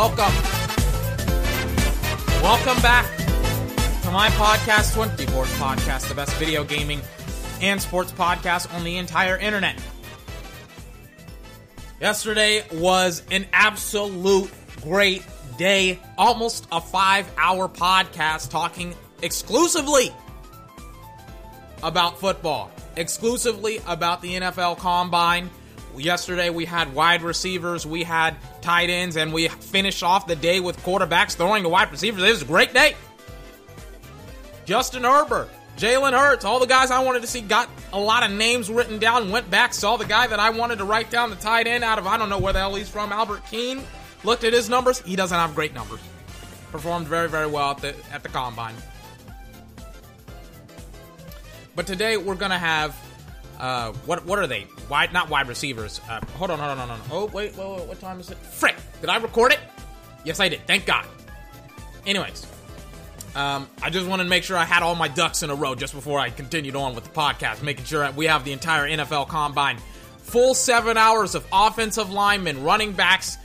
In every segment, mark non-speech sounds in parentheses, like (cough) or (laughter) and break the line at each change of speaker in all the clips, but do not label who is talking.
welcome. Welcome back to my podcast, 24 Podcast, the best video gaming and sports podcast on the entire internet. Yesterday was an absolute great day, almost a five hour podcast talking exclusively about football, exclusively about the NFL Combine. Yesterday we had wide receivers, we had tight ends, and we finish off the day with quarterbacks throwing to wide receivers. It was a great day. Justin Herbert, Jalen Hurts, all the guys I wanted to see got a lot of names written down, went back, saw the guy that I wanted to write down, the tight end out of I don't know where the hell he's from, Albert Keene. Looked at his numbers. He doesn't have great numbers. Performed very, very well at the at the combine. But today we're gonna have uh, what what are they? Wide not wide receivers. Uh, hold on, hold on, hold on. Oh wait, wait, what time is it? Frick! Did I record it? Yes, I did. Thank God. Anyways, um, I just wanted to make sure I had all my ducks in a row just before I continued on with the podcast, making sure we have the entire NFL Combine, full seven hours of offensive linemen, running backs,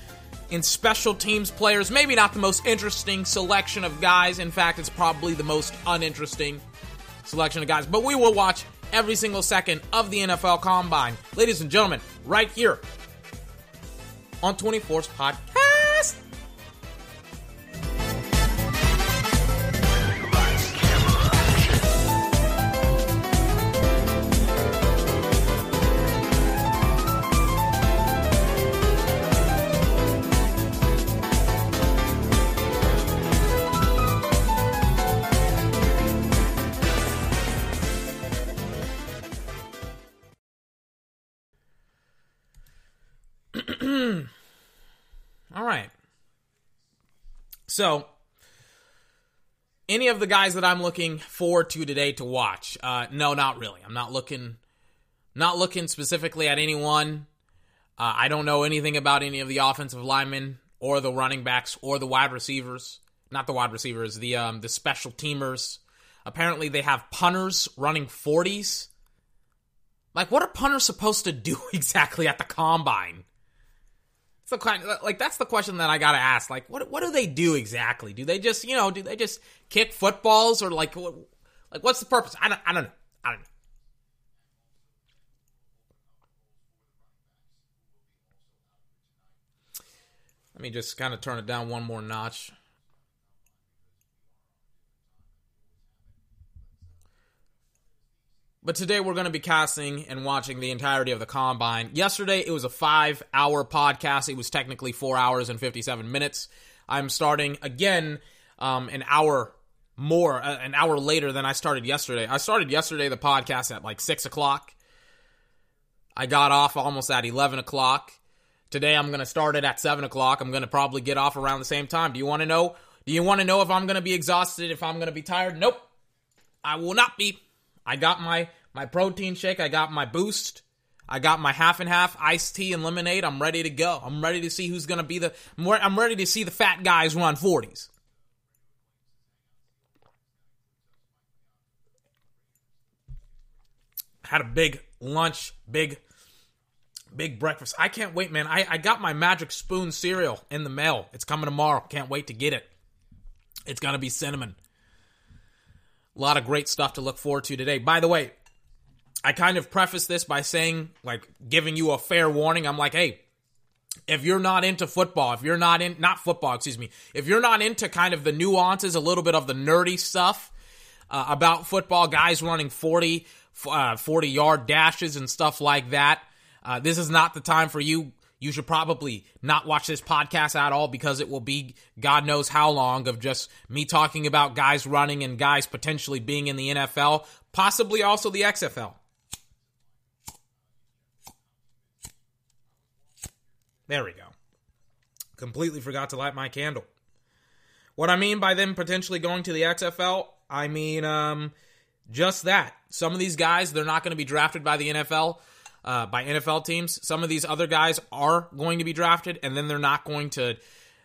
and special teams players. Maybe not the most interesting selection of guys. In fact, it's probably the most uninteresting selection of guys. But we will watch every single second of the NFL Combine. Ladies and gentlemen, right here on 24's podcast. All right. So, any of the guys that I'm looking forward to today to watch? Uh, no, not really. I'm not looking, not looking specifically at anyone. Uh, I don't know anything about any of the offensive linemen or the running backs or the wide receivers. Not the wide receivers, the um, the special teamers. Apparently, they have punters running 40s. Like, what are punters supposed to do (laughs) exactly at the combine? The kind like that's the question that I gotta ask. Like, what what do they do exactly? Do they just you know do they just kick footballs or like what, like what's the purpose? I don't I don't know. I don't know. Let me just kind of turn it down one more notch. But today we're going to be casting and watching the entirety of the combine. Yesterday it was a five hour podcast. It was technically four hours and 57 minutes. I'm starting again um, an hour more, uh, an hour later than I started yesterday. I started yesterday the podcast at like six o'clock. I got off almost at 11 o'clock. Today I'm going to start it at 7 o'clock. I'm going to probably get off around the same time. Do you want to know? Do you want to know if I'm going to be exhausted, if I'm going to be tired? Nope. I will not be. I got my my protein shake, I got my boost, I got my half and half iced tea and lemonade. I'm ready to go. I'm ready to see who's going to be the I'm ready to see the fat guys run 40s. Had a big lunch, big big breakfast. I can't wait, man. I, I got my magic spoon cereal in the mail. It's coming tomorrow. Can't wait to get it. It's gonna be cinnamon. A lot of great stuff to look forward to today. By the way, I kind of preface this by saying, like, giving you a fair warning. I'm like, hey, if you're not into football, if you're not in, not football, excuse me, if you're not into kind of the nuances, a little bit of the nerdy stuff uh, about football, guys running 40, uh, 40 yard dashes and stuff like that, uh, this is not the time for you you should probably not watch this podcast at all because it will be God knows how long of just me talking about guys running and guys potentially being in the NFL, possibly also the XFL. There we go. Completely forgot to light my candle. What I mean by them potentially going to the XFL, I mean um, just that. Some of these guys, they're not going to be drafted by the NFL uh, by NFL teams. Some of these other guys are going to be drafted, and then they're not going to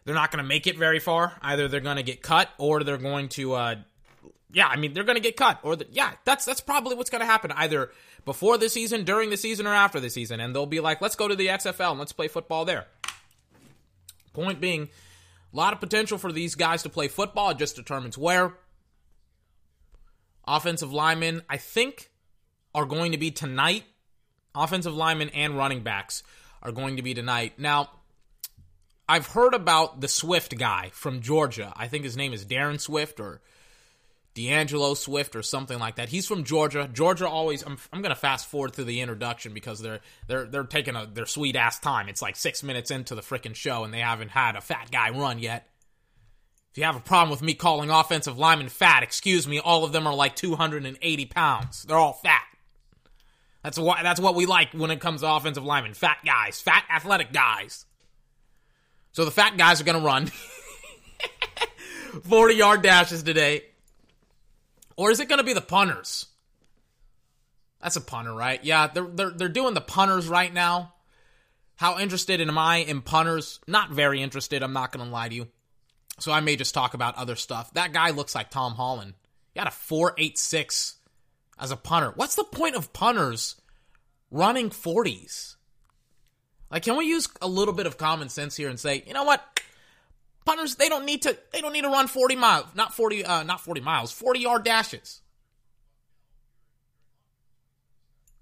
they're not going to make it very far. Either they're going to get cut, or they're going to uh, yeah, I mean they're going to get cut, or the, yeah, that's that's probably what's going to happen. Either before the season, during the season, or after the season, and they'll be like, let's go to the XFL and let's play football there. Point being, A lot of potential for these guys to play football. It just determines where. Offensive linemen, I think, are going to be tonight. Offensive linemen and running backs are going to be tonight. Now, I've heard about the Swift guy from Georgia. I think his name is Darren Swift or D'Angelo Swift or something like that. He's from Georgia. Georgia always. I'm, I'm going to fast forward through the introduction because they're they're they're taking a their sweet ass time. It's like six minutes into the freaking show and they haven't had a fat guy run yet. If you have a problem with me calling offensive linemen fat, excuse me. All of them are like 280 pounds. They're all fat. That's what that's what we like when it comes to offensive linemen. Fat guys, fat athletic guys. So the fat guys are going to run (laughs) 40 yard dashes today. Or is it going to be the punters? That's a punter, right? Yeah, they're, they're, they're doing the punters right now. How interested am I in punters? Not very interested, I'm not going to lie to you. So I may just talk about other stuff. That guy looks like Tom Holland. He had a 4.86 as a punter. What's the point of punters running 40s? Like, can we use a little bit of common sense here and say, you know what? Punters, they don't need to they don't need to run 40 miles, not 40 uh not 40 miles, 40 yard dashes.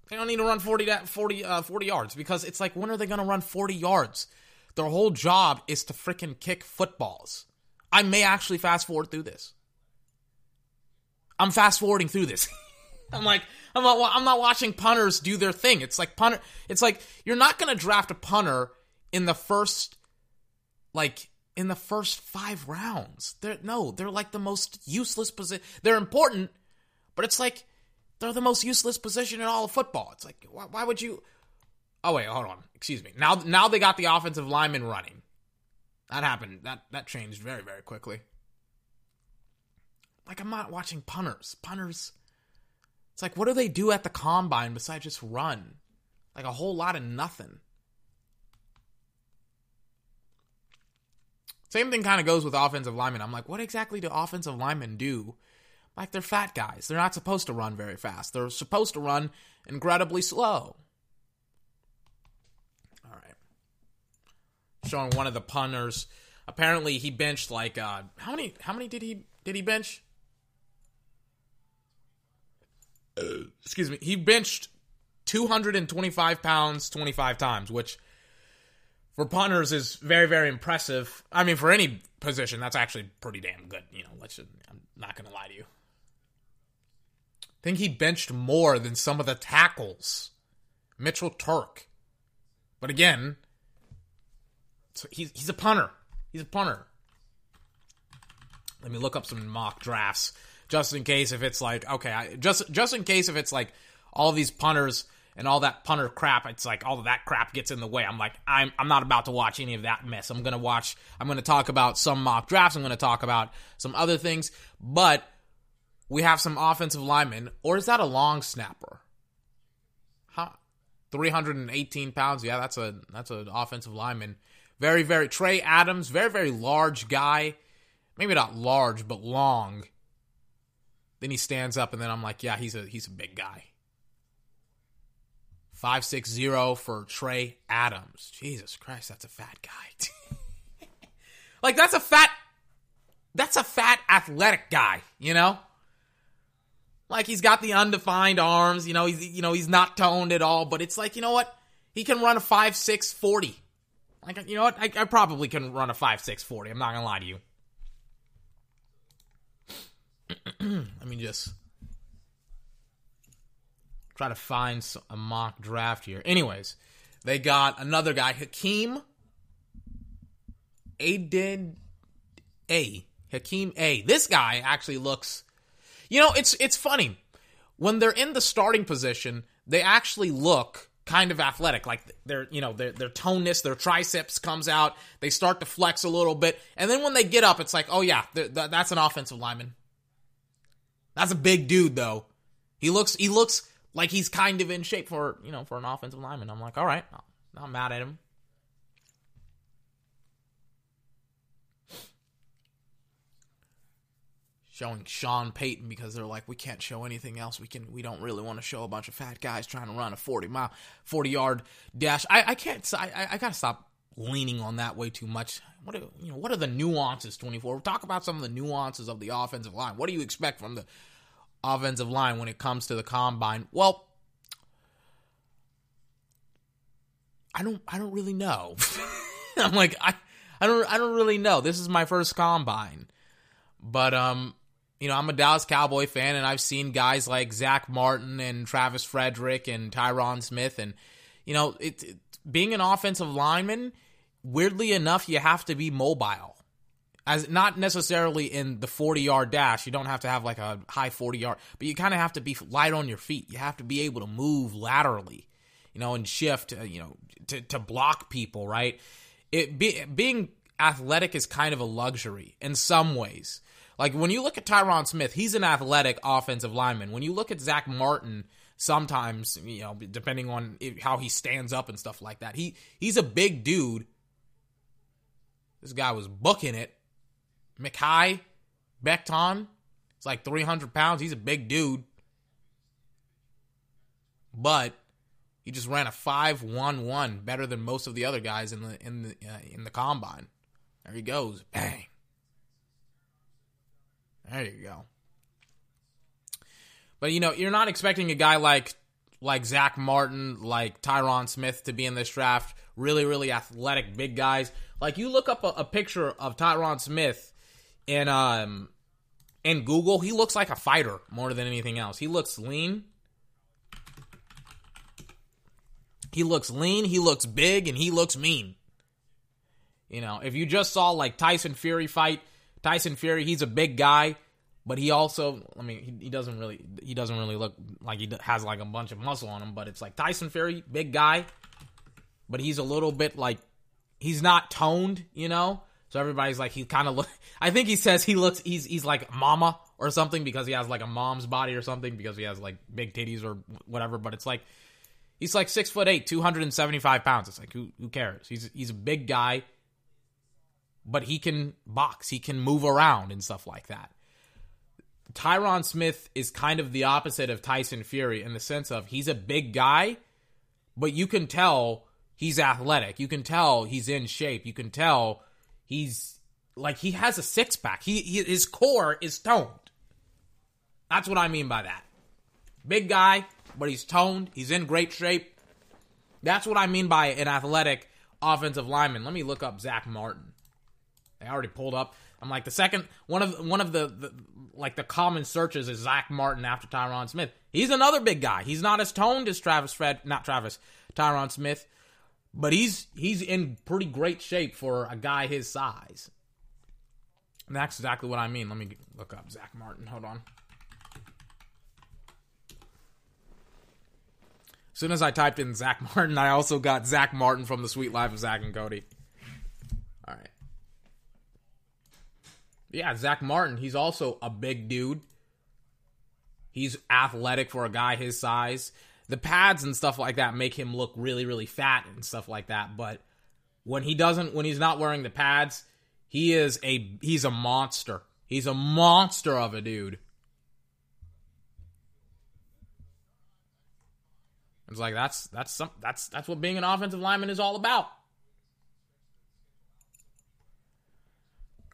They don't need to run 40 40 uh, 40 yards because it's like when are they going to run 40 yards? Their whole job is to freaking kick footballs. I may actually fast forward through this. I'm fast forwarding through this. (laughs) I'm like I'm not I'm not watching punters do their thing. It's like punter it's like you're not going to draft a punter in the first like in the first five rounds. They're no, they're like the most useless position. They're important, but it's like they're the most useless position in all of football. It's like why, why would you? Oh wait, hold on. Excuse me. Now now they got the offensive lineman running. That happened. That that changed very very quickly. Like I'm not watching punters. Punters. It's like what do they do at the combine besides just run? Like a whole lot of nothing. Same thing kind of goes with offensive linemen. I'm like, what exactly do offensive linemen do? Like they're fat guys. They're not supposed to run very fast. They're supposed to run incredibly slow. All right. Showing one of the punters. Apparently he benched like uh how many how many did he did he bench? Excuse me. He benched 225 pounds 25 times, which for punters is very very impressive. I mean, for any position, that's actually pretty damn good. You know, let's. Just, I'm not gonna lie to you. I think he benched more than some of the tackles, Mitchell Turk. But again, he's he's a punter. He's a punter. Let me look up some mock drafts just in case if it's like okay, I, just just in case if it's like all these punters and all that punter crap, it's like all of that crap gets in the way. I'm like, I'm I'm not about to watch any of that mess. I'm gonna watch. I'm gonna talk about some mock drafts. I'm gonna talk about some other things, but we have some offensive linemen, or is that a long snapper? Huh? 318 pounds. Yeah, that's a that's an offensive lineman. Very very Trey Adams, very very large guy. Maybe not large, but long. Then he stands up, and then I'm like, yeah, he's a he's a big guy. 560 for Trey Adams. Jesus Christ, that's a fat guy. (laughs) like that's a fat that's a fat athletic guy, you know? Like he's got the undefined arms, you know, he's you know, he's not toned at all, but it's like, you know what? He can run a 5'6 40. Like you know what? I, I probably can run a 5'6 40. I'm not to lie to you. (clears throat) Let me just try to find a mock draft here. Anyways, they got another guy, Hakeem Aden A. Hakeem A. This guy actually looks You know, it's it's funny. When they're in the starting position, they actually look kind of athletic. Like their, you know, their their toneness, their triceps comes out. They start to flex a little bit, and then when they get up, it's like, oh yeah, th- th- that's an offensive lineman. That's a big dude, though. He looks he looks like he's kind of in shape for you know for an offensive lineman. I'm like, all right, I'm not mad at him. Showing Sean Payton because they're like, we can't show anything else. We can, we don't really want to show a bunch of fat guys trying to run a forty mile, forty yard dash. I, I can't. I, I gotta stop leaning on that way too much. What are, you know, what are the nuances, 24? We'll talk about some of the nuances of the offensive line. What do you expect from the offensive line when it comes to the combine? Well, I don't I don't really know. (laughs) I'm like I I don't I don't really know. This is my first combine. But um you know, I'm a Dallas Cowboy fan and I've seen guys like Zack Martin and Travis Frederick and Tyron Smith and you know, it, it being an offensive lineman, weirdly enough, you have to be mobile. As not necessarily in the 40 yard dash, you don't have to have like a high 40 yard, but you kind of have to be light on your feet. You have to be able to move laterally, you know, and shift, uh, you know, to, to block people, right? It be, being athletic is kind of a luxury in some ways. Like when you look at Tyron Smith, he's an athletic offensive lineman. When you look at Zack Martin, sometimes you know, depending on how he stands up and stuff like that, he he's a big dude. This guy was booking it. Mekhi Becton, it's like 300 pounds. He's a big dude. But he just ran a five one one, better than most of the other guys in the in the uh, in the combine. There he goes, bang. There you go. But you know, you're not expecting a guy like like Zack Martin, like Tyron Smith to be in this draft. Really, really athletic, big guys. Like you look up a, a picture of Tyron Smith in um in Google, he looks like a fighter more than anything else. He looks lean. He looks lean, he looks big, and he looks mean. You know, if you just saw like Tyson Fury fight, Tyson Fury, he's a big guy, but he also, I mean, he, he doesn't really, he doesn't really look like he has like a bunch of muscle on him. But it's like Tyson Fury, big guy, but he's a little bit like he's not toned, you know. So everybody's like, he kind of look. (laughs) I think he says he looks, he's he's like mama or something because he has like a mom's body or something because he has like big titties or whatever. But it's like he's like six foot eight, two hundred and seventy five pounds. It's like who who cares? He's he's a big guy but he can box, he can move around and stuff like that. Tyron Smith is kind of the opposite of Tyson Fury in the sense of he's a big guy, but you can tell he's athletic. You can tell he's in shape. You can tell he's like he has a six pack. He, he his core is toned. That's what I mean by that. Big guy, but he's toned. He's in great shape. That's what I mean by an athletic offensive lineman. Let me look up Zack Martin. They already pulled up. I'm like the second one of one of the, the like the common searches is Zack Martin after Tyron Smith. He's another big guy. He's not as toned as Travis Fred, not Travis, Tyron Smith, but he's he's in pretty great shape for a guy his size. And that's exactly what I mean. Let me look up Zack Martin. Hold on. As soon as I typed in Zack Martin, I also got Zack Martin from the Suite Life of Zack and Cody. All right. Yeah, Zack Martin, he's also a big dude. He's athletic for a guy his size. The pads and stuff like that make him look really, really fat and stuff like that. But when he doesn't, when he's not wearing the pads, he is a he's a monster. He's a monster of a dude. It's like that's that's some that's that's what being an offensive lineman is all about.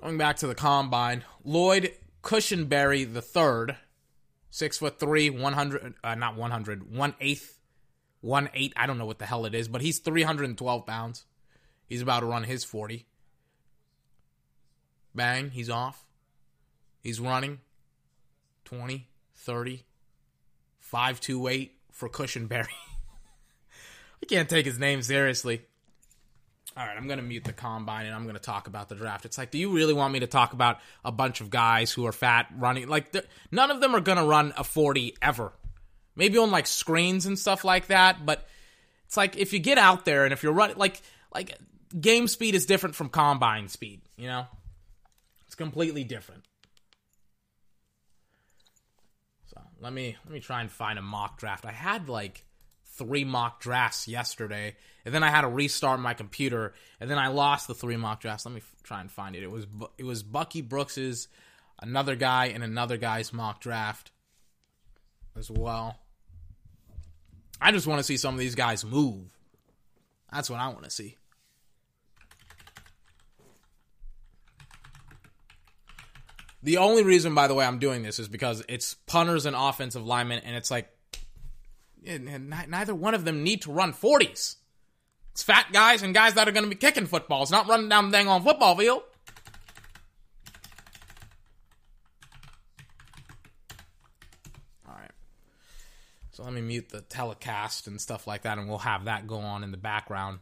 Going back to the combine, Lloyd Cushenberry the third, six foot three, one hundred, uh, not one hundred, one eighth, one eight. I don't know what the hell it is, but he's three hundred and twelve pounds. He's about to run his forty. Bang, he's off. He's running 20, 30, 528 for Cushenberry. I (laughs) can't take his name seriously all right, I'm going to mute the combine and I'm going to talk about the draft. It's like, do you really want me to talk about a bunch of guys who are fat running? Like, none of them are going to run a 40 ever. Maybe on like screens and stuff like that, but it's like if you get out there and if you're running, like, like game speed is different from combine speed, you know? It's completely different. So let me let me try and find a mock draft. I had like three mock drafts yesterday, and then I had to restart my computer, and then I lost the three mock drafts. Let me f- try and find it. It was it was Bucky Brooks's, another guy, and another guy's mock draft as well. I just want to see some of these guys move. That's what I want to see. The only reason, by the way, I'm doing this is because it's punters and offensive linemen, and it's like neither one of them need to run 40s. It's fat guys and guys that are going to be kicking footballs, not running down the dang on football field. All right. So let me mute the telecast and stuff like that, and we'll have that go on in the background.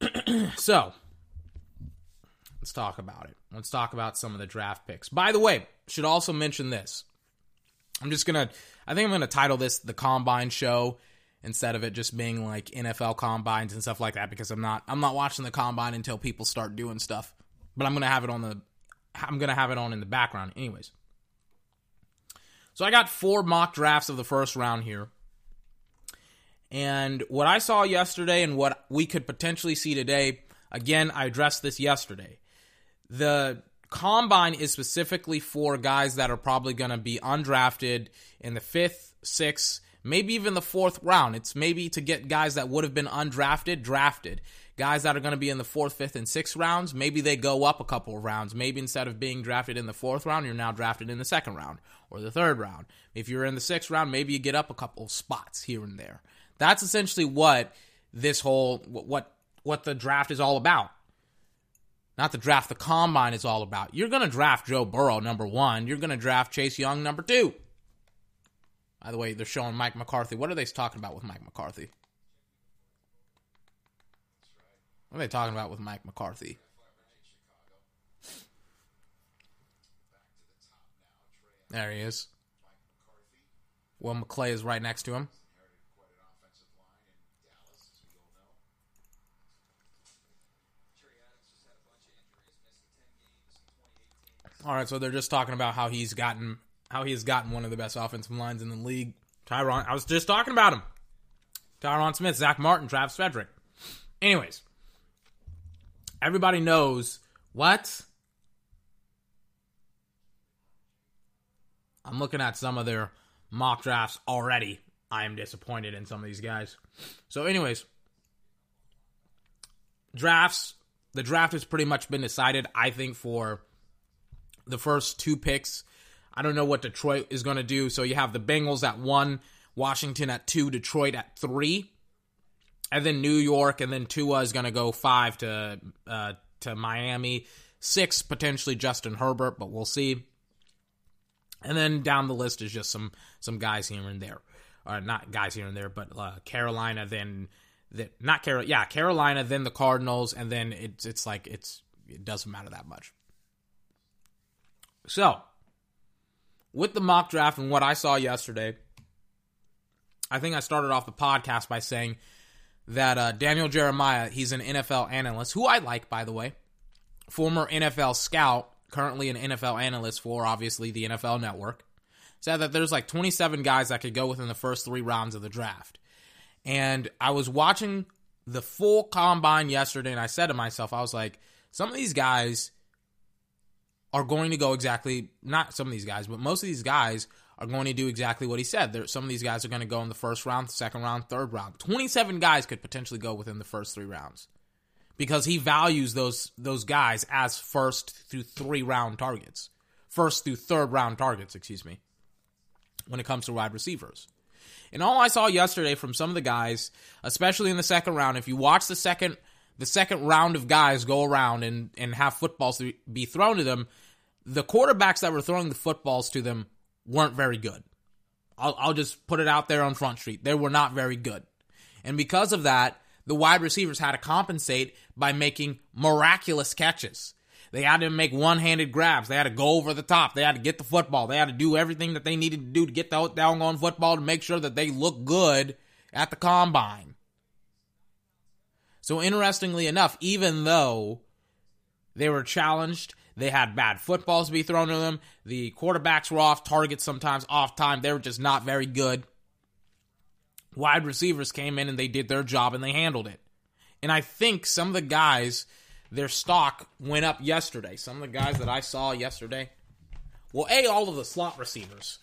(clears throat) so, let's talk about it. Let's talk about some of the draft picks. By the way, should also mention this. I'm just gonna. I think I'm gonna title this the Combine Show instead of it just being like NFL combines and stuff like that because I'm not I'm not watching the combine until people start doing stuff. But I'm gonna have it on the I'm gonna have it on in the background anyways. So I got four mock drafts of the first round here. And what I saw yesterday and what we could potentially see today, again, I addressed this yesterday. The combine is specifically for guys that are probably going to be undrafted in the fifth, sixth, maybe even the fourth round. It's maybe to get guys that would have been undrafted drafted. Guys that are going to be in the fourth, fifth, and sixth rounds, maybe they go up a couple of rounds. Maybe instead of being drafted in the fourth round, you're now drafted in the second round or the third round. If you're in the sixth round, maybe you get up a couple spots here and there. That's essentially what this whole what what the draft is all about. Not the draft, the combine is all about. You're going to draft Joe Burrow number one. You're going to draft Chase Young number two. By the way, they're showing Mike McCarthy. What are they talking about with Mike McCarthy? What are they talking about with Mike McCarthy? There he is. Will McClay is right next to him. All right, so they're just talking about how he's gotten how he has gotten one of the best offensive lines in the league. Tyron, I was just talking about him. Tyron Smith, Zack Martin, Travis Frederick. Anyways, everybody knows what? I'm looking at some of their mock drafts already. I am disappointed in some of these guys. So, anyways, drafts. The draft has pretty much been decided, I think, for the first two picks I don't know what Detroit is going to do. So you have the Bengals at one, Washington at two, Detroit at three, and then New York, and then Tua is going to go five to uh, to Miami, six potentially Justin Herbert, but we'll see. And then down the list is just some some guys here and there, or not guys here and there, but uh, Carolina, then that not Carolina, yeah, Carolina, then the Cardinals, and then it's it's like it's it doesn't matter that much. So with the mock draft and what I saw yesterday, I think I started off the podcast by saying that uh, Daniel Jeremiah, he's an NFL analyst, who I like, by the way, former NFL scout, currently an NFL analyst for obviously the NFL Network, said that there's like 27 guys that could go within the first three rounds of the draft. And I was watching the full combine yesterday, and I said to myself, I was like, some of these guys are going to go exactly not some of these guys, but most of these guys are going to do exactly what he said. There, some of these guys are going to go in the first round, second round, third round. Twenty-seven guys could potentially go within the first three rounds because he values those those guys as first through three round targets, first through third round targets. Excuse me. When it comes to wide receivers. And all I saw yesterday from some of the guys, especially in the second round, if you watch the second the second round of guys go around and, and have footballs be thrown to them, the quarterbacks that were throwing the footballs to them weren't very good. I'll, I'll just put it out there on Front Street. They were not very good. And because of that, the wide receivers had to compensate by making miraculous catches. They had to make one handed grabs. They had to go over the top. They had to get the football. They had to do everything that they needed to do to get the doggone football to make sure that they look good at the combine. So, interestingly enough, even though they were challenged, they had bad footballs to be thrown to them, the quarterbacks were off target sometimes, off time, they were just not very good. Wide receivers came in and they did their job and they handled it. And I think some of the guys, their stock went up yesterday. Some of the guys that I saw yesterday. Well, A, all of the slot receivers.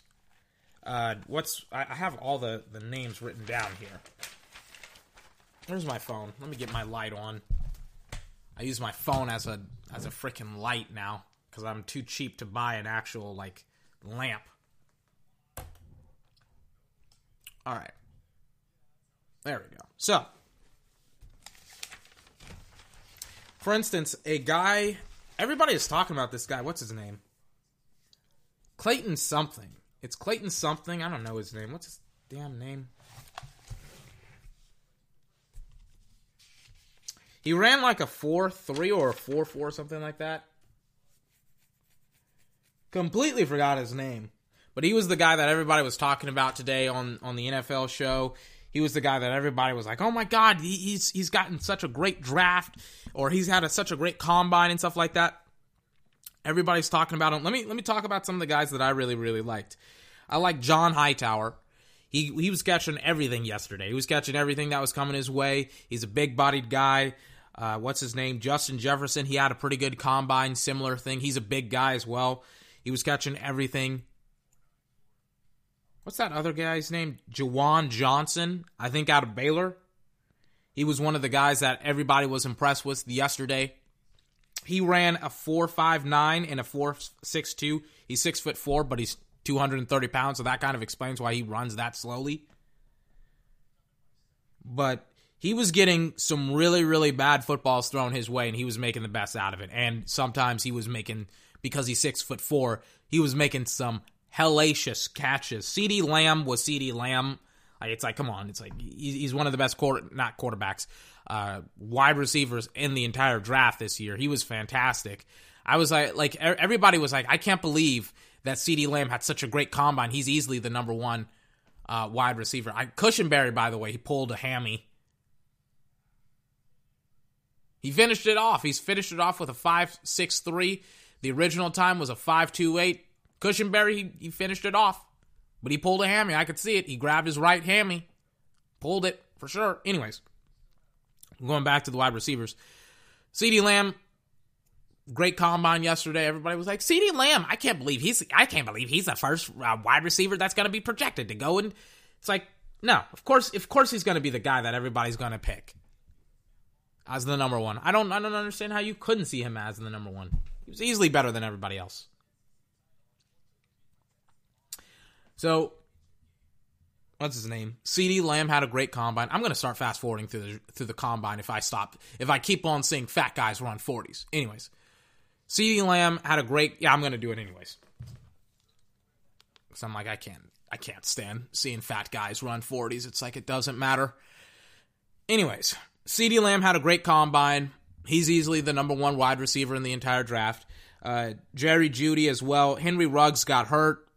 Uh, what's I have all the, the names written down here. Where's my phone? Let me get my light on. I use my phone as a as a freaking light now because I'm too cheap to buy an actual like lamp. All right. There we go. So, for instance, a guy, everybody is talking about this guy. What's his name? Clayton something. It's Clayton something. I don't know his name. What's his damn name? He ran like a 4 3 or a 4 4, something like that. Completely forgot his name. But he was the guy that everybody was talking about today on, on the NFL show. He was the guy that everybody was like, "Oh my God, he, he's he's gotten such a great draft, or he's had a, such a great combine and stuff like that." Everybody's talking about him. Let me let me talk about some of the guys that I really really liked. I like John Hightower. He he was catching everything yesterday. He was catching everything that was coming his way. He's a big bodied guy. Uh, what's his name? Justin Jefferson. He had a pretty good combine, similar thing. He's a big guy as well. He was catching everything what's that other guy's name? Juwan Johnson, I think out of Baylor. He was one of the guys that everybody was impressed with yesterday. He ran a four five nine and a four six two. He's six foot four, but he's two hundred and thirty pounds, so that kind of explains why he runs that slowly. But he was getting some really, really bad footballs thrown his way, and he was making the best out of it. And sometimes he was making because he's six foot four, he was making some hellacious catches. CeeDee Lamb was CeeDee Lamb. it's like, come on, it's like he's one of the best quarter, not quarterbacks, uh, wide receivers in the entire draft this year. He was fantastic. I was like, like everybody was like, I can't believe that CeeDee Lamb had such a great combine. He's easily the number one uh, wide receiver. I, Cushenberry, by the way, he pulled a hammy. He finished it off. He's finished it off with a five six three. The original time was a five two eight. Cushenberry, he, he finished it off, but he pulled a hammy. I could see it. He grabbed his right hammy, pulled it for sure. Anyways, going back to the wide receivers, CeeDee Lamb, great combine yesterday. Everybody was like, CeeDee Lamb, I can't believe he's I can't believe he's the first uh, wide receiver that's going to be projected to go and it's like no, of course, of course he's going to be the guy that everybody's going to pick as the number one. I don't I don't understand how you couldn't see him as the number one. He was easily better than everybody else. So, what's his name? CeeDee Lamb had a great combine. I'm to start fast forwarding through the through the combine if I stop if I keep on seeing fat guys run 40s. Anyways, CeeDee Lamb had a great. Yeah, I'm to do it anyways. Because I'm like I can't I can't stand seeing fat guys run 40s. It's like it doesn't matter. Anyways, CeeDee Lamb had a great combine. He's easily the number one wide receiver in the entire draft. Uh, Jerry Jeudy as well. Henry Ruggs got hurt.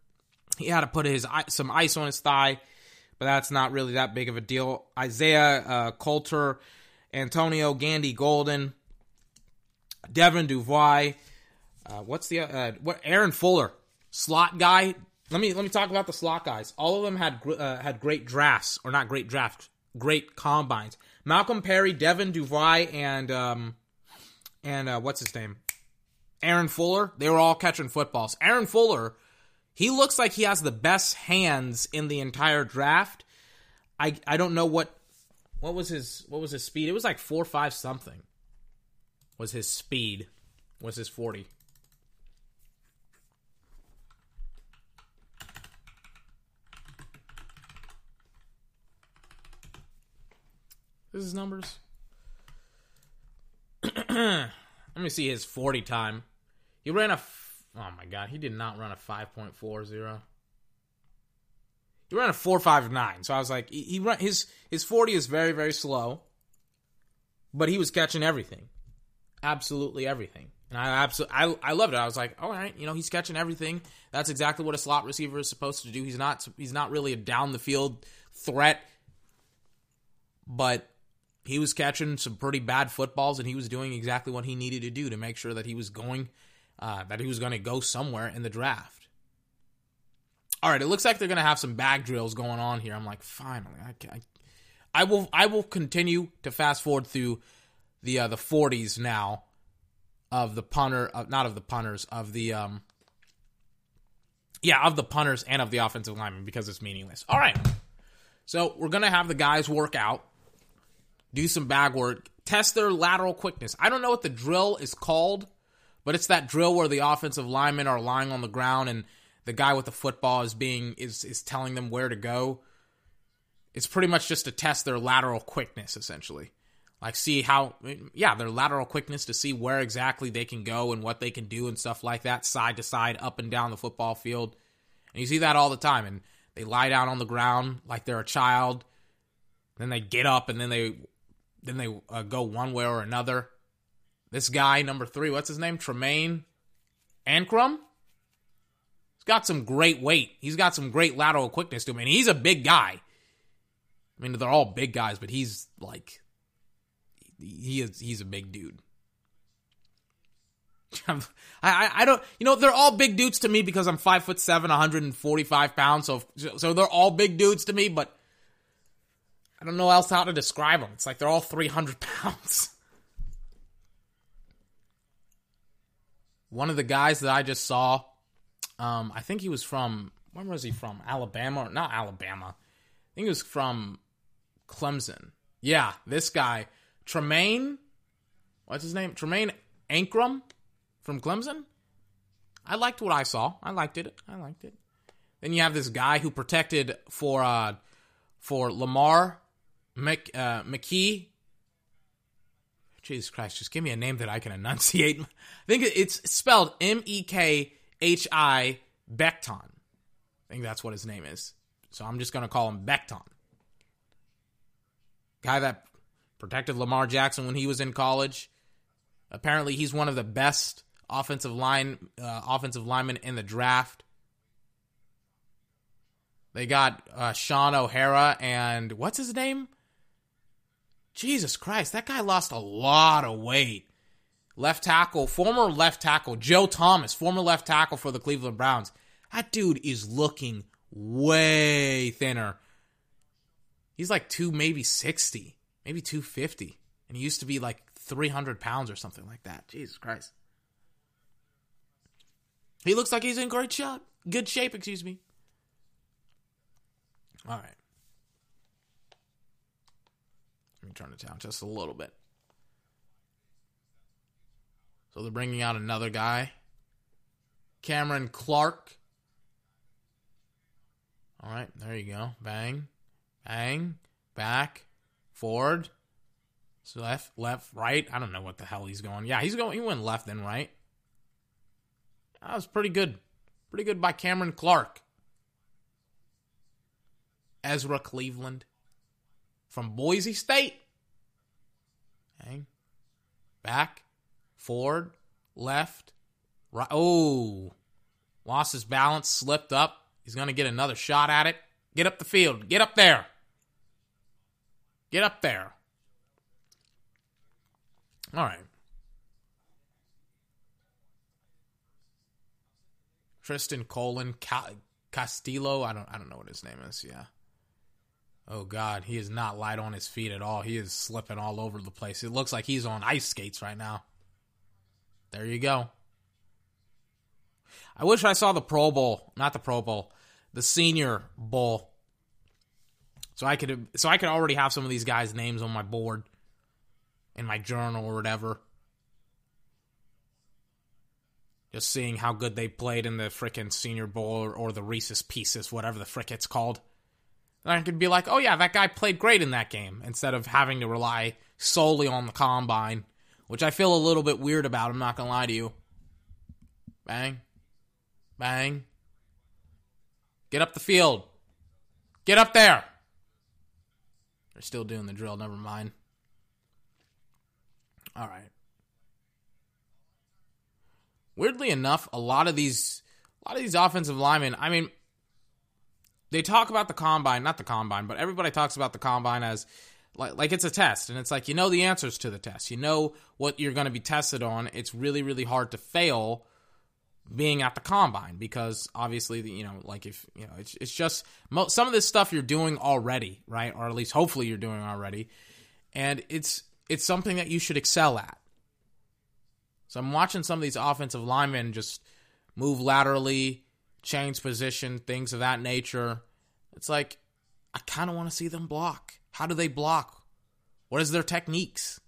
He had to put his some ice on his thigh, but that's not really that big of a deal. Isaiah uh, Coulter, Antonio Gandy Golden, Devin Dubois. Uh, what's the uh, what? Aaron Fuller, slot guy. Let me let me talk about the slot guys. All of them had uh, had great drafts, or not great drafts, great combines. Malcolm Perry, Devin Dubois, and um, and uh, what's his name? Aaron Fuller. They were all catching footballs. Aaron Fuller he looks like he has the best hands in the entire draft. I I don't know what what was his what was his speed? It was like four five something. Was his speed? Was his forty? This is numbers. (clears throat) Let me see his 40 time. He ran a Oh my god, he did not run a 5.40. He ran a 4.59. So I was like, he, he run his his 40 is very very slow, but he was catching everything, absolutely everything. And I absolutely I, I loved it. I was like, all right, you know, he's catching everything. That's exactly what a slot receiver is supposed to do. He's not he's not really a down the field threat, but he was catching some pretty bad footballs and he was doing exactly what he needed to do to make sure that he was going uh, that he was going to go somewhere in the draft. All right, it looks like they're going to have some bag drills going on here. I'm like, finally, I, I, I will, I will continue to fast forward through the uh, the 40s now of the punter, uh, not of the punters, of the um, yeah, of the punters and of the offensive linemen because it's meaningless. All right, so we're gonna have the guys work out, do some bag work, test their lateral quickness. I don't know what the drill is called but it's that drill where the offensive linemen are lying on the ground and the guy with the football is being is is telling them where to go. It's pretty much just to test their lateral quickness, essentially. Like see how yeah, their lateral quickness to see where exactly they can go and what they can do and stuff like that, side to side, up and down the football field. And you see that all the time. And they lie down on the ground like they're a child. Then they get up and then they then they uh, go one way or another. This guy, number three, what's his name? Tremayne Anchrum. He's got some great weight. He's got some great lateral quickness to him, and he's a big guy. I mean, they're all big guys, but he's like, he is he's a big dude. (laughs) I, I, don't you know they're all big dudes to me because I'm five foot seven, 145 pounds. So so they're all big dudes to me, but I don't know else how to describe them. It's like they're all 300 (laughs) pounds. One of the guys that I just saw, um, I think he was from where was he from? Alabama? Not Alabama. I think he was from Clemson. Yeah, this guy, Tremayne. What's his name? Tremayne Anchrum from Clemson. I liked what I saw. I liked it. I liked it. Then you have this guy who protected for uh, for Lamar Mc, uh, McKee. Jesus Christ, just give me a name that I can enunciate. (laughs) I think it's spelled M E K H I Becton. I think that's what his name is. So I'm just going to call him Becton. Guy that protected Lamar Jackson when he was in college. Apparently, he's one of the best offensive line uh, offensive linemen in the draft. They got uh, Shaun O'Hara and what's his name? Jesus Christ, that guy lost a lot of weight. Left tackle, former left tackle, Joe Thomas, former left tackle for the Cleveland Browns. That dude is looking way thinner. He's like two, maybe 60, maybe 250. And he used to be like 300 pounds or something like that. Jesus Christ. He looks like he's in great shape. Good shape, excuse me. All right. Turn it down just a little bit. So they're bringing out another guy. Cameron Clark. All right, there you go. Bang, bang, back, forward, so left, left, right. I don't know what the hell he's going. Yeah, he's going. He went left and right. That was pretty good. Pretty good by Cameron Clark. Ezra Cleveland from Boise State. Hang. Back. Forward. Left. Right. Oh. Lost his balance. Slipped up. He's going to get another shot at it. Get up the field. Get up there. Get up there. All right. Tristan Colon Castillo. I don't. I don't know what his name is. Yeah. Oh God, he is not light on his feet at all. He is slipping all over the place. It looks like he's on ice skates right now. There you go. I wish I saw the Pro Bowl, not the Pro Bowl, the Senior Bowl. So I could so I could already have some of these guys' names on my board in my journal or whatever. Just seeing how good they played in the freaking Senior Bowl or, or the Reese's Pieces, whatever the frick it's called. And I could be like, oh yeah, that guy played great in that game, instead of having to rely solely on the combine, which I feel a little bit weird about. I'm not gonna lie to you. Bang, bang. Get up the field. Get up there. They're still doing the drill. Never mind. All right weirdly enough, a lot of these a lot of these offensive linemen, I mean, they talk about the combine, not the combine, but everybody talks about the combine as like, like it's a test and it's like you know the answers to the test. You know what you're going to be tested on. It's really really hard to fail being at the combine because obviously you know like if you know it's it's just some of this stuff you're doing already, right? Or at least hopefully you're doing already. And it's it's something that you should excel at. So I'm watching some of these offensive linemen just move laterally, change position, things of that nature. It's like I kind of want to see them block. How do they block? What is their techniques?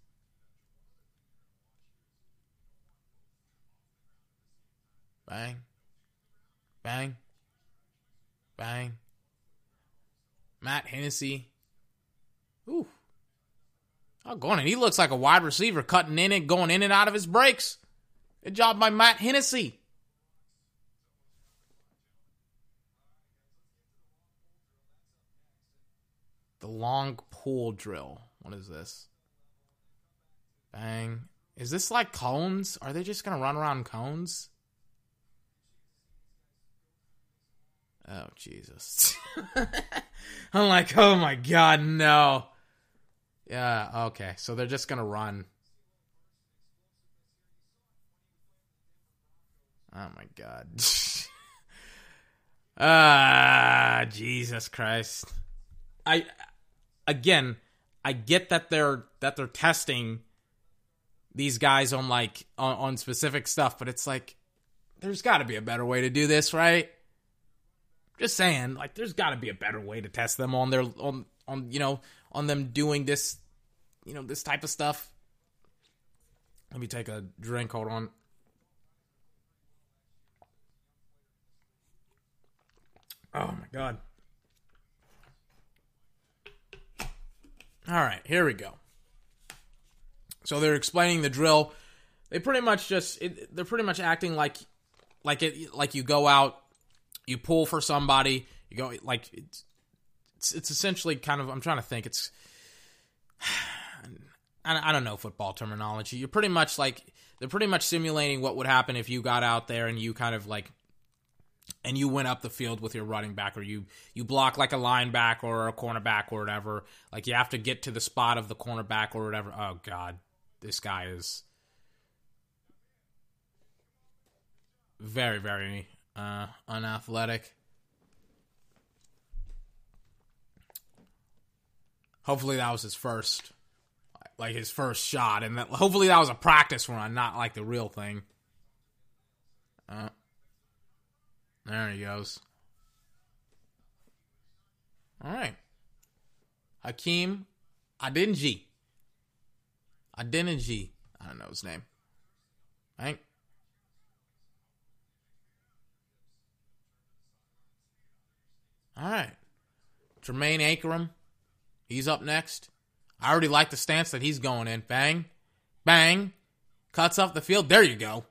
Bang. Bang. Bang. Matt Hennessy. Ooh. Oh, going in. He looks like a wide receiver cutting in and going in and out of his breaks. Good job by Matt Hennessy. The long pull drill. What is this? Bang. Is this like cones? Are they just to run around cones? Oh, Jesus. (laughs) I'm like, oh my God, no. Yeah, okay. So they're just to run. Oh my God. (laughs) Ah, Jesus Christ. I again, I get that they're that they're testing these guys on like on, on specific stuff, but it's like there's got to be a better way to do this, right? Just saying, like there's got to be a better way to test them on their on on you know on them doing this, you know this type of stuff. Let me take a drink. Hold on. Oh my god. All right, here we go. So they're explaining the drill. They pretty much just it, they're pretty much acting like like it like you go out, you pull for somebody, you go like it's it's, essentially kind of I'm trying to think it's (sighs) I, I don't know football terminology. You're pretty much like they're pretty much simulating what would happen if you got out there and you kind of like and you went up the field with your running back or you you block like a linebacker or a cornerback or whatever like you have to get to the spot of the cornerback or whatever. Oh god. This guy is very very uh unathletic. Hopefully that was his first like his first shot and that hopefully that was a practice run not like the real thing. Uh there he goes. All right. Hakeem Adeniji. Adeniji. I don't know his name. Right? All right. Tremayne Anchrum. He's up next. I already like the stance that he's going in. Bang. Bang. Cuts off the field. There you go.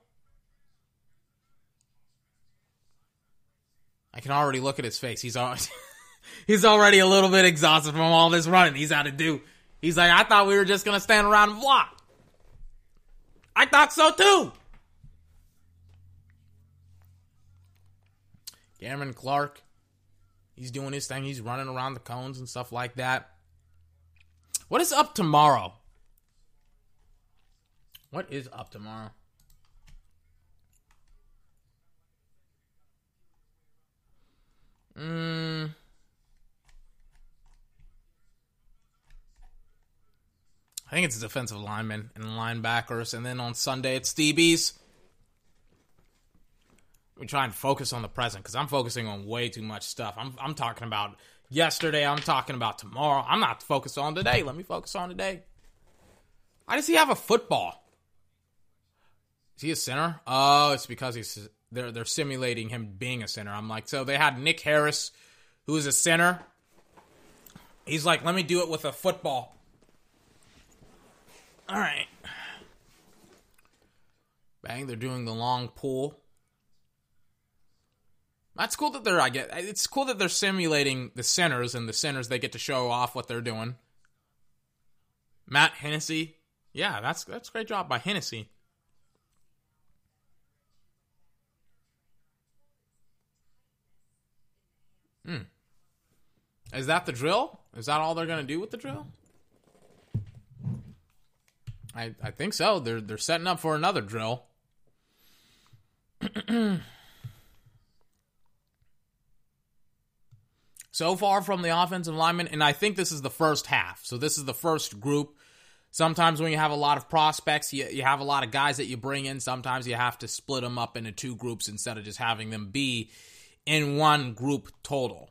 I can already look at his face. He's already, (laughs) he's already a little bit exhausted from all this running he's had to do. He's like, I thought we were just gonna stand around and block. I thought so too. Cameron Clark, he's doing his thing. He's running around the cones and stuff like that. What is up tomorrow? What is up tomorrow? Mm. I think it's defensive linemen and linebackers, and then on Sunday it's DBs. We try and focus on the present because I'm focusing on way too much stuff. I'm I'm talking about yesterday. I'm talking about tomorrow. I'm not focused on today. Let me focus on today. Why does he have a football? Is he a center? Oh, it's because he's they're they're simulating him being a center. I'm like, so they had Nick Harris, who is a center. He's like, let me do it with a football. All right. Bang, they're doing the long pull. That's cool that they're I get it's cool that they're simulating the centers and the centers they get to show off what they're doing. Matt Hennessy. Yeah, that's that's great job by Hennessy. Hmm. Is that the drill? Is that all they're going to do with the drill? I I think so. They're they're setting up for another drill. (clears throat) so far from the offensive lineman, and I think this is the first half. So this is the first group. Sometimes when you have a lot of prospects, you, you have a lot of guys that you bring in. Sometimes you have to split them up into two groups instead of just having them be in one group total.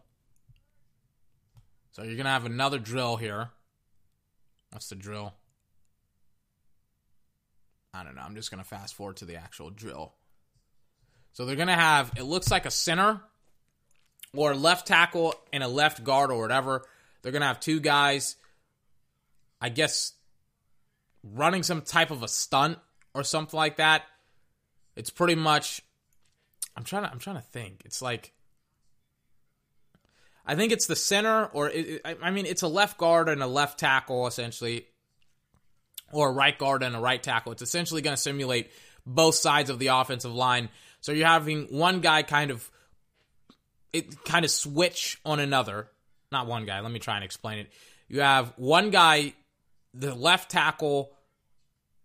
So you're going to have another drill here. What's the drill? I don't know. I'm just going to fast forward to the actual drill. So they're going to have, it looks like a center or left tackle and a left guard or whatever. They're going to have two guys, I guess, running some type of a stunt or something like that. It's pretty much I'm trying to I'm trying to think. It's like I think it's the center or it, I mean it's a left guard and a left tackle essentially or a right guard and a right tackle. It's essentially going to simulate both sides of the offensive line. So you're having one guy kind of it kind of switch on another. Not one guy. Let me try and explain it. You have one guy, the left tackle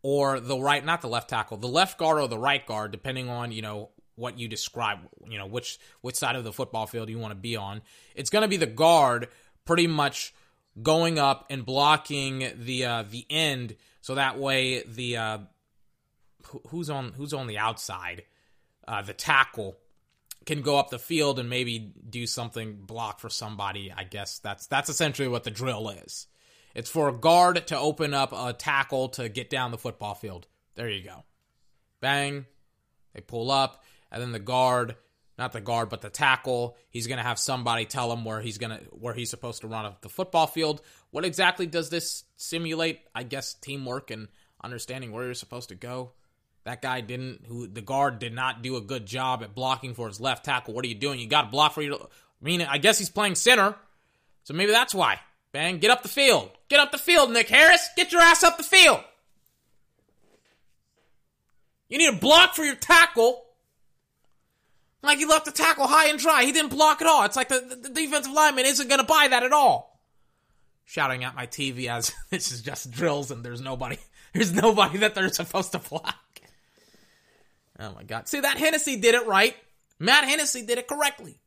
or the right, not the left tackle, the left guard or the right guard, depending on you know what you describe, you know which which side of the football field you want to be on. It's going to be the guard, pretty much going up and blocking the uh, the end, so that way the uh, who's on who's on the outside, uh, the tackle can go up the field and maybe do something block for somebody. I guess that's that's essentially what the drill is. It's for a guard to open up a tackle to get down the football field. There you go. Bang. They pull up, and then the guard, not the guard, but the tackle, he's gonna have somebody tell him where he's gonna where he's supposed to run up the football field. What exactly does this simulate? I guess teamwork and understanding where you're supposed to go. That guy didn't. Who the guard did not do a good job at blocking for his left tackle. What are you doing? You got to block for your. I mean, I guess he's playing center, so maybe that's why. Bang! Get up the field. Get up the field, Nick Harris. Get your ass up the field. You need a block for your tackle. Like he left the tackle high and dry. He didn't block at all. It's like the, the defensive lineman isn't going to buy that at all. Shouting at my TV as (laughs) this is just drills and there's nobody. (laughs) There's nobody that they're supposed to block. Oh my God. See, that Hennessy did it right. Matt Hennessy did it correctly.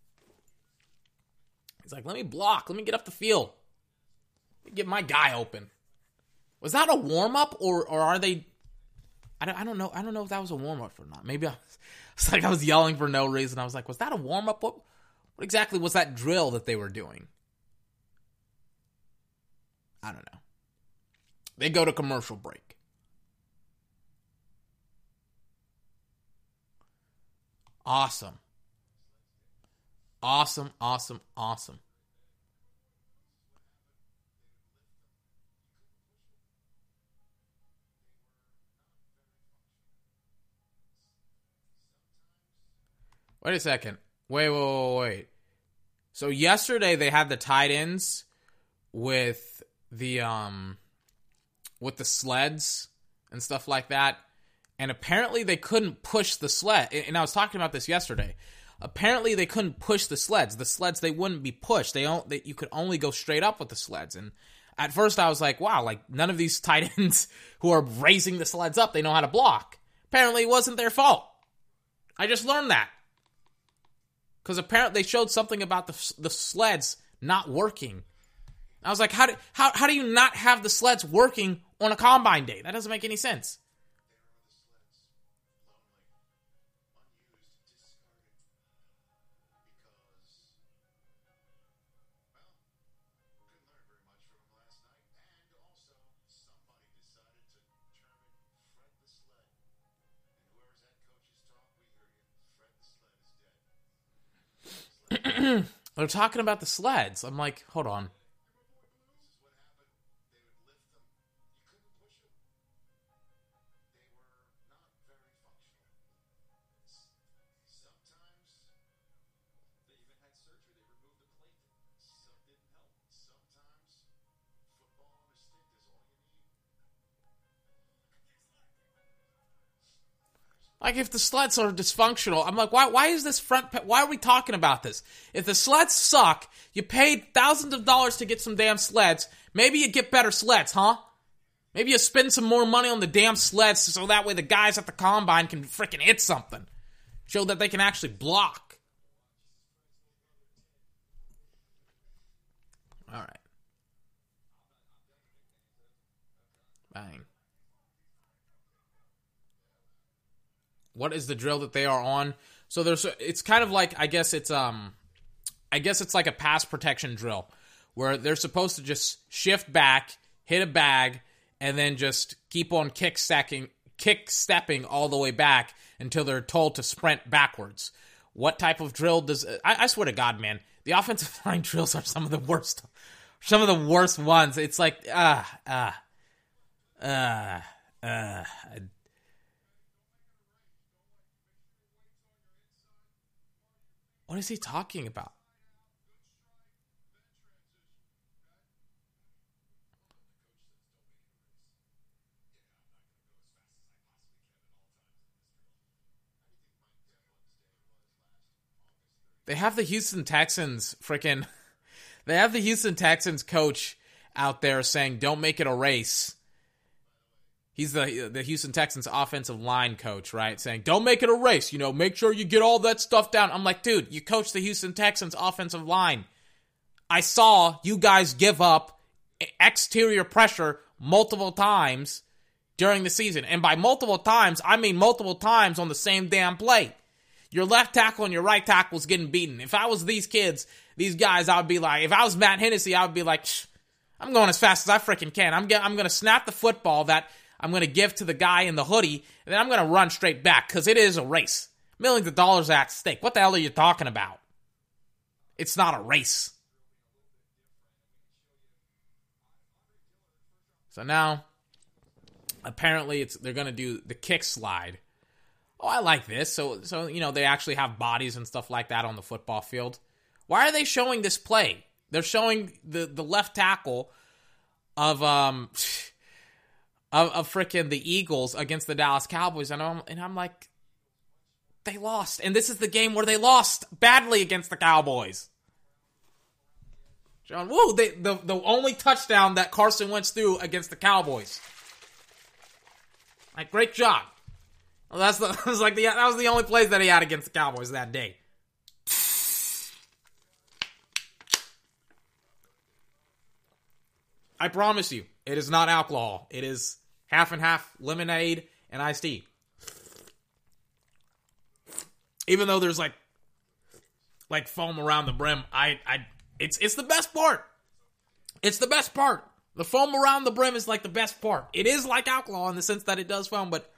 He's like, let me block. Let me get up the field. Let me get my guy open. Was that a warm up or, or are they. I don't, I don't know. I don't know if that was a warm up or not. Maybe I it's like I was yelling for no reason. I was like, was that a warm up? What, what exactly was that drill that they were doing? I don't know. They go to commercial break. Awesome. Awesome, awesome, awesome. Wait a second. Wait, wait, wait, wait. So yesterday they had the tight ends with the um with the sleds and stuff like that and apparently they couldn't push the sled. And I was talking about this yesterday. Apparently they couldn't push the sleds. The sleds they wouldn't be pushed. They don't. They, you could only go straight up with the sleds. And at first I was like, wow, like none of these (laughs) tight ends who are raising the sleds up, they know how to block. Apparently it wasn't their fault. I just learned that because apparently they showed something about the the sleds not working. I was like, how do how how do you not have the sleds working on a combine day? That doesn't make any sense. (clears throat) They're talking about the sleds. I'm like, hold on. Like if the sleds are dysfunctional, I'm like, why? Why is this front? Why are we talking about this? If the sleds suck, you paid thousands of dollars to get some damn sleds. Maybe you get better sleds, huh? Maybe you spend some more money on the damn sleds so that way the guys at the combine can freaking hit something, show that they can actually block. All right. Bang. What is the drill that they are on. So there's it's kind of like I guess it's um I guess it's like a pass protection drill where they're supposed to just shift back, hit a bag, and then just keep on kick stacking kick stepping all the way back until they're told to sprint backwards. What type of drill does I, I swear to God, man, the offensive (laughs) line drills are some of the worst, some of the worst ones. It's like ah ah ah ah. What is he talking about? They have the Houston Texans freaking. (laughs) They have the Houston Texans coach out there saying, "Don't make it a race." He's the the Houston Texans offensive line coach, right? Saying, "Don't make it a race. You know, make sure you get all that stuff down." I'm like, dude, you coach the Houston Texans offensive line. I saw you guys give up exterior pressure multiple times during the season, and by multiple times, I mean multiple times on the same damn play. Your left tackle and your right tackle was getting beaten. If I was these kids, these guys, I would be like, if I was Matt Hennessy, I would be like, I'm going as fast as I freaking can. I'm, I'm going to snap the football that I'm going to give to the guy in the hoodie, and then I'm going to run straight back because it is a race. Millions of dollars at stake. What the hell are you talking about? It's not a race. So now, apparently, it's they're going to do the kick slide oh, I like this. So, so you know, they actually have bodies and stuff like that on the football field. Why are they showing this play? They're showing the the left tackle of um (laughs) of, of freaking the Eagles against the Dallas Cowboys, and I'm and I'm like, they lost, and this is the game where they lost badly against the Cowboys. John, woo! They, the the only touchdown that Carson Wentz threw against the Cowboys. Like, great job. Well, that's the (laughs) that was like the that was the only plays that he had against the Cowboys that day. I promise you, it is not alcohol. It is half and half lemonade and iced tea. Even though there's like like foam around the brim, I I it's it's the best part. It's the best part. The foam around the brim is like the best part. It is like alcohol in the sense that it does foam, but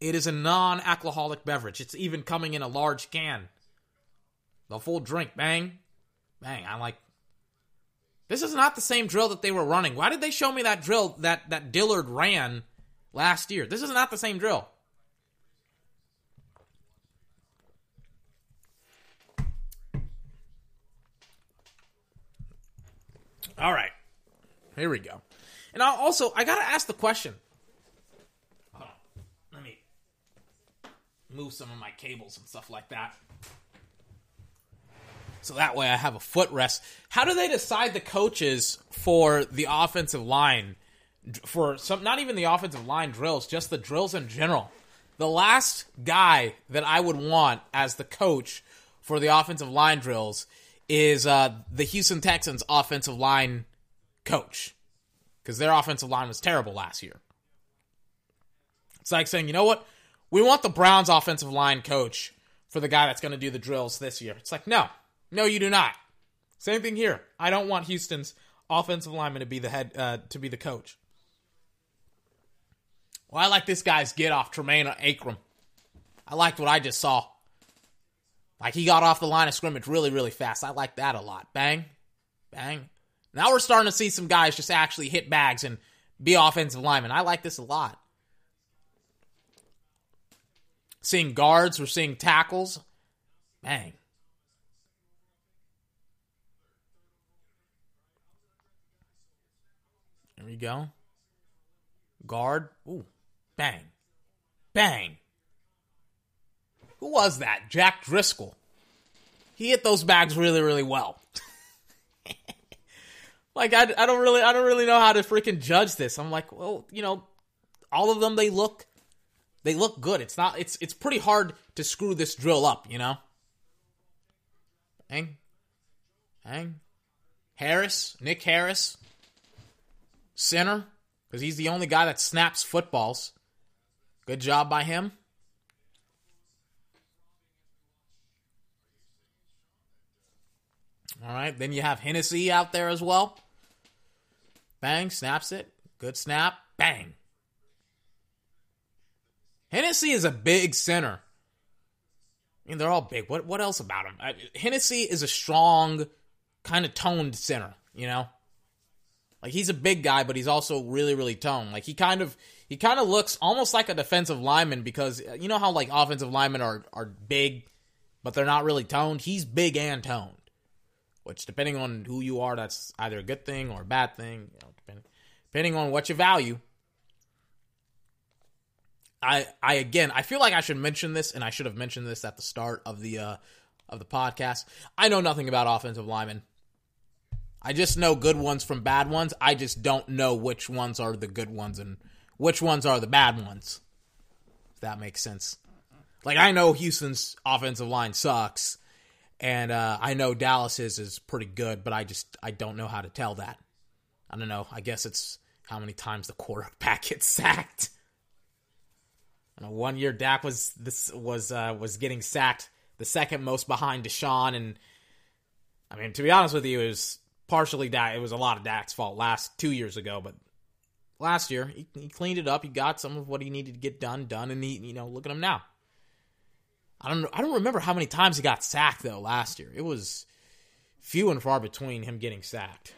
it is a non alcoholic beverage. It's even coming in a large can. The full drink, bang. Bang. I like. This is not the same drill that they were running. Why did they show me that drill that, that Dillard ran last year? This is not the same drill. All right. Here we go. And I also, I got to ask the question Hold on. Let me move some of my cables and stuff like that. So that way I have a footrest. How do they decide the coaches for the offensive line? For some, not even the offensive line drills, just the drills in general. The last guy that I would want as the coach for the offensive line drills is uh, the Houston Texans offensive line coach because their offensive line was terrible last year. It's like saying, you know what? we want the Browns offensive line coach for the guy that's going to do the drills this year. It's like, no, no, you do not. Same thing here. I don't want Houston's offensive lineman to be the head, uh, to be the coach. Well, I like this guy's get off, Tremayne Anchrum. I liked what I just saw. Like he got off the line of scrimmage really, really fast. I like that a lot. Bang, bang. Now we're starting to see some guys just actually hit bags and be offensive linemen. I like this a lot seeing guards, we're seeing tackles. Bang. There we go. Guard. Ooh. Bang. Bang. Who was that? Jack Driscoll. He hit those bags really, really well. (laughs) like I, I don't really I don't really know how to freaking judge this. I'm like, well, you know, all of them they look they look good. It's not. It's it's pretty hard to screw this drill up. You know. Hang, hang. Harris, Nick Harris, center, because he's the only guy that snaps footballs. Good job by him. All right, then you have Hennessy out there as well. Bang, snaps it. Good snap. Bang. Hennessy is a big center. I mean, they're all big. What what else about him? Hennessy is a strong, kind of toned center. You know, like he's a big guy, but he's also really really toned. Like he kind of he kind of looks almost like a defensive lineman because uh, you know how like offensive linemen are are big, but they're not really toned. He's big and toned, which depending on who you are, that's either a good thing or a bad thing. You know, depending depending on what you value. I I again I feel like I should mention this, and I should have mentioned this at the start of the uh, of the podcast. I know nothing about offensive linemen. I just know good ones from bad ones. I just don't know which ones are the good ones and which ones are the bad ones. If that makes sense. Like I know Houston's offensive line sucks, and uh, I know Dallas's is pretty good, but I just I don't know how to tell that. I don't know. I guess it's how many times the quarterback (laughs) gets sacked. One year Dak was this was uh, was getting sacked, the second most behind Deshaun, and I mean to be honest with you, was partially Dak. It was a lot of Dak's fault last two years ago, but last year he, he cleaned it up. He got some of what he needed to get done done, and he you know look at him now. I don't I don't remember how many times he got sacked though last year. It was few and far between him getting sacked.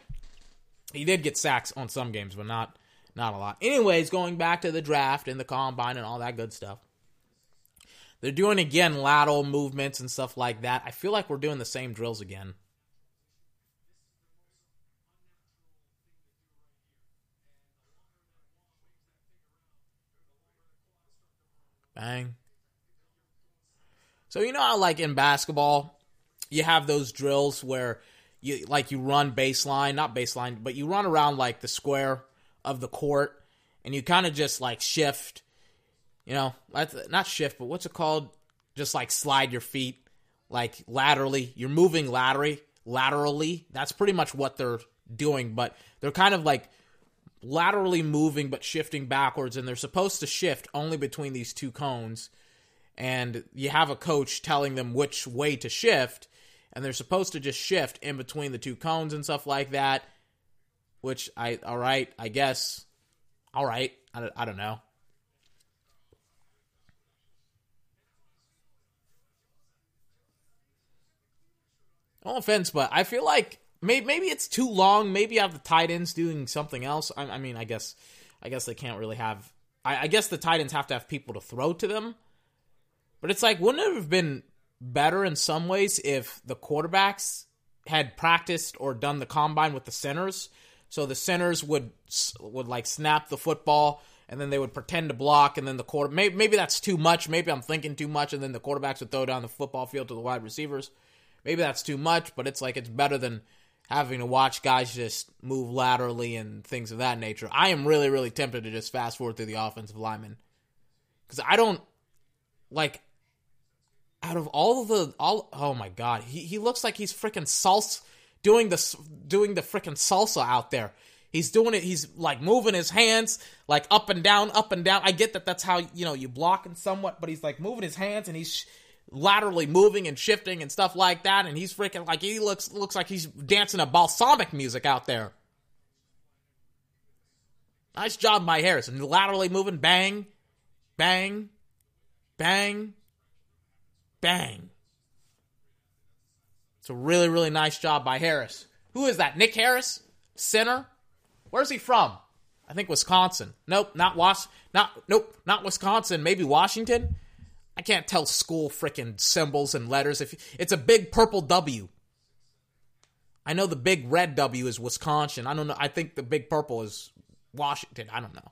He did get sacks on some games, but not not a lot. Anyways, going back to the draft and the combine and all that good stuff. They're doing again lateral movements and stuff like that. I feel like we're doing the same drills again. Bang. So you know how like in basketball, you have those drills where you like you run baseline, not baseline, but you run around like the square of the court and you kind of just like shift, you know, not shift, but what's it called? Just like slide your feet like laterally. You're moving laterally, laterally. That's pretty much what they're doing, but they're kind of like laterally moving but shifting backwards and they're supposed to shift only between these two cones and you have a coach telling them which way to shift and they're supposed to just shift in between the two cones and stuff like that which I all right, I guess. All right, I, I don't know. No offense, but I feel like maybe maybe it's too long. Maybe you have the tight ends doing something else. I, I mean, I guess I guess they can't really have. I, I guess the tight ends have to have people to throw to them. But it's like, wouldn't it have been better in some ways if the quarterbacks had practiced or done the combine with the centers so the centers would would like snap the football and then they would pretend to block and then the quarter maybe, maybe that's too much maybe i'm thinking too much and then the quarterbacks would throw down the football field to the wide receivers maybe that's too much but it's like it's better than having to watch guys just move laterally and things of that nature i am really really tempted to just fast forward through the offensive linemen because i don't like out of all the all oh my god he, he looks like he's freaking salsa doing the doing the freaking salsa out there. He's doing it. He's like moving his hands like up and down, up and down. I get that that's how you know you block and somewhat, but he's like moving his hands and he's laterally moving and shifting and stuff like that. And he's freaking like he looks looks like he's dancing a balsamic music out there. Nice job by Harrison. Laterally moving, bang, bang, bang, bang. It's a really, really nice job by Harris. Who is that? Nick Harris? Center? Where's he from? I think Wisconsin. Nope, not Was not nope, not Wisconsin, maybe Washington. I can't tell school freaking symbols and letters if it's a big purple W. I know the big red W is Wisconsin. I don't know. I think the big purple is Washington. I don't know.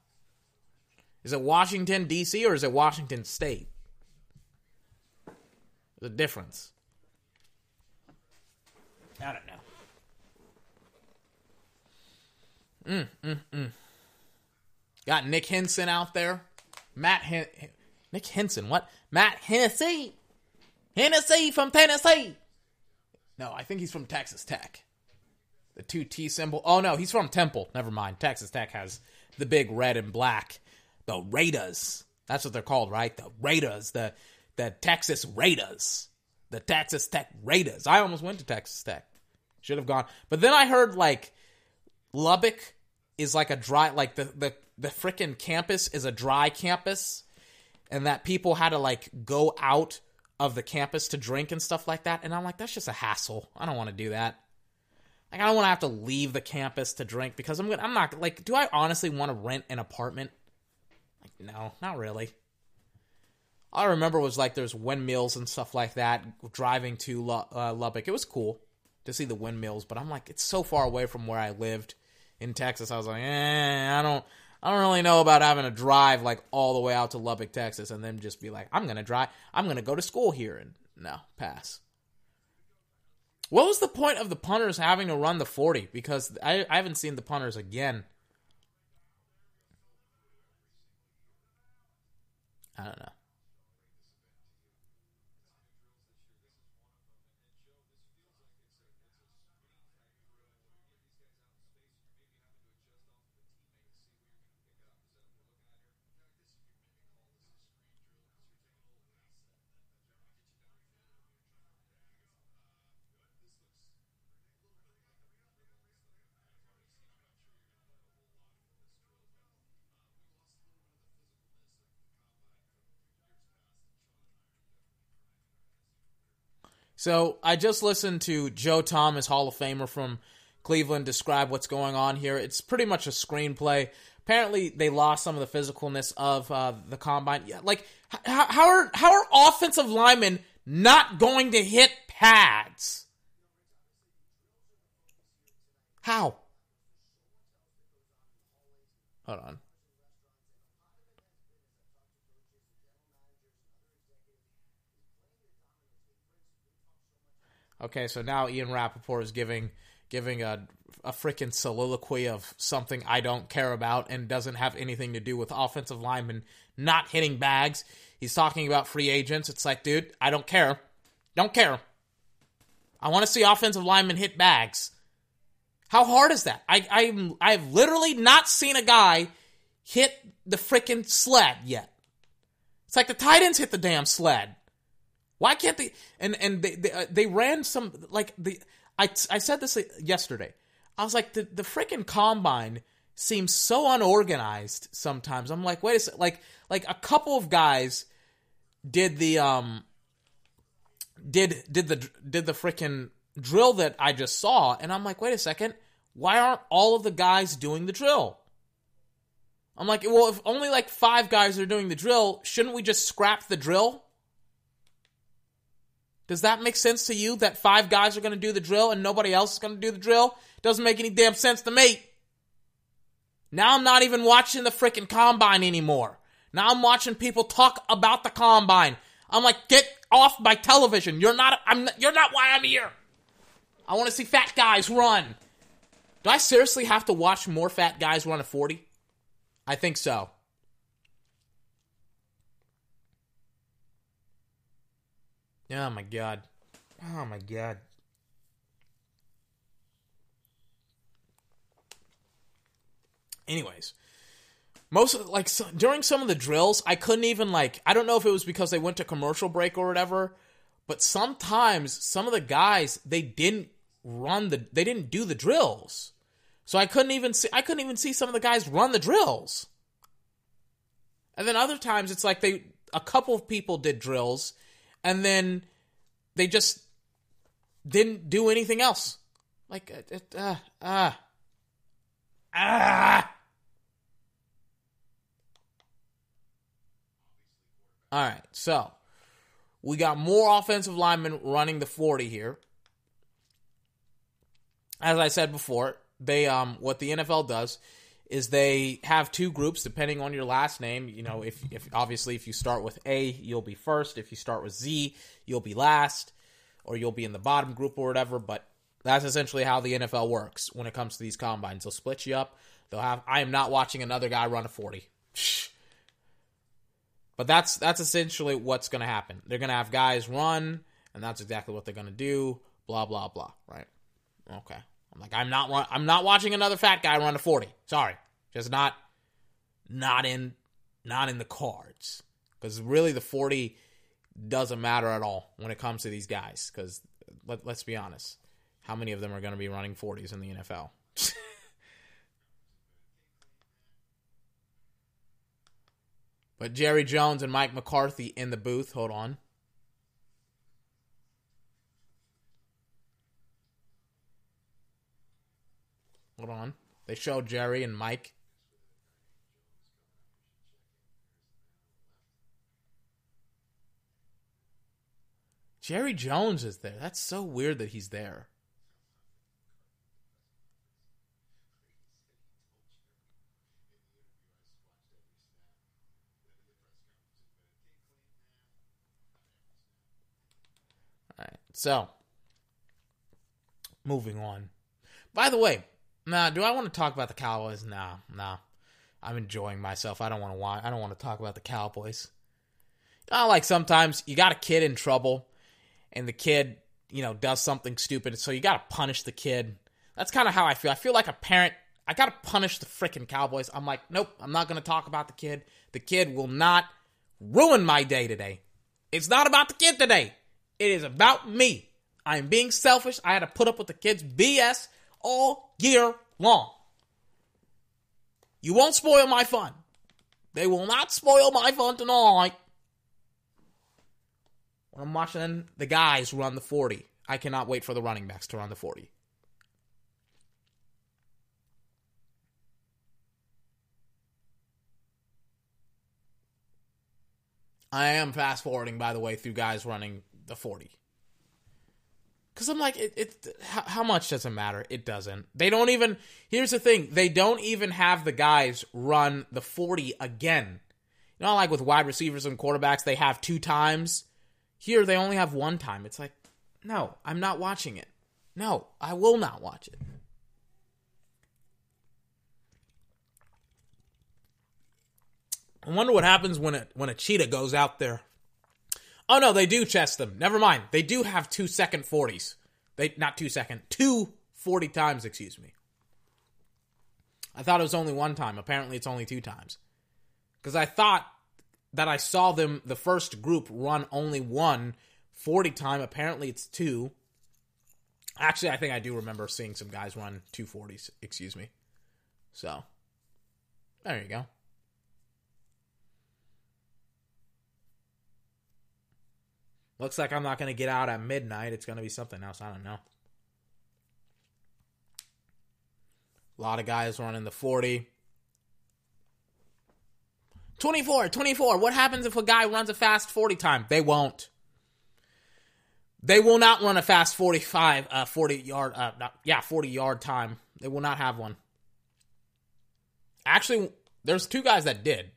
Is it Washington D.C. or is it Washington State? The difference. I don't know. Mm, mm, mm. Got Nick Henson out there. Matt Nick Henson, what? Matt Hennessy. Hennessy from Tennessee. No, I think he's from Texas Tech. The two T symbol. Oh no, he's from Temple. Never mind. Texas Tech has the big red and black. The Raiders. That's what they're called, right? The Raiders. The the Texas Raiders the Texas Tech Raiders. I almost went to Texas Tech. Should have gone. But then I heard like Lubbock is like a dry like the the the freaking campus is a dry campus and that people had to like go out of the campus to drink and stuff like that. And I'm like, that's just a hassle. I don't want to do that. Like, I don't want to have to leave the campus to drink because I'm gonna, I'm not like, do I honestly want to rent an apartment? Like, no, not really. All I remember was like there's windmills and stuff like that. Driving to uh, Lubbock, it was cool to see the windmills, but I'm like, it's so far away from where I lived in Texas. I was like, eh, I don't, I don't really know about having to drive like all the way out to Lubbock, Texas, and then just be like, I'm gonna drive, I'm gonna go to school here, and no, pass. What was the point of the punters having to run the 40? Because I, I haven't seen the punters again. I don't know. So I just listened to Joe Thomas, Hall of Famer from Cleveland, describe what's going on here. It's pretty much a screenplay. Apparently, they lost some of the physicalness of uh, the combine. Yeah, like how, how are how are offensive linemen not going to hit pads? How? Hold on. Okay, so now Ian Rapoport is giving giving a a freaking soliloquy of something I don't care about and doesn't have anything to do with offensive linemen not hitting bags. He's talking about free agents. It's like, dude, I don't care. Don't care. I want to see offensive linemen hit bags. How hard is that? I I I've literally not seen a guy hit the freaking sled yet. It's like the tight ends hit the damn sled. Why can't they? And and they they, uh, they ran some like the I I said this yesterday. I was like the the freaking combine seems so unorganized sometimes. I'm like, wait a second, like like a couple of guys did the um did did the did the freaking drill that I just saw, and I'm like, wait a second, why aren't all of the guys doing the drill? I'm like, well, if only like five guys are doing the drill, shouldn't we just scrap the drill? Does that make sense to you that five guys are going to do the drill and nobody else is going to do the drill? Doesn't make any damn sense to me. Now I'm not even watching the freaking combine anymore. Now I'm watching people talk about the combine. I'm like, get off my television. You're not. I'm. You're not why I'm here. I want to see fat guys run. Do I seriously have to watch more fat guys run a forty? I think so. Oh my god. Oh my god. Anyways, most of, like so, during some of the drills, I couldn't even like I don't know if it was because they went to commercial break or whatever, but sometimes some of the guys they didn't run the they didn't do the drills. So I couldn't even see I couldn't even see some of the guys run the drills. And then other times it's like they a couple of people did drills and then they just didn't do anything else. Like, uh, uh, ah. All right, so we got more offensive linemen running the 40 here. As I said before, they um what the NFL does is they have two groups depending on your last name. You know, if if obviously if you start with A, you'll be first. If you start with Z, you'll be last, or you'll be in the bottom group or whatever. But that's essentially how the NFL works when it comes to these combines. They'll split you up. They'll have. I am not watching another guy run a forty. But that's that's essentially what's going to happen. They're going to have guys run, and that's exactly what they're going to do. Blah blah blah. Right? Okay. I'm like, I'm not run, I'm not watching another fat guy run a 40. Sorry. Just not not in not in the cards. Cuz really the 40 doesn't matter at all when it comes to these guys cuz let, let's be honest. How many of them are going to be running 40s in the NFL? (laughs) But Jerry Jones and Mike McCarthy in the booth. Hold on. On. They show Jerry and Mike. Jerry Jones is there. That's so weird that he's there. All right. So, moving on. By the way, nah, do I want to talk about the Cowboys? Nah, nah. I'm enjoying myself. I don't want to want I don't want to talk about the Cowboys. You know, like sometimes you got a kid in trouble and the kid, you know, does something stupid, so you got to punish the kid. That's kind of how I feel. I feel like a parent. I got to punish the freaking Cowboys. I'm like, nope, I'm not going to talk about the kid. The kid will not ruin my day today. It's not about the kid today. It is about me. I am being selfish. I had to put up with the kids' BS all year long. You won't spoil my fun. They will not spoil my fun tonight. When I'm watching the guys run the 40, I cannot wait for the running backs to run the 40. I am fast forwarding, by the way, through guys running the 40. Because I'm like, it, it how, how, much does it matter? It doesn't. They don't even, here's the thing, they don't even have the guys run the 40 again. You know, like with wide receivers and quarterbacks, they have two times. Here, they only have one time. It's like, no, I'm not watching it. No, I will not watch it. I wonder what happens when a when a cheetah goes out there. Oh no, they do chest them. Never mind. They do have two second forties. They not two second, two 40 times, excuse me. I thought it was only one time. Apparently it's only two times. Because I thought that I saw them the first group run only one 40 time. Apparently it's two. Actually, I think I do remember seeing some guys run 240s, excuse me. So, there you go. Looks like I'm not going to get out at midnight. It's going to be something else. I don't know. A lot of guys running the 40. 24, 24. What happens if a guy runs a fast 40 time? They won't. They will not run a fast 45, uh, 40 yard, uh, not, yeah, 40 yard time. They will not have one. Actually, there's two guys that did.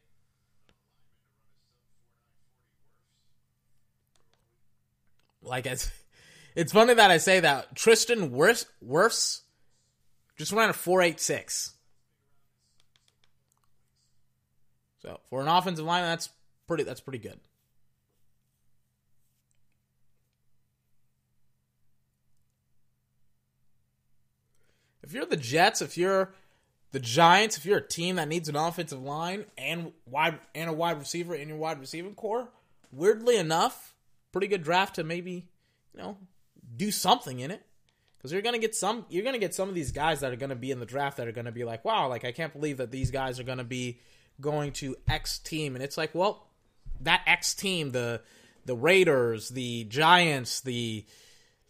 Like it's it's funny that I say that. Tristan Wirfs, just ran a four eight six. So for an offensive line, that's pretty that's pretty good. If you're the Jets, if you're the Giants, if you're a team that needs an offensive line and wide and a wide receiver in your wide receiving core, weirdly enough, pretty good draft to maybe, you know, do something in it. Because you're gonna get some you're gonna get some of these guys that are gonna be in the draft that are gonna be like, wow, like I can't believe that these guys are gonna be going to X team. And it's like, well, that X team, the the Raiders, the Giants, the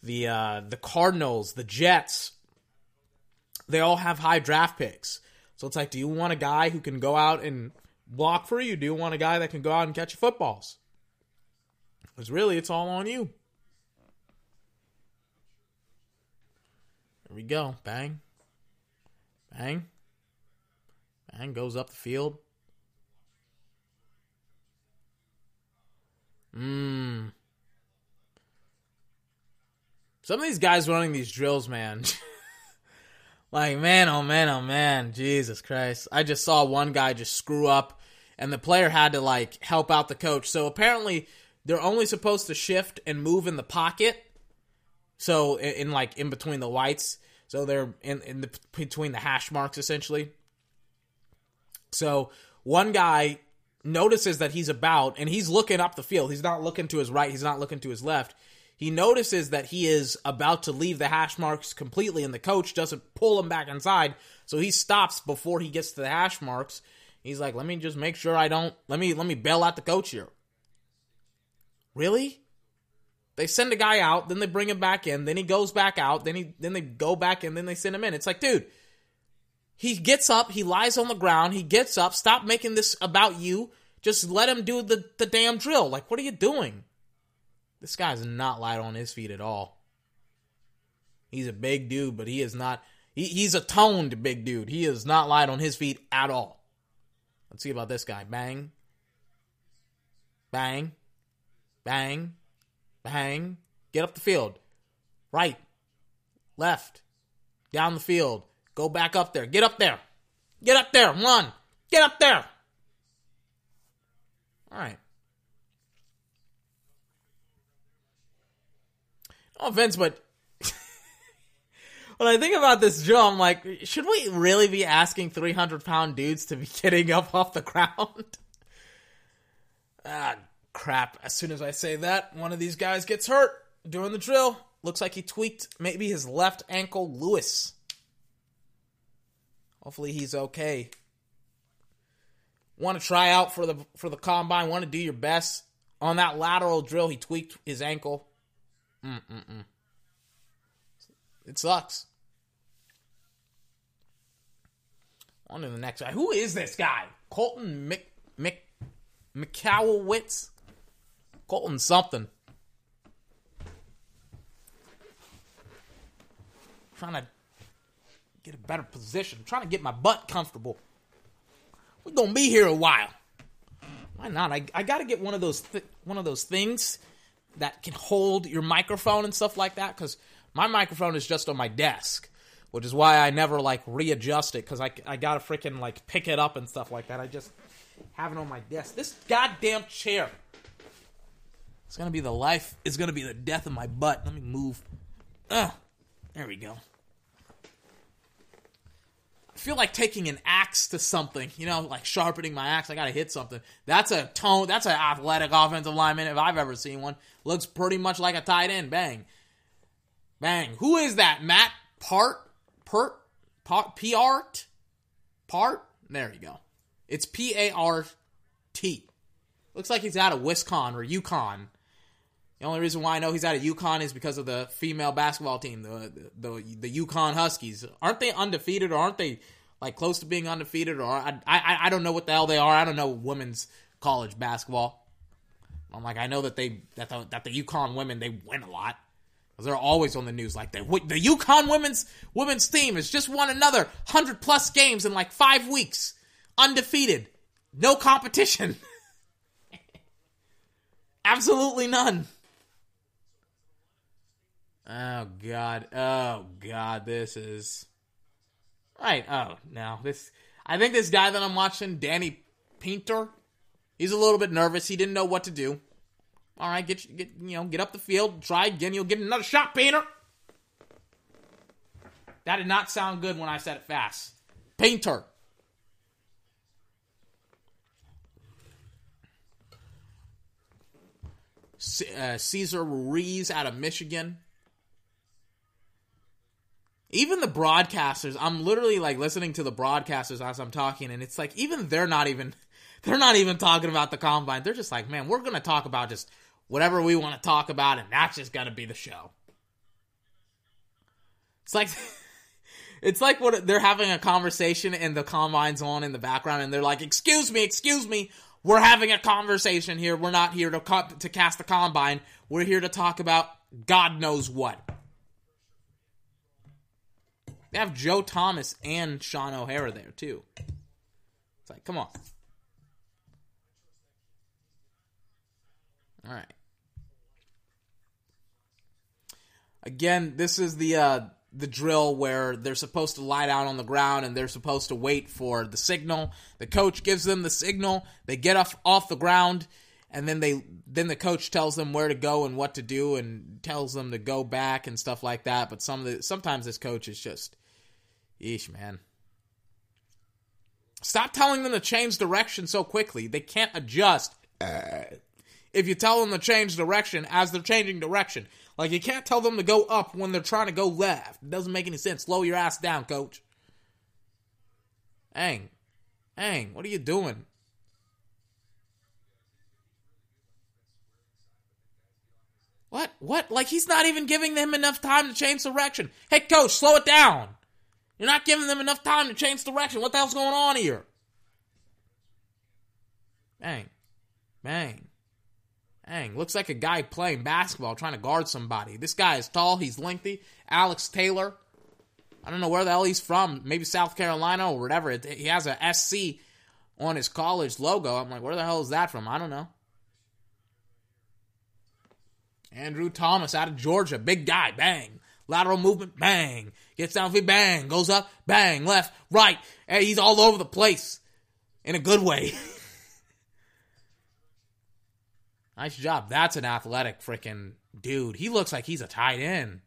the uh, the Cardinals, the Jets, they all have high draft picks. So it's like, do you want a guy who can go out and block for you? Do you want a guy that can go out and catch footballs? Because really, it's all on you. There we go. Bang. Bang. Bang goes up the field. Mmm. Some of these guys running these drills, man. (laughs) like, man, oh man, oh man. Jesus Christ. I just saw one guy just screw up and the player had to like help out the coach. So apparently they're only supposed to shift and move in the pocket. So in, in like in between the whites. So they're in in the between the hash marks essentially. So one guy notices that he's about and he's looking up the field. He's not looking to his right, he's not looking to his left. He notices that he is about to leave the hash marks completely and the coach doesn't pull him back inside. So he stops before he gets to the hash marks He's like, let me just make sure I don't let me let me bail out the coach here. Really? They send a guy out, then they bring him back in, then he goes back out, then he then they go back in, then they send him in. It's like, dude, he gets up, he lies on the ground, he gets up, stop making this about you. Just let him do the, the damn drill. Like, what are you doing? This guy's not light on his feet at all. He's a big dude, but he is not he, he's a toned big dude. He is not light on his feet at all. Let's see about this guy. Bang. Bang. Bang. Bang. Get up the field. Right. Left. Down the field. Go back up there. Get up there. Get up there. Run. Get up there. All right. No offense, but (laughs) when I think about this drill, I'm like, should we really be asking 300 pound dudes to be (laughs) getting up off the ground? (laughs) ah, crap. As soon as I say that, one of these guys gets hurt doing the drill. Looks like he tweaked maybe his left ankle, Lewis. Hopefully he's okay. Want to try out for the for the combine? Want to do your best on that lateral drill? He tweaked his ankle. Mm-mm-mm. It sucks. On to the next guy. Who is this guy? Colton Mc Mc McCowowitz? Colton something. trying to get a better position. trying to get my butt comfortable. We're gonna be here a while. Why not? I, I gotta get one of those th- one of those things that can hold your microphone and stuff like that because my microphone is just on my desk which is why I never like readjust it because I, I gotta freaking like pick it up and stuff like that. I just have it on my desk. This goddamn chair. It's gonna be the life. It's gonna be the death of my butt. Let me move. Ugh. There we go. I feel like taking an axe to something, you know, like sharpening my axe. I gotta hit something. That's a tone. That's an athletic offensive lineman if I've ever seen one. Looks pretty much like a tight end. Bang, bang. Who is that? Matt Part Pert, P R T, part. There you go. It's P A R T. Looks like he's out of Wisconsin or UConn. The only reason why I know he's out of UConn is because of the female basketball team, the the the UConn Huskies. Aren't they undefeated or aren't they like close to being undefeated? Or I I, I don't know what the hell they are. I don't know women's college basketball. I'm like I know that they that the, that the UConn women they win a lot because they're always on the news like that. The UConn women's women's team has just won another hundred plus games in like five weeks, undefeated, no competition, (laughs) absolutely none. Oh god, oh god, this is right. Oh no, this. I think this guy that I'm watching, Danny Painter, he's a little bit nervous. He didn't know what to do. All right, get get you know get up the field, try again. You'll get another shot, Painter. That did not sound good when I said it fast. Painter. C- uh, Cesar Ruiz out of Michigan. Even the broadcasters, I'm literally like listening to the broadcasters as I'm talking, and it's like even they're not even (laughs) they're not even talking about the combine. They're just like, man, we're gonna talk about just whatever we want to talk about, and that's just gonna be the show. It's like (laughs) it's like what they're having a conversation and the combine's on in the background, and they're like, "Excuse me, excuse me, we're having a conversation here. We're not here to co- to cast the combine. We're here to talk about God knows what." They have Joe Thomas and Shaun O'Hara there too. It's like, come on. All right. Again, this is the uh, the drill where they're supposed to lie down on the ground and they're supposed to wait for the signal. The coach gives them the signal. They get off off the ground, and then they then the coach tells them where to go and what to do and tells them to go back and stuff like that. But some of the sometimes this coach is just, eesh, man. Stop telling them to change direction so quickly. They can't adjust. Uh, if you tell them to change direction as they're changing direction. Like you can't tell them to go up when they're trying to go left. It doesn't make any sense. Slow your ass down, coach. Dang. Dang, what are you doing? What? What? Like he's not even giving them enough time to change direction. Hey, coach, slow it down. You're not giving them enough time to change direction. What the hell's going on here? Bang. Bang. Bang. Looks like a guy playing basketball trying to guard somebody. This guy is tall. He's lengthy. Alex Taylor. I don't know where the hell he's from. Maybe South Carolina or whatever. He has a SC on his college logo. I'm like, where the hell is that from? I don't know. Andrew Thomas out of Georgia. Big guy. Bang. Lateral movement. Bang. Gets down feet. Bang. Goes up. Bang. Left. Right. Hey, he's all over the place. In a good way. (laughs) nice job. That's an athletic freaking dude. He looks like he's a tight end.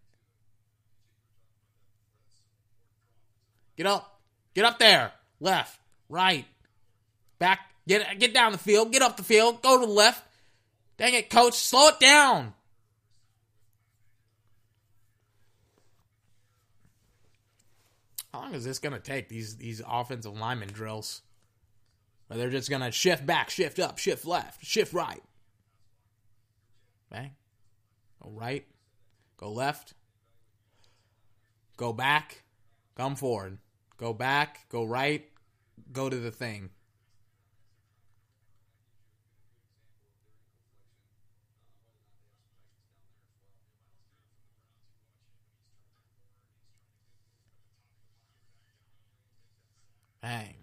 Get up. Get up there. Left. Right. Back. Get get down the field. Get up the field. Go to the left. Dang it, coach. Slow it down. How long is this going to take, these, these offensive lineman drills? Where they're just going to shift back, shift up, shift left, shift right. Bang. Go right. Go left. Go back. Come forward. Go back. Go right. Go to the thing. Bang.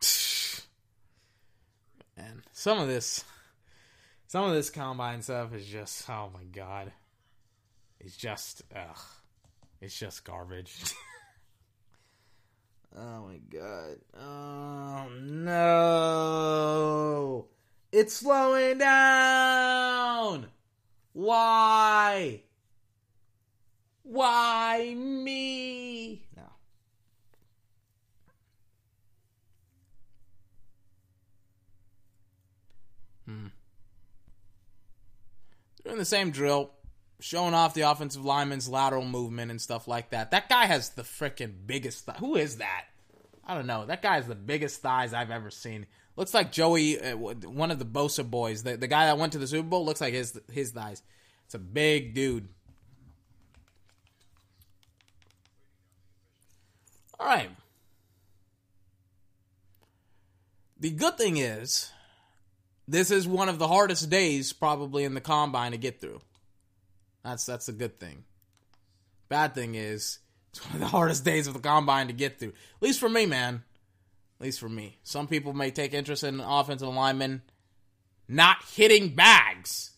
(sighs) And some of this, some of this combine stuff is just, oh my god, it's just, ugh, it's just garbage. (laughs) Oh my god. Oh no. It's slowing down. Why? Why me? No. Hmm. Doing the same drill showing off the offensive lineman's lateral movement and stuff like that. That guy has the freaking biggest. Th- Who is that? I don't know. That guy has the biggest thighs I've ever seen. Looks like Joey, uh, one of the Bosa boys, the, the guy that went to the Super Bowl. Looks like his his thighs. It's a big dude. All right. The good thing is, this is one of the hardest days probably in the combine to get through. That's that's a good thing. Bad thing is (laughs) it's one of the hardest days of the combine to get through. At least for me, man. At least for me. Some people may take interest in offensive linemen not hitting bags.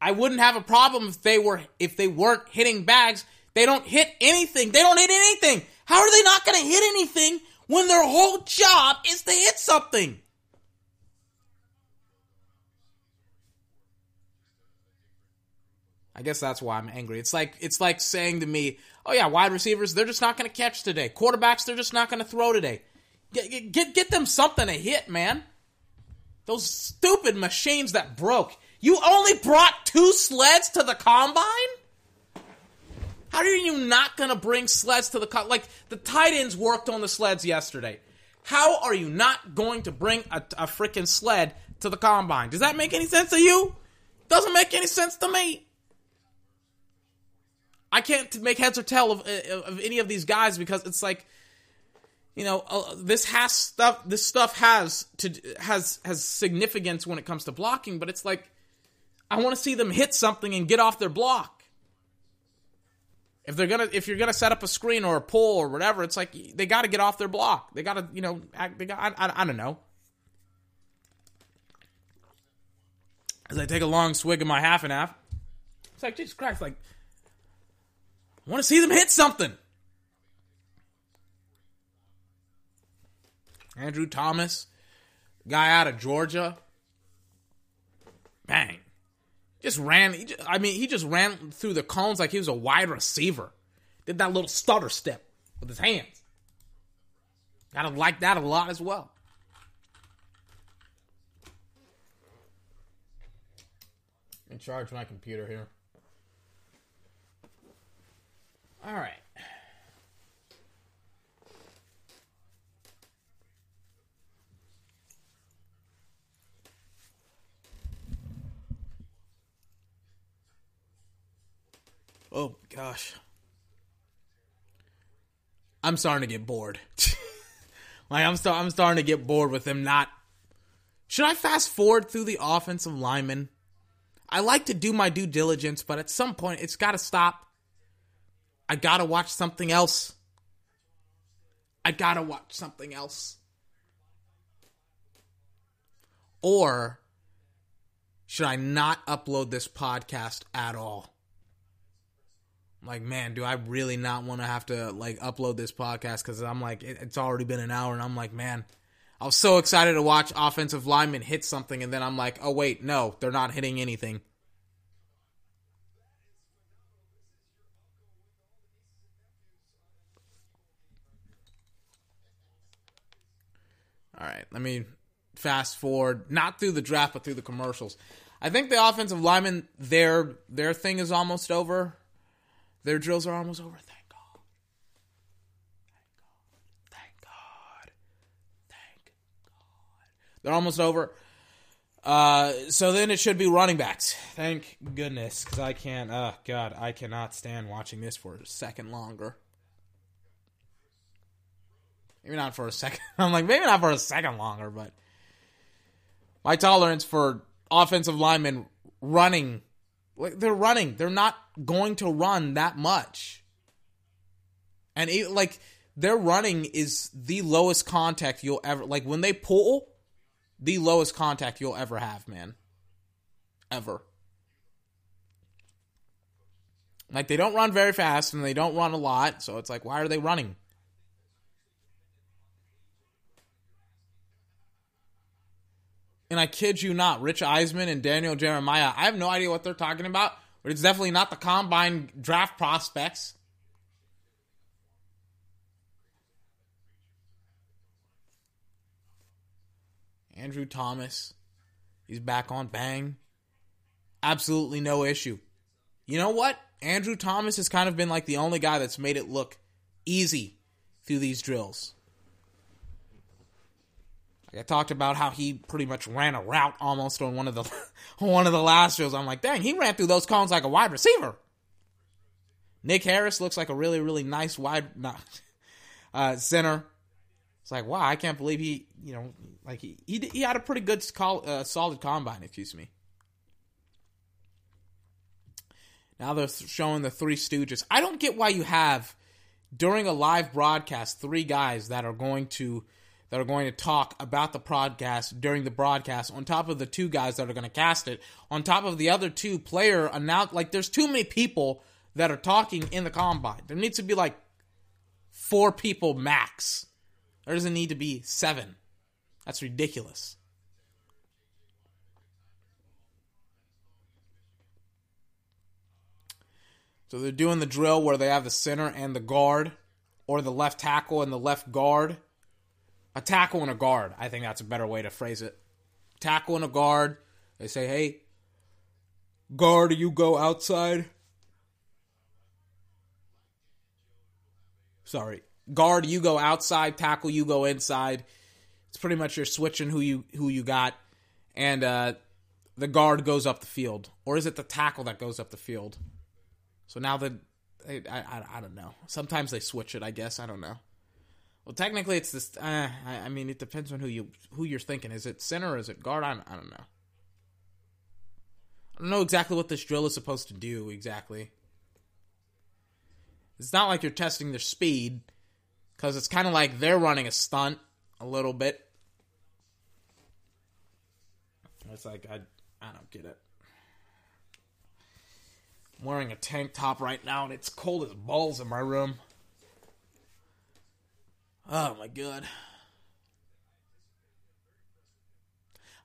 I wouldn't have a problem if they were if they weren't hitting bags. They don't hit anything. They don't hit anything. How are they not going to hit anything when their whole job is to hit something? I guess that's why I'm angry. It's like it's like saying to me, "Oh yeah, wide receivers, they're just not going to catch today. Quarterbacks, they're just not going to throw today. Get, get get them something to hit, man. Those stupid machines that broke. You only brought two sleds to the combine? How are you not going to bring sleds to the combine? Like the tight ends worked on the sleds yesterday. How are you not going to bring a, a freaking sled to the combine? Does that make any sense to you? Doesn't make any sense to me. I can't make heads or tail of, of any of these guys because it's like, you know, uh, this has stuff. This stuff has to has has significance when it comes to blocking, but it's like, I want to see them hit something and get off their block. If they're gonna, if you're gonna set up a screen or a pull or whatever, it's like they got to get off their block. They got to, you know, act, they got. I, I, I don't know. As I take a long swig of my half and half, it's like Jesus Christ, like I want to see them hit something. Andrew Thomas, guy out of Georgia. Bang. Just ran. Just, I mean, he just ran through the cones like he was a wide receiver. Did that little stutter step with his hands. I like that a lot as well. And charge my computer here. All right. Oh gosh. I'm starting to get bored. (laughs) like I'm I'm starting to get bored with them not Should I fast forward through the offensive linemen? I like to do my due diligence, but at some point it's got to stop. I got to watch something else. I got to watch something else. Or should I not upload this podcast at all? like, man, do I really not want to have to like upload this podcast? Because I'm like, it, it's already been an hour, and I'm like, man, I was so excited to watch offensive linemen hit something, and then I'm like, oh wait, no, they're not hitting anything. All right, let me fast forward, not through the draft, but through the commercials. I think the offensive linemen, their their thing is almost over. Their drills are almost over. Thank God. Thank God. Thank God. Thank God. They're almost over. Uh, so then it should be running backs. Thank goodness, because I can't. Oh God, I cannot stand watching this for a second longer. Maybe not for a (laughs) second. I'm like, maybe not for a second longer, but my tolerance for offensive linemen running like they're running. They're not going to run that much. And it, like their running is the lowest contact you'll ever like when they pull, the lowest contact you'll ever have, man. Ever. Like they don't run very fast and they don't run a lot, so it's like why are they running? And I kid you not, Rich Eisen and Daniel Jeremiah, I have no idea what they're talking about, but it's definitely not the combine draft prospects. Andrew Thomas, he's back on bang. Absolutely no issue. You know what? Andrew Thomas has kind of been like the only guy that's made it look easy through these drills. I talked about how he pretty much ran a route almost on one of the (laughs) one of the last shows. I'm like, dang, he ran through those cones like a wide receiver. Nick Harris looks like a really really nice wide (laughs) not, uh, center. It's like wow, I can't believe he you know like he he, he had a pretty good uh, solid combine. Excuse me. Now they're showing the three Stooges. I don't get why you have during a live broadcast three guys that are going to that are going to talk about the broadcast during the broadcast, on top of the two guys that are going to cast it, on top of the other two player announce. Like, there's too many people that are talking in the combine. There needs to be like four people max. There doesn't need to be seven. That's ridiculous. So they're doing the drill where they have the center and the guard, or the left tackle and the left guard a tackle and a guard. I think that's a better way to phrase it. Tackle and a guard. They say, hey, guard, you go outside. Sorry. Guard, you go outside. Tackle, you go inside. It's pretty much you're switching who you who you got. And uh, the guard goes up the field. Or is it the tackle that goes up the field? So now the I, I, I don't know. Sometimes they switch it, I guess. I don't know. Well, technically, it's this. Uh, I, I, mean, it depends on who you who you're thinking. Is it center or is it guard? I, I don't know. I don't know exactly what this drill is supposed to do exactly. It's not like you're testing their speed, because it's kind of like they're running a stunt a little bit. It's like I I don't get it. I'm wearing a tank top right now, and it's cold as balls in my room. Oh my god.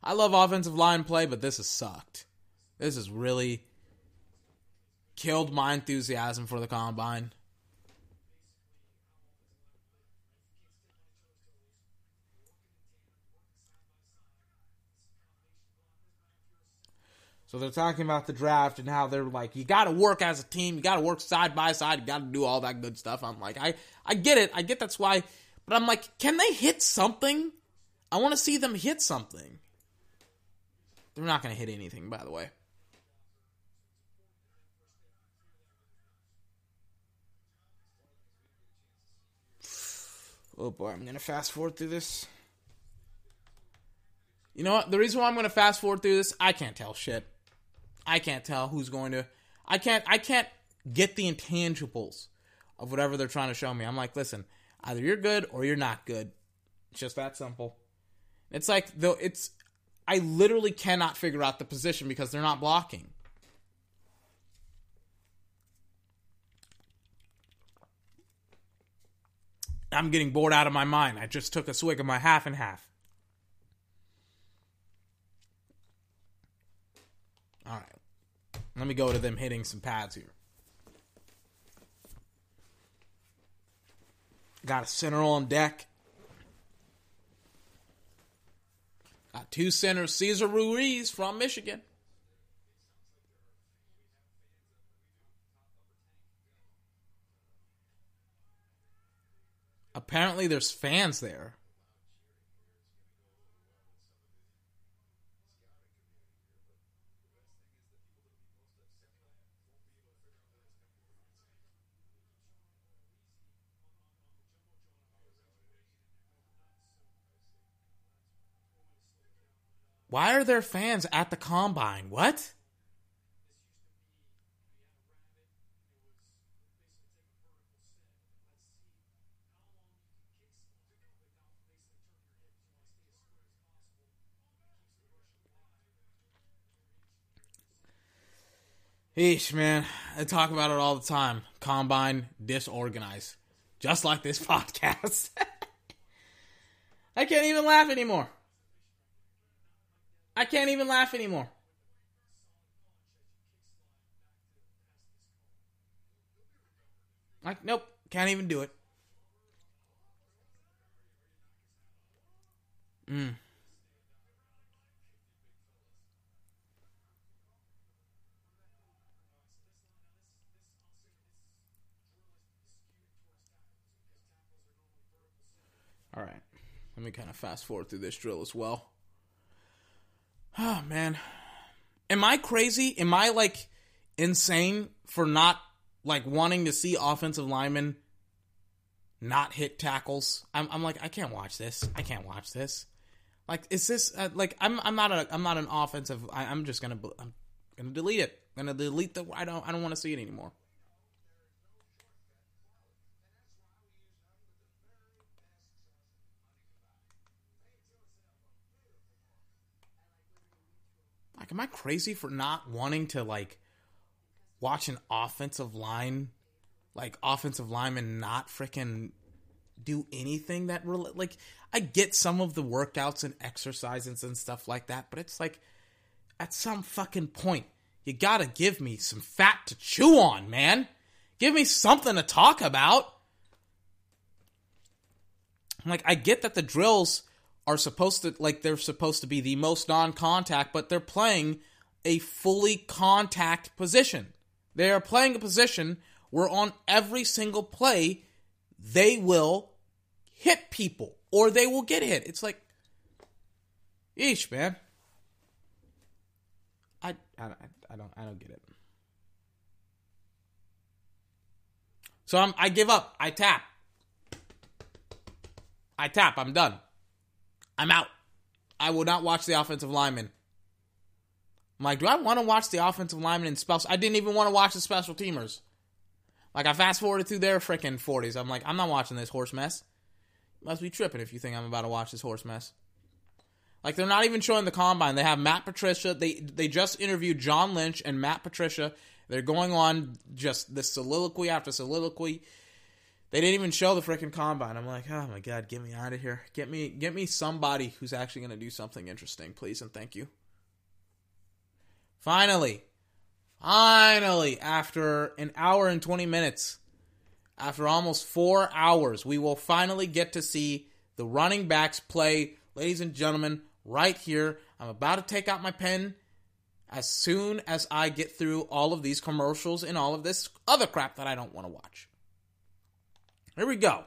I love offensive line play, but this has sucked. This has really killed my enthusiasm for the combine. So they're talking about the draft and how they're like, you got to work as a team, you got to work side by side, you got to do all that good stuff. I'm like, I I get it, I get that's why, but I'm like, can they hit something? I want to see them hit something. They're not going to hit anything, by the way. Oh boy, I'm going to fast forward through this. You know what? The reason why I'm going to fast forward through this, I can't tell shit. I can't tell who's going to. I can't. I can't get the intangibles of whatever they're trying to show me. I'm like, listen, either you're good or you're not good. It's just that simple. It's like though it's. I literally cannot figure out the position because they're not blocking. I'm getting bored out of my mind. I just took a swig of my half and half. All right. Let me go to them hitting some pads here. Got a center on deck. Got two centers, Cesar Ruiz from Michigan. Apparently, there's fans there. Why are there fans at the combine? What? Eesh, man. I talk about it all the time. Combine disorganized. Just like this (laughs) podcast. I can't even laugh anymore. I can't even laugh anymore. Like, nope, can't even do it. Mm. All right. Let me kind of fast forward through this drill as well. Oh, man. Am I crazy? Am I like insane for not like wanting to see offensive linemen not hit tackles? I'm, I'm like, I can't watch this. I can't watch this. Like, is this uh, like I'm I'm not a I'm not an offensive. I, I'm just gonna I'm gonna delete it. I'm gonna delete the. I don't I don't want to see it anymore. Like, am I crazy for not wanting to like watch an offensive line, like offensive lineman, not freaking do anything that really like? I get some of the workouts and exercises and stuff like that, but it's like at some fucking point you gotta give me some fat to chew on, man. Give me something to talk about. Like, I get that the drills are supposed to like they're supposed to be the most non-contact, but they're playing a fully contact position. They are playing a position where on every single play they will hit people or they will get hit. It's like, eesh, man. I I, I don't I don't get it. So I'm I give up. I tap. I tap. I'm done. I'm out. I will not watch the offensive lineman. I'm like, do I want to watch the offensive lineman and special? I didn't even want to watch the special teamers. Like I fast forwarded through their freaking forties. I'm like, I'm not watching this horse mess. You must be tripping if you think I'm about to watch this horse mess. Like they're not even showing the combine. They have Matt Patricia. They they just interviewed John Lynch and Matt Patricia. They're going on just this soliloquy after soliloquy. They didn't even show the freaking combine. I'm like, oh my god, get me out of here. Get me get me somebody who's actually gonna do something interesting, please and thank you. Finally, finally, after an hour and 20 minutes, after almost four hours, we will finally get to see the running backs play. Ladies and gentlemen, right here. I'm about to take out my pen as soon as I get through all of these commercials and all of this other crap that I don't want to watch. Here we go.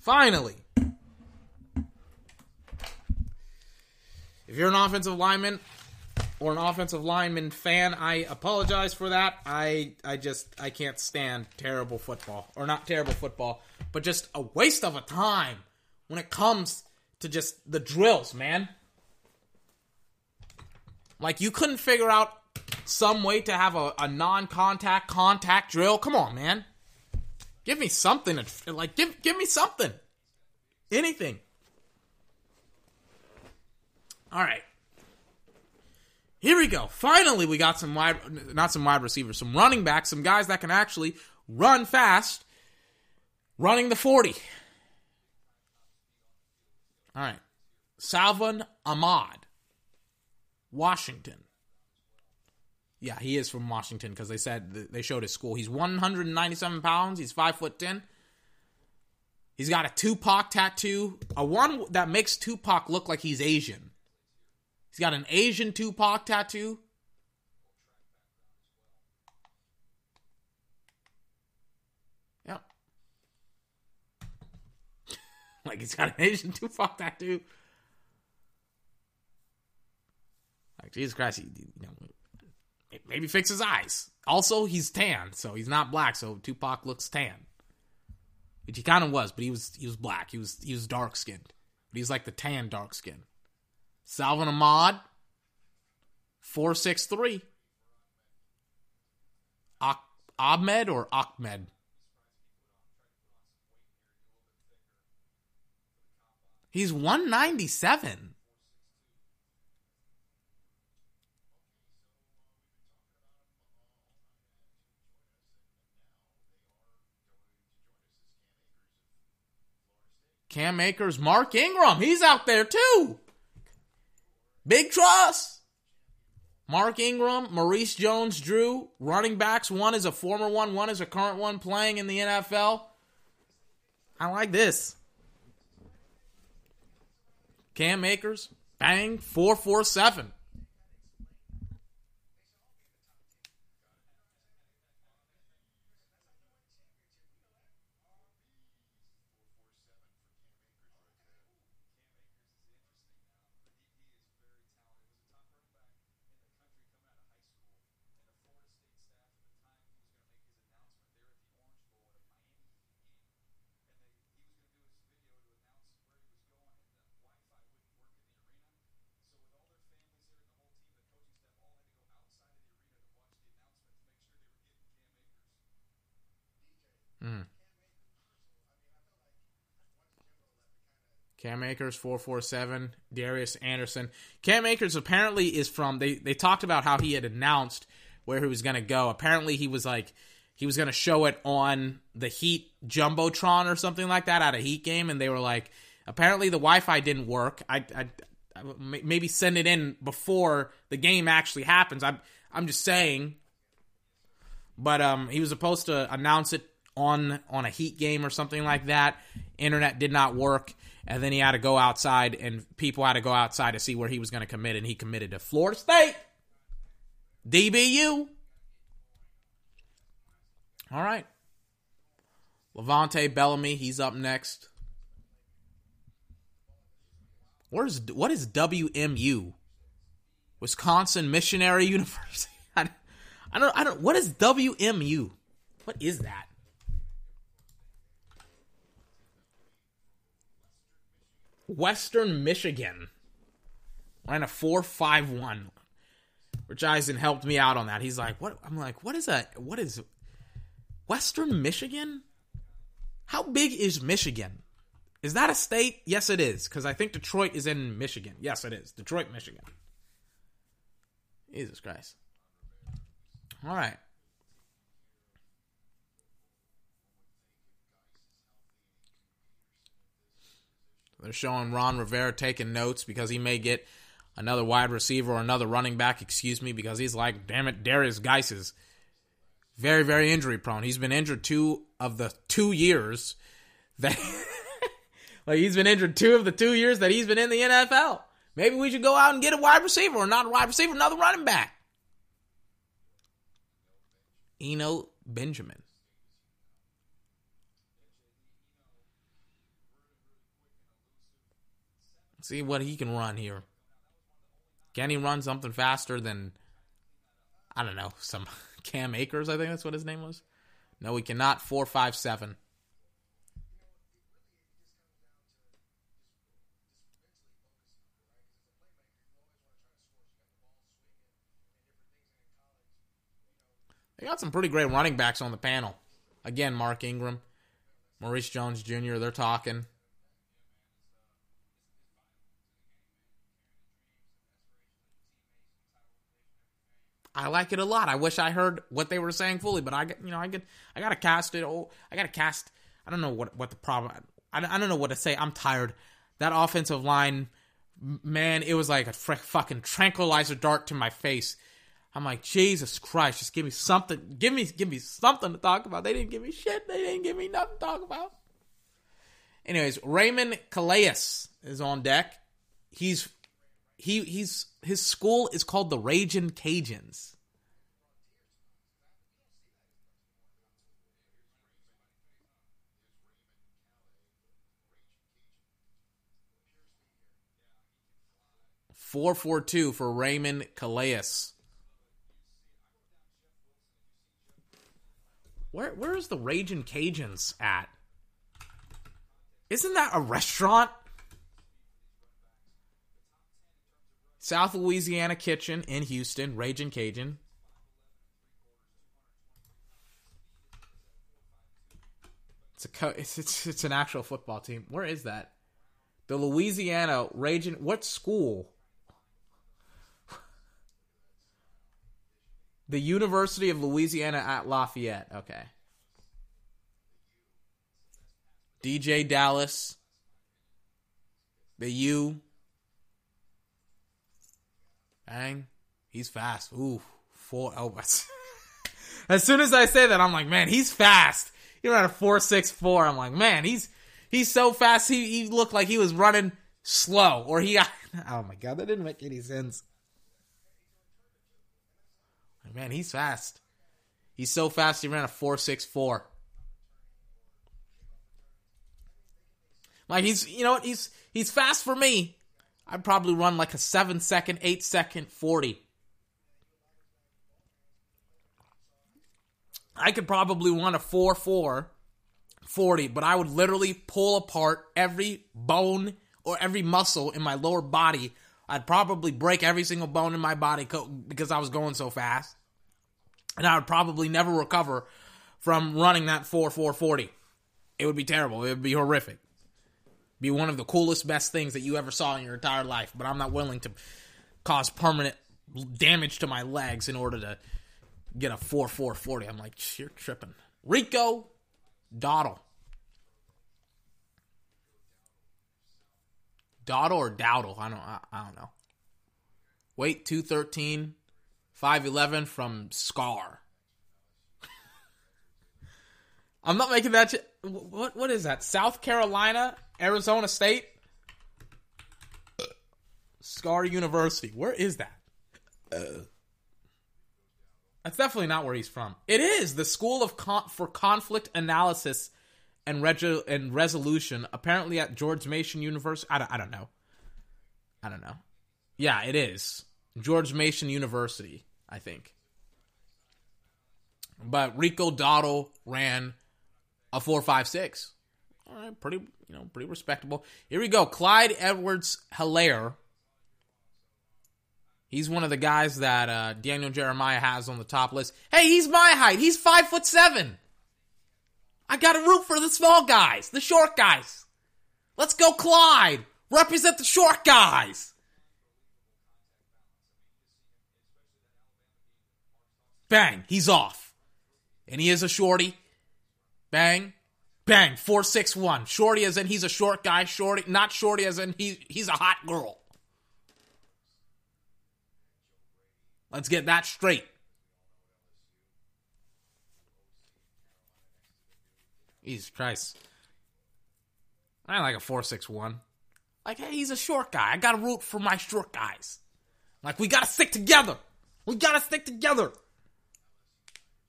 Finally. If you're an offensive lineman or an offensive lineman fan, I apologize for that. I I just I can't stand terrible football or not terrible football, but just a waste of a time when it comes to just the drills, man. Like you couldn't figure out some way to have a, a non-contact contact drill. Come on, man. Give me something. Like give give me something. Anything. All right. Here we go. Finally, we got some wide, not some wide receivers, some running backs, some guys that can actually run fast, running the 40. All right. Salvon Ahmed, Washington. Yeah, he is from Washington because they said they showed his school. He's 197 pounds. He's five foot ten. He's got a Tupac tattoo, a one that makes Tupac look like he's Asian. He's got an Asian Tupac tattoo. (laughs) Like he's got an Asian Tupac tattoo. Like Jesus Christ, he, you know, maybe fix his eyes. Also, he's tan, so he's not black. So Tupac looks tan, which he kind of was, but he was he was black. He was he was dark skinned, but he's like the tan dark skin. Salvon Ahmed, 463. Ahmed or Ahmed? He's 197. Cam Akers, Mark Ingram, he's out there too. Big trust. Mark Ingram, Maurice Jones Drew, running backs. One is a former one, one is a current one playing in the NFL. I like this. Cam Akers, bang, 447. Cam Akers, 447. Darius Anderson. Cam Akers apparently is from, they, they talked about how he had announced where he was going to go. Apparently, he was like, he was going to show it on the Heat Jumbotron or something like that at a Heat game. And they were like, apparently the Wi Fi didn't work. I, I, I, maybe send it in before the game actually happens. I'm, I'm just saying. But um, he was supposed to announce it on on a Heat game or something like that. Internet did not work and then he had to go outside, and people had to go outside to see where he was going to commit, and he committed to Florida State. DBU. All right. LeVante Bellamy, he's up next. Where's what is WMU? Wisconsin Missionary (laughs) University. I, don't I don't what is WMU? What is that? Western Michigan ran a four five one. Rich Eisen helped me out on that. He's like, "What?" I'm like, "What is that? What is Western Michigan? How big is Michigan? Is that a state? Yes, it is, because I think Detroit is in Michigan. Yes, it is. Detroit, Michigan. Jesus Christ. All right. They're showing Ron Rivera taking notes because he may get another wide receiver or another running back, excuse me, because he's like, damn it, Derrius Guice is very, very injury prone. He's been injured two of the two years that (laughs) like he's been injured two of the two years that he's been in the NFL. Maybe we should go out and get a wide receiver or not a wide receiver, another running back. Eno Benjamin. See what he can run here. Can he run something faster than I don't know, some (laughs) Cam Akers, I think that's what his name was? No, he cannot. Four five seven. They got some pretty great running backs on the panel. Again, Mark Ingram, Maurice Jones Jr., they're talking. I like it a lot. I wish I heard what they were saying fully, but I get, you know, I get, I gotta cast it. Oh, I gotta cast. I don't know what what the problem. I, I don't know what to say. I'm tired. That offensive line, man, it was like a fr- fucking tranquilizer dart to my face. I'm like, Jesus Christ, just give me something. Give me, give me something to talk about. They didn't give me shit. They didn't give me nothing to talk about. Anyways, Raymond Calais is on deck. He's he he's his school is called the Raging Cajuns. Four four two for Raymond Calais. Where where's the Raging Cajuns at? Isn't that a restaurant? South Louisiana Kitchen in Houston, Raging Cajun. It's a co- (laughs) it's, it's it's an actual football team. Where is that? The Louisiana Raging. What school? (laughs) The University of Louisiana at Lafayette. Okay. DeeJay Dallas. The U. Bang. He's fast. Ooh. Four. Oh, (laughs) as soon as I say that, I'm like, man, he's fast. He ran a four six four. I'm like, man, he's he's so fast. He he looked like he was running slow, or he. (laughs) Oh my god, that didn't make any sense. Man, he's fast. He's so fast. He ran a four six four. Like he's, you know what? He's he's fast for me. I'd probably run like a seven second, eight second, forty. I could probably run a 4 4 40, but I would literally pull apart every bone or every muscle in my lower body. I'd probably break every single bone in my body co- because I was going so fast. And I would probably never recover from running that 4 4 40. It would be terrible. It would be horrific. Be one of the coolest, best things that you ever saw in your entire life, but I'm not willing to cause permanent damage to my legs in order to get a 4 4 40. I'm like, you're tripping. Rico Dowdle. Dowdle or Dowdle? I don't, I, I don't know. Weight 213, 5'11 from Scar. (laughs) I'm not making that. Ch- what what is that? South Carolina, Arizona State, Scar University. Where is that? Uh, that's definitely not where he's from. It is the School of Con- for Conflict Analysis and Reg- and Resolution. Apparently at George Mason University. I don't, I don't know. I don't know. Yeah, it is George Mason University. I think. But Rico Dowdle ran a four five six. All right, pretty you know pretty respectable. Here we go, Clyde Edwards Helaire. He's one of the guys that uh, Daniel Jeremiah has on the top list. Hey, he's my height. He's five foot seven. I got to root for the small guys, the short guys. Let's go, Clyde. Represent the short guys. Bang, he's off. And he is a shorty. Bang. Bang. 461. Shorty as in he's a short guy. Shorty, not shorty as in he, he's a hot girl. Let's get that straight. Jesus Christ. I like a 461. Like, hey, he's a short guy. I gotta root for my short guys. Like, we gotta stick together. We gotta stick together.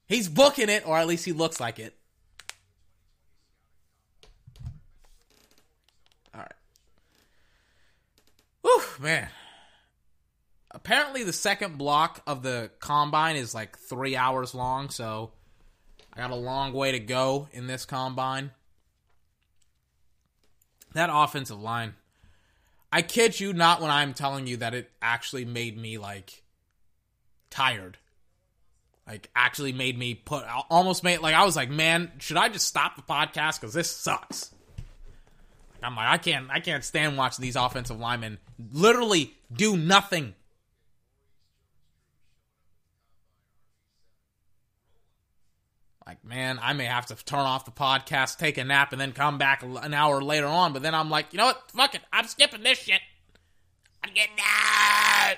He's booking it, or at least he looks like it. All right. Whew, man. Apparently, the second block of the combine is like three hours long, so I got a long way to go in this combine. That offensive line. I kid you not when I'm telling you that it actually made me like tired. Like actually made me put almost made like I was like, man, should I just stop the podcast because this sucks? I'm like, I can't, I can't stand watching these offensive linemen literally do nothing. Like, man, I may have to turn off the podcast, take a nap, and then come back an hour later on. But then I'm like, you know what? Fuck it. I'm skipping this shit. I'm getting out.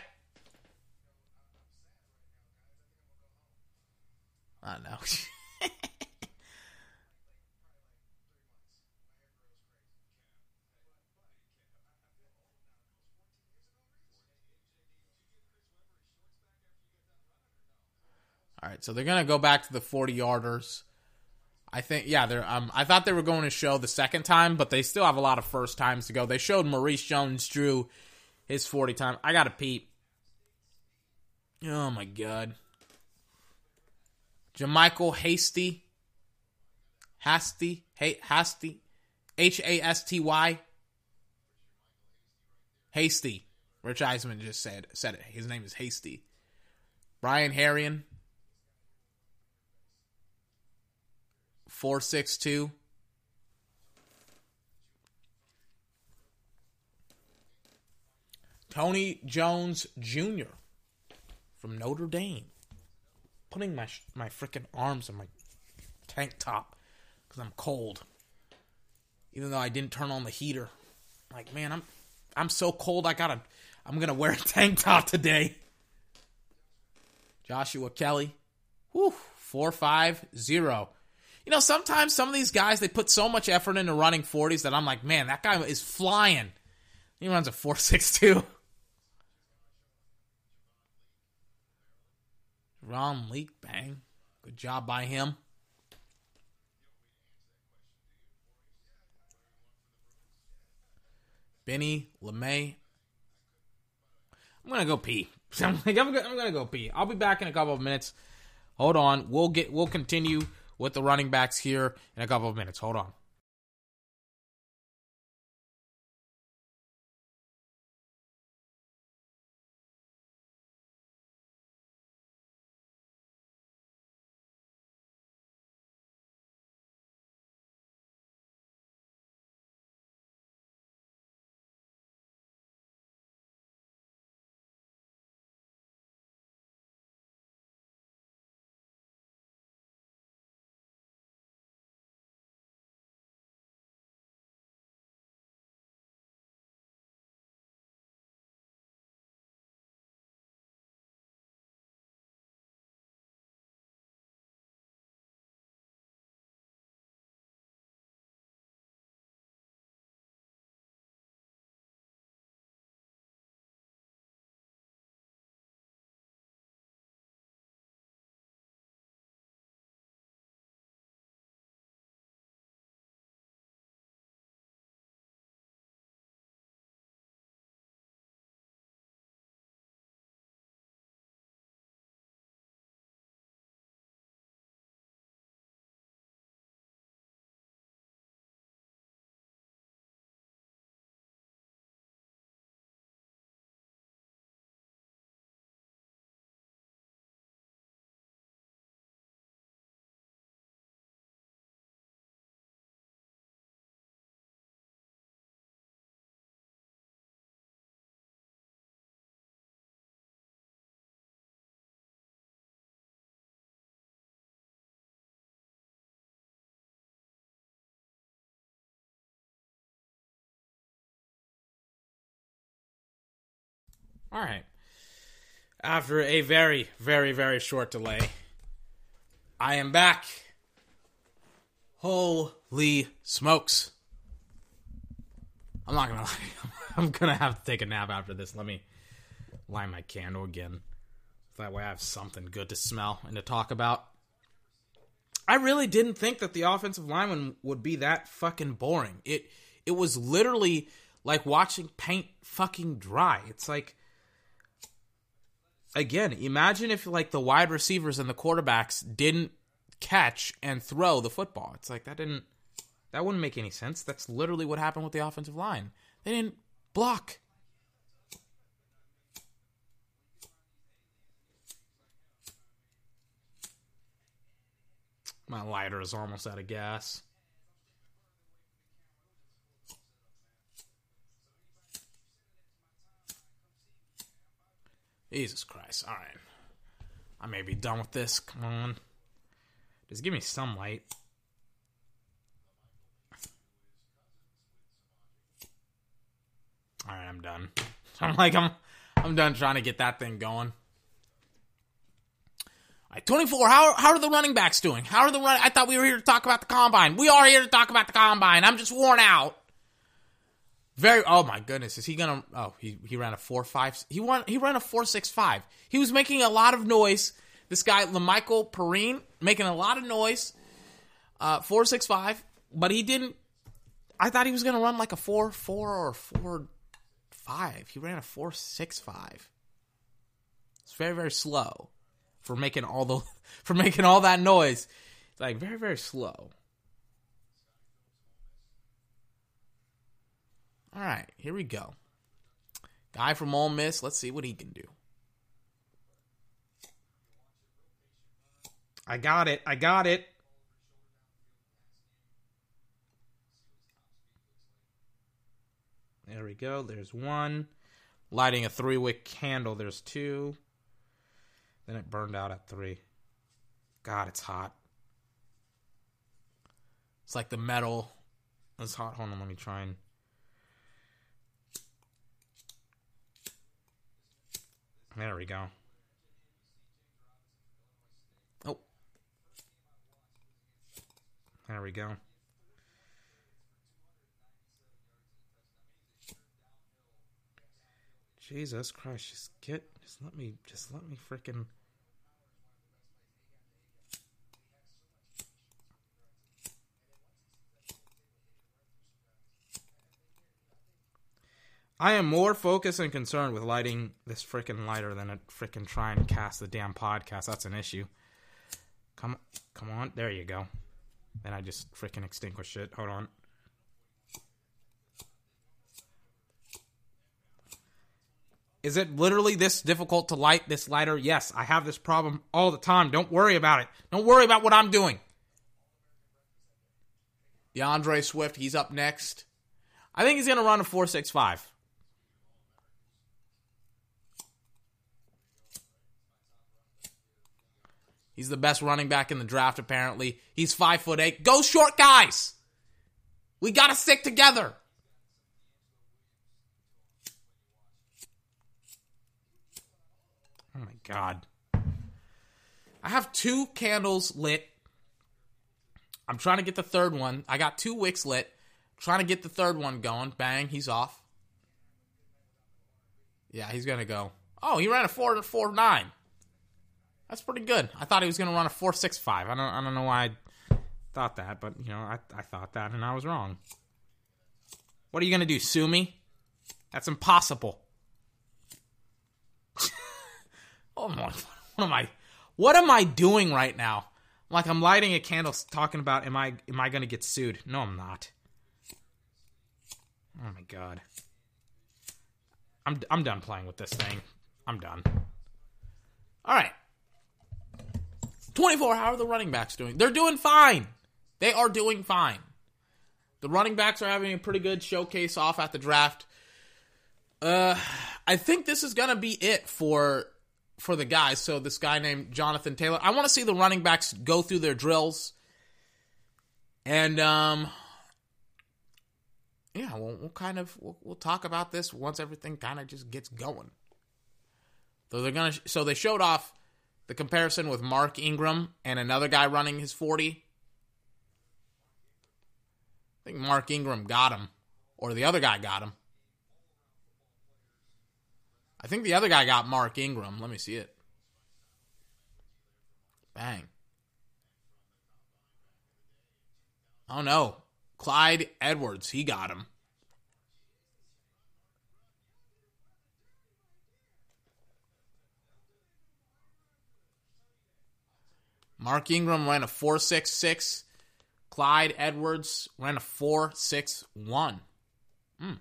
I know. (laughs) All right, so they're gonna go back to the forty yarders. I think, yeah, they're. Um, I thought they were going to show the second time, but they still have a lot of first times to go. They showed Maurice Jones-Drew his forty time. I got to peep. Oh my god, JaMycal Hasty, Hasty, hey, Hasty, H A S T Y, Hasty. Rich Eisen just said said it. His name is Hasty. Brian Herrien, 462. Tony Jones Jr. from Notre Dame. Putting my my freaking arms in my tank top because I'm cold. Even though I didn't turn on the heater. Like, man, I'm I'm so cold I gotta I'm gonna wear a (laughs) tank top today. Joshua Kelly. Whew, 450. You know, sometimes some of these guys they put so much effort into running 40s that I'm like, man, that guy is flying. He runs a 462. Ron Leak, bang. Good job by him. Benny LeMay. I'm gonna go pee. (laughs) I'm, like, I'm gonna go pee. I'll be back in a couple of minutes. Hold on. We'll get. We'll continue with the running backs here in a couple of minutes. Hold on. All right. After a very, very, very short delay, I am back. Holy smokes. I'm not gonna (laughs) lie. I'm gonna have to take a nap after this. Let me light my candle again. That way I have something good to smell and to talk about. I really didn't think that the offensive lineman would be that fucking boring. It it was literally like watching paint fucking dry. It's like again, imagine if like the wide receivers and the quarterbacks didn't catch and throw the football. It's like that didn't that wouldn't make any sense. That's literally what happened with the offensive line. They didn't block. My lighter is almost out of gas. Jesus Christ. All right. I may be done with this. Come on. Just give me some light. All right, I'm done. (laughs) I'm like I'm I'm done trying to get that thing going. All right, 24. How how are the running backs doing? How are the run? I thought we were here to talk about the combine. We are here to talk about the combine. I'm just worn out. Very. Oh my goodness, is he gonna? Oh, he he ran a four five. He won. He ran a four six five. He was making a lot of noise. This guy, La'Mical Perine, making a lot of noise. Uh, four six five, but he didn't. I thought he was gonna run like a four four or four five. He ran a four six five. It's very very slow for making all the (laughs) for making all that noise. It's like very very slow. All right, here we go. Guy from Ole Miss. Let's see what he can do. I got it. I got it. There we go. There's one. Lighting a three wick candle. There's two. Then it burned out at three. God, it's hot. It's like the metal. It's hot. Hold on, let me try and. There we go. Oh. There we go. Jesus Christ, just get just let me just let me freaking I am more focused and concerned with lighting this freaking lighter than to freaking try and cast the damn podcast. That's an issue. Come, come on. There you go. Then I just freaking extinguish it. Hold on. Is it literally this difficult to light this lighter? Yes, I have this problem all the time. Don't worry about it. Don't worry about what I'm doing. D'Andre Swift, he's up next. I think he's going to run a 465. He's the best running back in the draft, apparently. He's five foot eight. Go short guys. We gotta stick together. Oh my god. I have two candles lit. I'm trying to get the third one. I got two wicks lit. trying to get the third one going. Bang, he's off. Yeah, he's gonna go. Oh, he ran a four four nine. That's pretty good. I thought he was going to run a four six five. I don't I don't know why I thought that, but you know I I thought that and I was wrong. What are you going to do? Sue me? That's impossible. (laughs) oh my! What am I? What am I doing right now? Like I'm lighting a candle, talking about am I am I going to get sued? No, I'm not. Oh my god. I'm I'm done playing with this thing. I'm done. All right. 24, how are the running backs doing? They're doing fine. They are doing fine. The running backs are having a pretty good showcase off at the draft. Uh, I think this is gonna be it for for the guys. So this guy named Jonathan Taylor. I want to see the running backs go through their drills, and um, yeah, we'll, we'll kind of we'll, we'll talk about this once everything kind of just gets going. So they're gonna so they showed off the comparison with Mark Ingram and another guy running his 40? I think Mark Ingram got him, or the other guy got him. I think the other guy got Mark Ingram. Let me see it. Bang. Oh no. Clyde Edwards, he got him. Mark Ingram ran a 4.66. Clyde Edwards ran a 4.61. Hmm.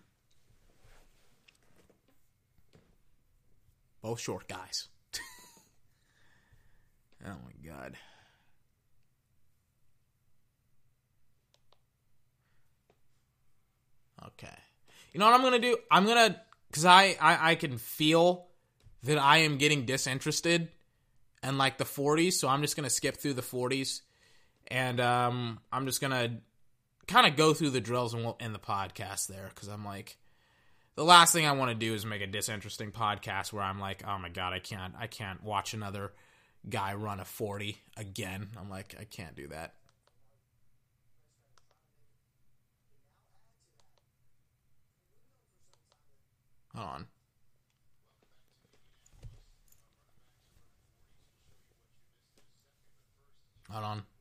Both short guys. (laughs) oh my god. Okay. You know what I'm gonna do? I'm gonna because I, I I can feel that I am getting disinterested and like the 40s, so I'm just gonna skip through the 40s, and um, I'm just gonna kind of go through the drills and we'll end the podcast there because I'm like, the last thing I want to do is make a disinteresting podcast where I'm like, oh my god, I can't, I can't watch another guy run a 40 again. I'm like, I can't do that. Hold on. Hold on.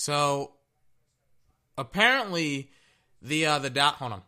So apparently the uh the dot hold on.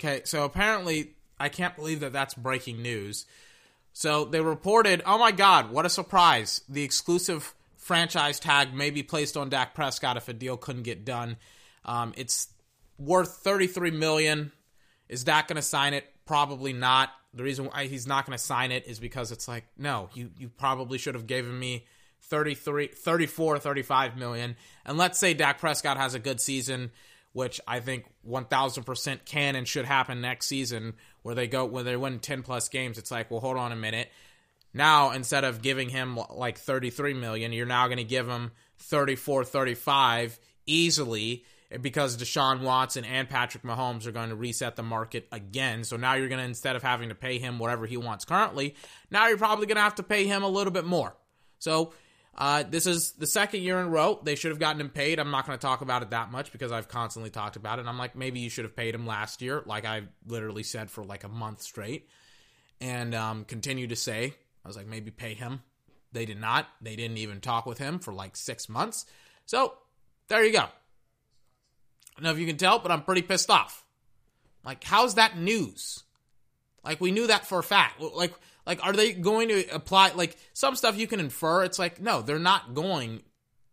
Okay, so apparently, I can't believe that that's breaking news. So they reported, oh my God, what a surprise. The exclusive franchise tag may be placed on Dak Prescott if a deal couldn't get done. Um, it's worth 33 million. Is Dak going to sign it? Probably not. The reason why he's not going to sign it is because it's like, no, you, you probably should have given me 33, 34, 35 million. And let's say Dak Prescott has a good season which I think 1000% can and should happen next season where they go where they win 10 plus games it's like well hold on a minute now instead of giving him like 33 million you're now going to give him 34 35 easily because Deshaun Watson and Patrick Mahomes are going to reset the market again. So now you're going to, instead of having to pay him whatever he wants currently, now you're probably going to have to pay him a little bit more. So uh, this is the second year in a row. They should have gotten him paid. I'm not going to talk about it that much because I've constantly talked about it. I'm like, maybe you should have paid him last year, like I literally said for like a month straight, and um, continue to say, I was like, maybe pay him. They did not. They didn't even talk with him for like six months. So there you go. I don't know if you can tell, but I'm pretty pissed off. Like, how's that news? Like, we knew that for a fact. Like, like, are they going to apply? Like, some stuff you can infer. It's like, no, they're not going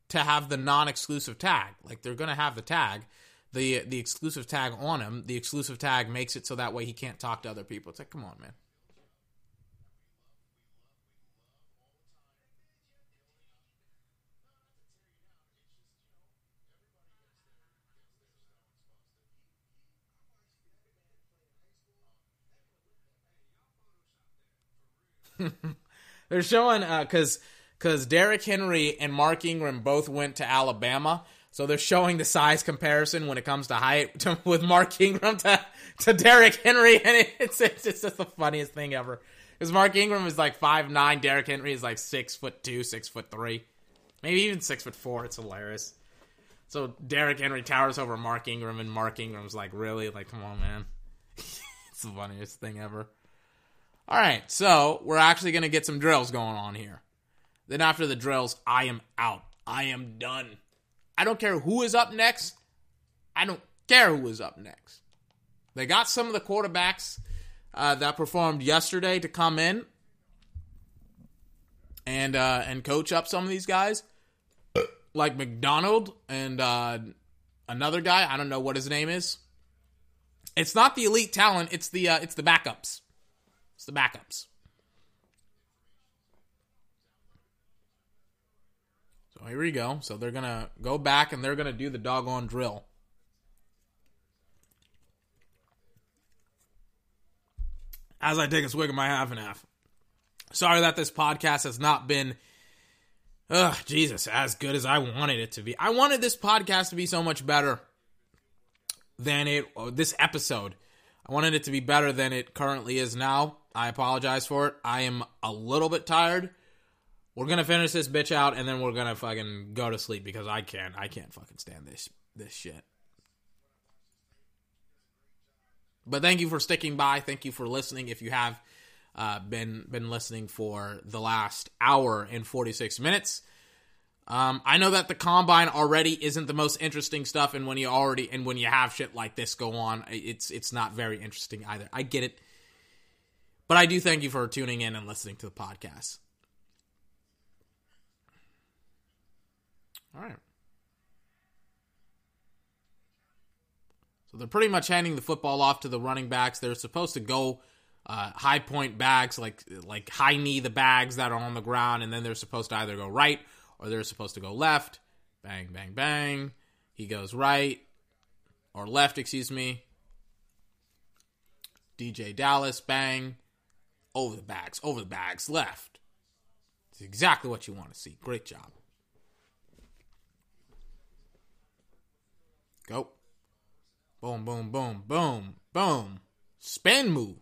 to have the non-exclusive tag. Like, they're going to have the tag, the the exclusive tag on him. The exclusive tag makes it so that way he can't talk to other people. It's like, come on, man. (laughs) They're showing because uh, because Derrick Henry and Mark Ingram both went to Alabama, so they're showing the size comparison when it comes to height (laughs) to, with Mark Ingram to to Derrick Henry, (laughs) and it's it's just the funniest thing ever. Because Mark Ingram is like five nine, Derrick Henry is like six foot two, six foot three, maybe even six foot four. It's hilarious. So Derrick Henry towers over Mark Ingram, and Mark Ingram's like, really, like, come on, man. it's the funniest thing ever. All right, so we're actually going to get some drills going on here. Then after the drills, I am out. I am done. I don't care who is up next. I don't care who is up next. They got some of the quarterbacks uh, that performed yesterday to come in and uh, and coach up some of these guys, like McDonald and uh, another guy. I don't know what his name is. It's not the elite talent. It's the uh, it's the backups. It's the backups. So here we go. So they're gonna go back and they're gonna do the doggone drill. As I take a swig of my half and half. Sorry that this podcast has not been Ugh, Jesus, as good as I wanted it to be. I wanted this podcast to be so much better than it this episode. I wanted it to be better than it currently is now. I apologize for it. I am a little bit tired. We're gonna finish this bitch out and then we're gonna fucking go to sleep because I can't I can't fucking stand this this shit. But thank you for sticking by. Thank you for listening. If you have uh, been been listening for the last hour and 46 minutes. Um, I know that the combine already isn't the most interesting stuff, and when you already and when you have shit like this go on, it's it's not very interesting either. I get it, but I do thank you for tuning in and listening to the podcast. All right. So they're pretty much handing the football off to the running backs. They're supposed to go uh, high point bags, like like high knee the bags that are on the ground, and then they're supposed to either go right or they're supposed to go left. Bang, bang, bang. He goes right or left, excuse me. DeeJay Dallas, bang. Over the bags, over the bags, left. It's exactly what you want to see. Great job. Go. Boom, boom, boom, boom, boom. Spin move.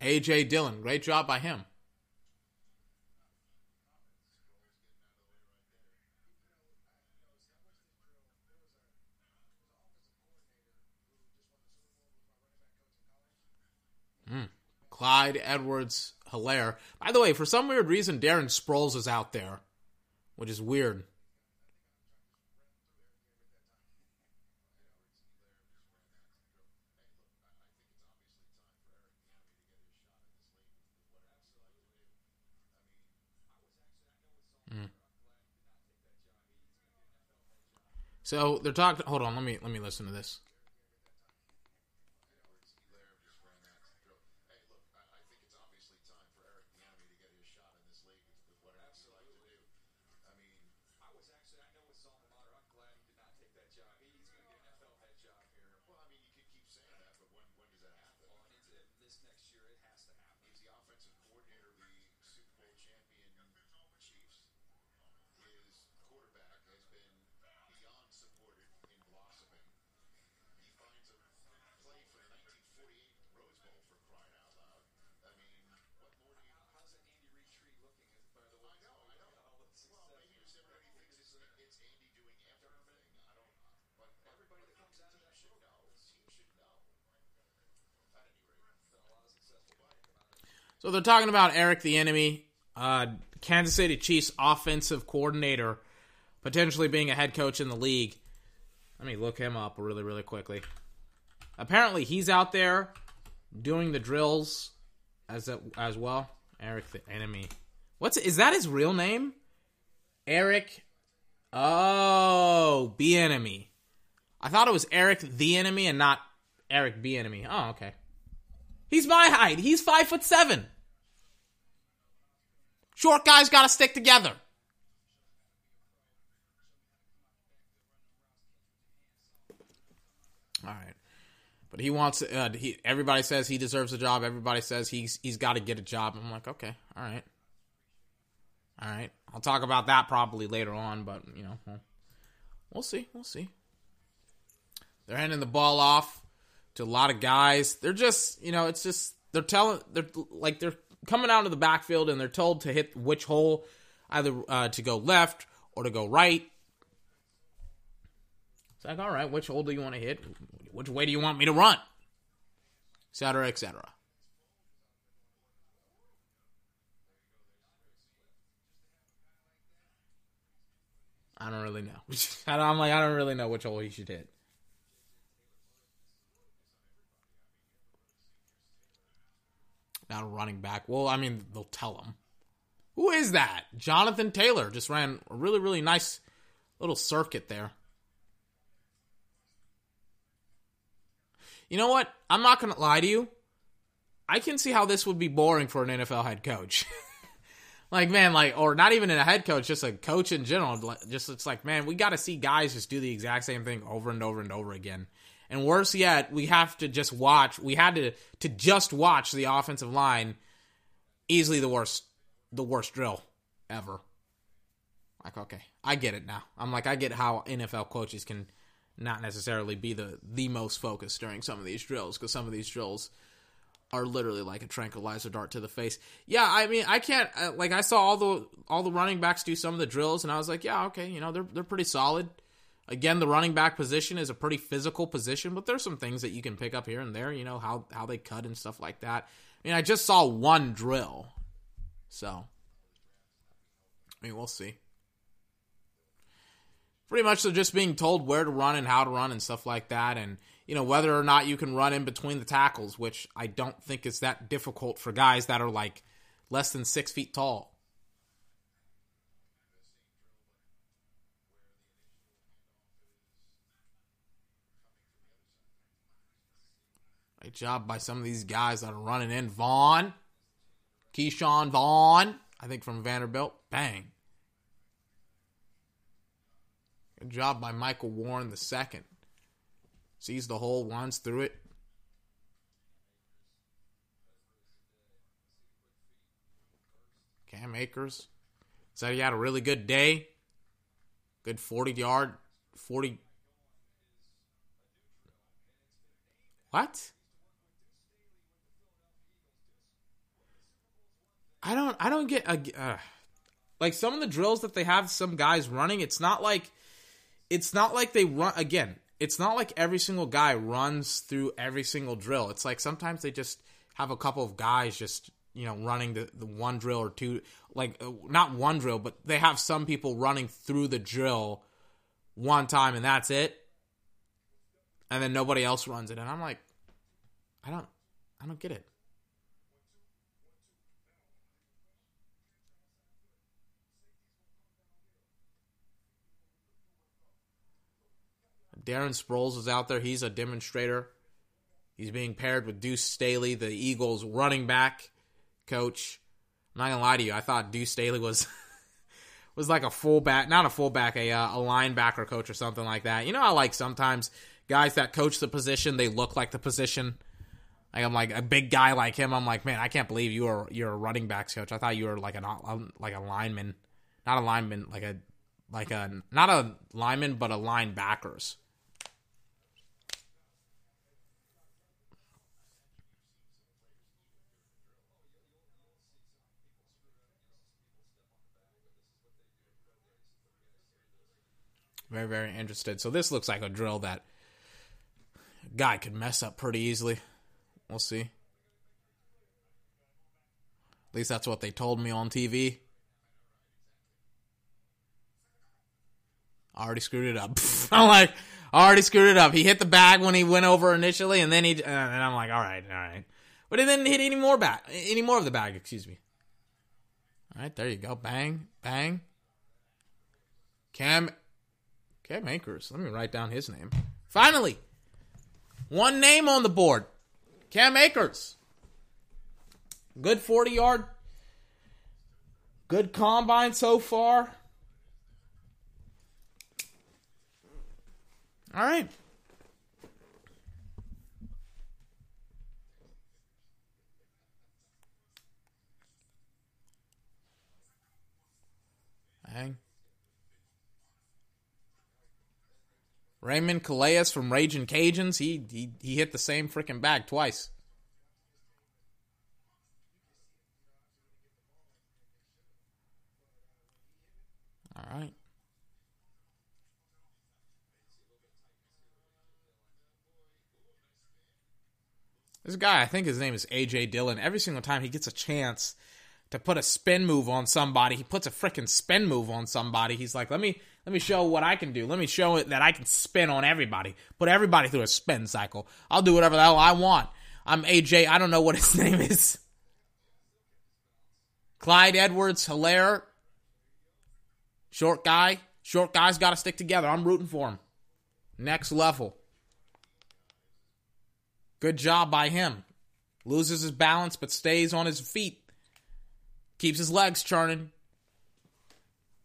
AJ Dillon, great job by him. Mm. Clyde Edwards Helaire. By the way, for some weird reason, Darren Sproles is out there, which is weird. Hmm. So they're talking. Hold on, let me let me listen to this. So they're talking about Eric Bieniemy, uh, Kansas City Chiefs offensive coordinator, potentially being a head coach in the league. Let me look him up really, really quickly. Apparently, he's out there doing the drills as a, as well. Eric the Enemy. What's is that his real name? Eric. Oh, Bieniemy. I thought it was Eric the enemy and not Eric Bieniemy. Oh, okay. He's my height. He's five foot seven. Short guys got to stick together. All right. But he wants uh, he everybody says he deserves a job. Everybody says he's he's got to get a job. I'm like, "Okay. All right. All right. I'll talk about that probably later on, but, you know, we'll, we'll see. We'll see. They're handing the ball off to a lot of guys. They're just, you know, it's just they're telling they're like they're coming out of the backfield and they're told to hit which hole, either uh, to go left or to go right. It's like, all right, which hole do you want to hit? Which way do you want me to run? Etc. Etc. I don't really know. (laughs) I'm like, I don't really know which hole he should hit. A running back. Well, I mean, they'll tell him. Who is that? Jonathan Taylor just ran a really, really nice little circuit there. You know what? I'm not going to lie to you. I can see how this would be boring for an NFL head coach. (laughs) like, man, like, or not even in a head coach, just a coach in general. Just, it's like, man, we got to see guys just do the exact same thing over and over and over again. And worse yet, we have to just watch. We had to to just watch the offensive line. Easily the worst, the worst drill ever. Like, okay, I get it now. I'm like, I get how NFL coaches can not necessarily be the the most focused during some of these drills because some of these drills are literally like a tranquilizer dart to the face. Yeah, I mean, I can't like I saw all the all the running backs do some of the drills, and I was like, yeah, okay, you know, they're they're pretty solid. Again, the running back position is a pretty physical position, but there's some things that you can pick up here and there. You know how how they cut and stuff like that. I mean, I just saw one drill, so I mean, we'll see. Pretty much, they're just being told where to run and how to run and stuff like that, and you know whether or not you can run in between the tackles, which I don't think is that difficult for guys that are like less than six feet tall. Great job by some of these guys that are running in. Vaughn, Ke'Shawn Vaughn, I think from Vanderbilt. Bang. Good job by Michael Warren the second. Sees the hole, runs through it. Cam Akers said he had a really good day. Good 40 yard, 40. What? I don't I don't get uh, like some of the drills that they have some guys running. It's not like it's not like they run again. It's not like every single guy runs through every single drill. It's like sometimes they just have a couple of guys just you know running the, the one drill or two like uh, not one drill but they have some people running through the drill one time and that's it and then nobody else runs it and i'm like i don't i don't get it Darren Sproles is out there. He's a demonstrator. He's being paired with Deuce Staley, the Eagles running back coach. I'm not gonna lie to you. I thought Deuce Staley was (laughs) was like a fullback, not a fullback, a uh, a linebacker coach or something like that. You know, I like sometimes guys that coach the position, they look like the position. Like I'm like a big guy like him. I'm like, man, I can't believe you are you're a running backs coach. I thought you were like an um, like a lineman, not a lineman, like a like a not a lineman, but a linebackers. Very, very interested. So this looks like a drill that guy could mess up pretty easily. We'll see. At least that's what they told me on TV. Already screwed it up. (laughs) I'm like, already screwed it up. He hit the bag when he went over initially, and then he, uh, and I'm like, all right, all right. But he didn't hit any more bag, any more of the bag. Excuse me. All right, there you go. Bang, bang. Cam Cam Akers. Let me write down his name. Finally, one name on the board. Cam Akers. Good 40 yard. Good combine so far. All right. Hang. Raymond Calais from Raging Cajuns, he, he he hit the same freaking bag twice. All right. This guy, I think his name is AJ Dillon. Every single time he gets a chance to put a spin move on somebody, he puts a freaking spin move on somebody. He's like, "Let me let me show what I can do. Let me show it that I can spin on everybody. Put everybody through a spin cycle. I'll do whatever the hell I want. I'm AJ. I don't know what his (laughs) name is. Clyde Edwards Helaire. Short guy. Short guys got to stick together. I'm rooting for him. Next level. Good job by him. Loses his balance, but stays on his feet. Keeps his legs churning.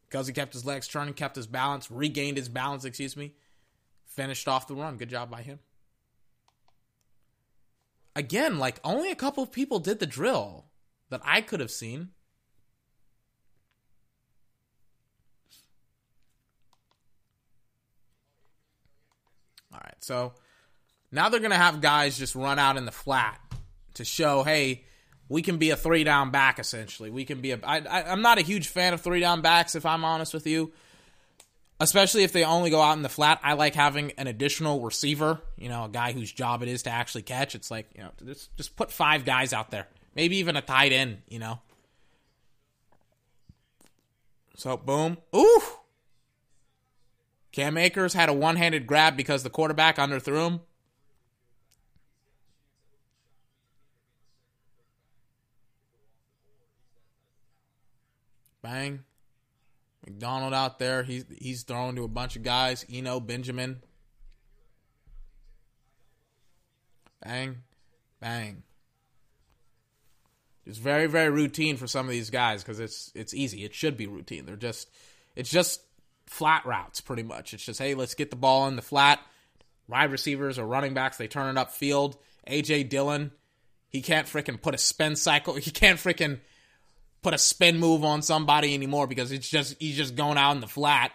Because he kept his legs churning, kept his balance, regained his balance, excuse me. Finished off the run. Good job by him. Again, like only a couple of people did the drill that I could have seen. All right, so now they're going to have guys just run out in the flat to show, hey, we can be a three down back essentially. We can be a. I, I, I'm not a huge fan of three down backs if I'm honest with you, especially if they only go out in the flat. I like having an additional receiver, you know, a guy whose job it is to actually catch. It's like you know, just just put five guys out there, maybe even a tight end, you know. So boom, ooh. Cam Akers had a one handed grab because the quarterback underthrew him. Bang. McDonald out there. He's he's throwing to a bunch of guys. Eno, Benjamin. Bang. Bang. It's very, very routine for some of these guys because it's it's easy. It should be routine. They're just it's just flat routes pretty much. It's just hey, let's get the ball in the flat. Wide receivers or running backs, they turn it upfield. AJ Dillon, he can't freaking put a spin cycle. (laughs) He can't freaking put a spin move on somebody anymore because it's just he's just going out in the flat.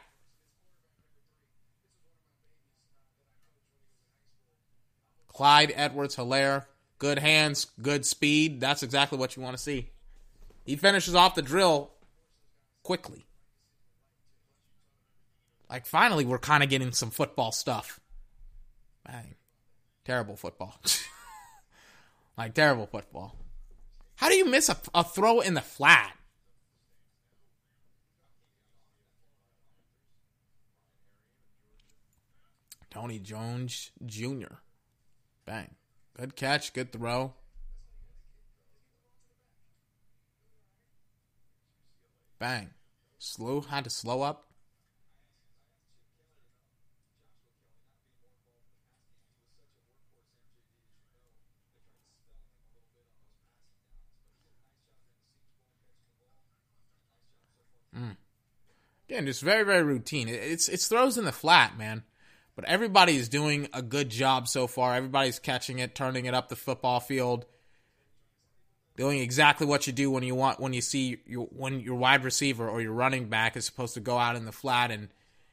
Clyde Edwards Helaire, good hands, good speed. That's exactly what you want to see. He finishes off the drill quickly. Like finally we're kind of getting some football stuff. Bang. Terrible football. (laughs) like terrible football. How do you miss a, a throw in the flat? Tony Jones Jr. Bang. Good catch, good throw. Bang. Slow, had to slow up. Mm. Again, just very, very routine. It's it's throws in the flat, man. But everybody is doing a good job so far. Everybody's catching it, turning it up the football field, doing exactly what you do when you want when you see your when your wide receiver or your running back is supposed to go out in the flat and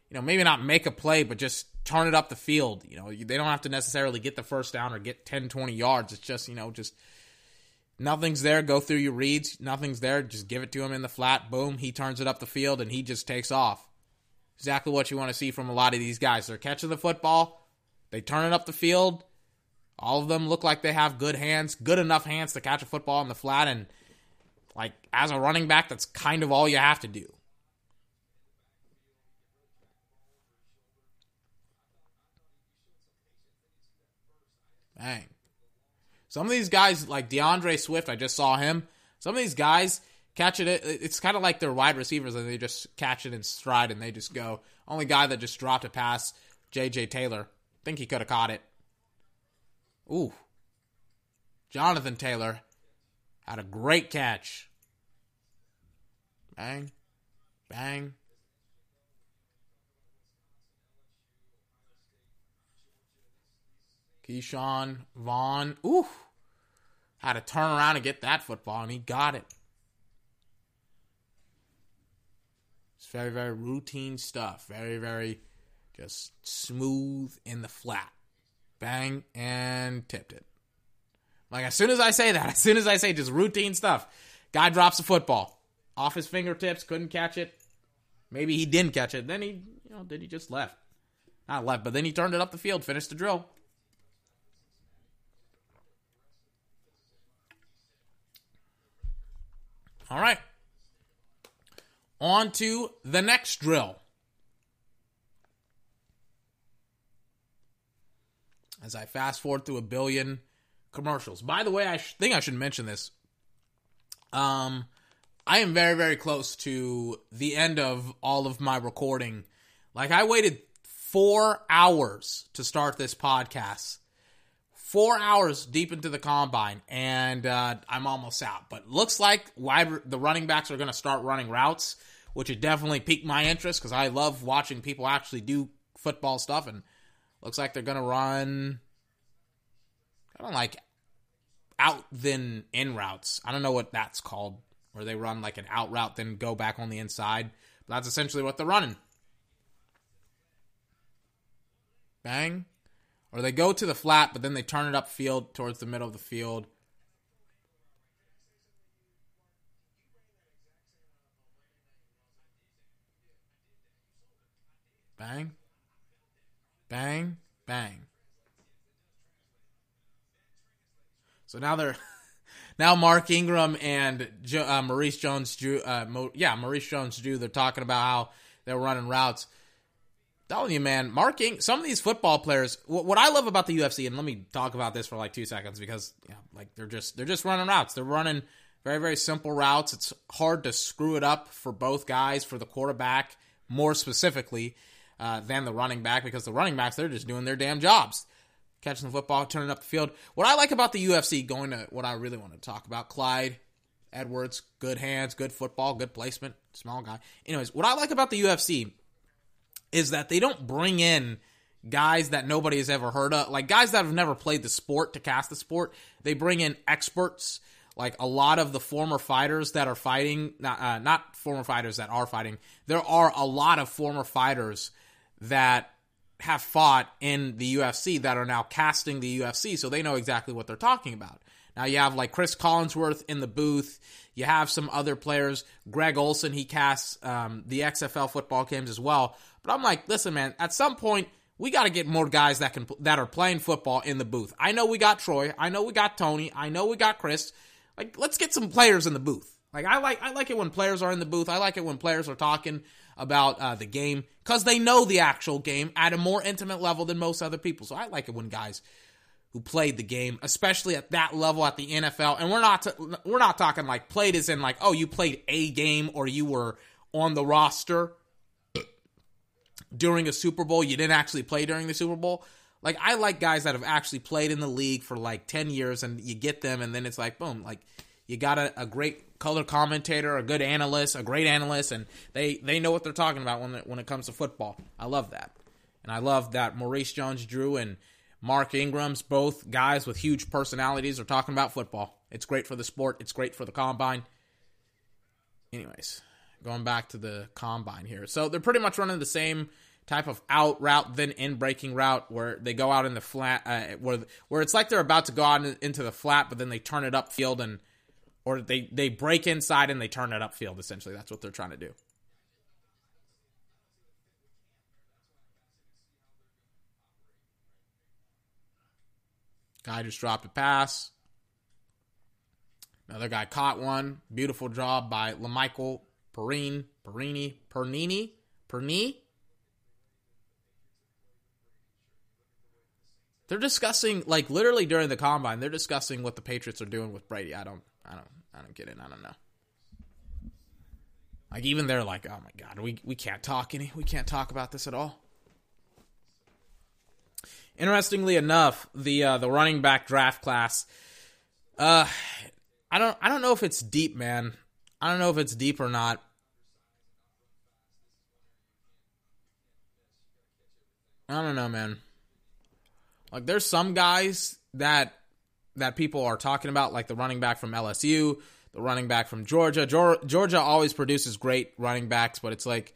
you know maybe not make a play, but just turn it up the field. You know they don't have to necessarily get the first down or get 10, 20 yards. It's just you know just Nothing's there. Go through your reads. Nothing's there. Just give it to him in the flat. Boom. He turns it up the field and he just takes off. Exactly what you want to see from a lot of these guys. They're catching the football. They turn it up the field. All of them look like they have good hands, good enough hands to catch a football in the flat. And, like, as a running back, that's kind of all you have to do. Bang. Some of these guys, like D'Andre Swift, I just saw him. Some of these guys catch it. It's kind of like they're wide receivers and they just catch it in stride and they just go. Only guy that just dropped a pass, J.J. Taylor. Think he could have caught it. Ooh. Jonathan Taylor had a great catch. Bang. Bang. Ke'Shawn Vaughn. Ooh. Had to turn around and get that football, and he got it. It's very, very routine stuff. Very, very just smooth in the flat. Bang, and tipped it. Like, as soon as I say that, (laughs) as soon as I say just routine stuff, guy drops the football off his fingertips, couldn't catch it. Maybe he didn't catch it. Then he, you know, then he just left. Not left, but then he turned it up the field, finished the drill. All right. On to the next drill. As I fast forward through a billion commercials. By the way, I sh- think I should mention this. Um, I am very, very close to the end of all of my recording. Like, I waited four hours to start this podcast. Four hours deep into the combine, and uh, I'm almost out. But looks like wide the running backs are going to start running routes, which would definitely pique my interest because I love watching people actually do football stuff. And looks like they're going to run kind of like out then in routes. I don't know what that's called where they run like an out route, then go back on the inside. But that's essentially what they're running. Bang. Or they go to the flat, but then they turn it up field towards the middle of the field. Bang. Bang. Bang. So now they're (laughs) now Mark Ingram and jo- uh, Maurice Jones-Drew, uh, Mo- yeah, Maurice Jones-Drew, they're talking about how they're running routes. Telling you, man, Mark Ing- some of these football players. What, what, I love about the UFC, and let me talk about this for like two seconds because, like they're just they're just running routes. They're running very very simple routes. It's hard to screw it up for both guys, for the quarterback more specifically uh, than the running back because the running backs they're just doing their damn jobs catching the football, turning up the field. What I like about the UFC, going to what I really want to talk about, Clyde Edwards, good hands, good football, good placement, small guy. Anyways, what I like about the UFC is that they don't bring in guys that nobody has ever heard of, like guys that have never played the sport to cast the sport. They bring in experts, like a lot of the former fighters that are fighting, not, uh, not former fighters that are fighting. There are a lot of former fighters that have fought in the UFC that are now casting the UFC, so they know exactly what they're talking about. Now you have like Chris Collinsworth in the booth. You have some other players. Greg Olsen, he casts um, the XFL football games as well. But I'm like, listen, man. At some point, we got to get more guys that can that are playing football in the booth. I know we got Troy. I know we got Tony. I know we got Chris. Like, let's get some players in the booth. Like, I like I like it when players are in the booth. I like it when players are talking about uh, the game because they know the actual game at a more intimate level than most other people. So I like it when guys who played the game, especially at that level at the NFL, and we're not t- we're not talking like played as in like oh you played a game or you were on the roster during a Super Bowl, you didn't actually play during the Super Bowl. Like I like guys that have actually played in the league for like 10 years and you get them and then it's like boom, like you got a, a great color commentator, a good analyst, a great analyst, and they they know what they're talking about when it, when it comes to football. I love that, and I love that Maurice Jones-Drew and Mark Ingram's both guys with huge personalities are talking about football. It's great for the sport. It's great for the combine. Anyways, going back to the combine here, so they're pretty much running the same type of out route than in breaking route where they go out in the flat uh, where where it's like they're about to go out into the flat but then they turn it up field and or they they break inside and they turn it upfield. Essentially, that's what they're trying to do. Guy just dropped a pass. Another guy caught one. Beautiful job by La'Mical Perine, Perini, Pernini, Perni. They're discussing, like literally during the combine, they're discussing what the Patriots are doing with Brady. I don't, I don't, I don't get it. I don't know. Like even they're like, oh my god, we we can't talk any, we can't talk about this at all. Interestingly enough, the uh, the running back draft class, uh, I don't I don't know if it's deep, man. I don't know if it's deep or not. I don't know, man. Like there's some guys that that people are talking about, like the running back from LSU, the running back from Georgia. Georgia always produces great running backs, but it's like,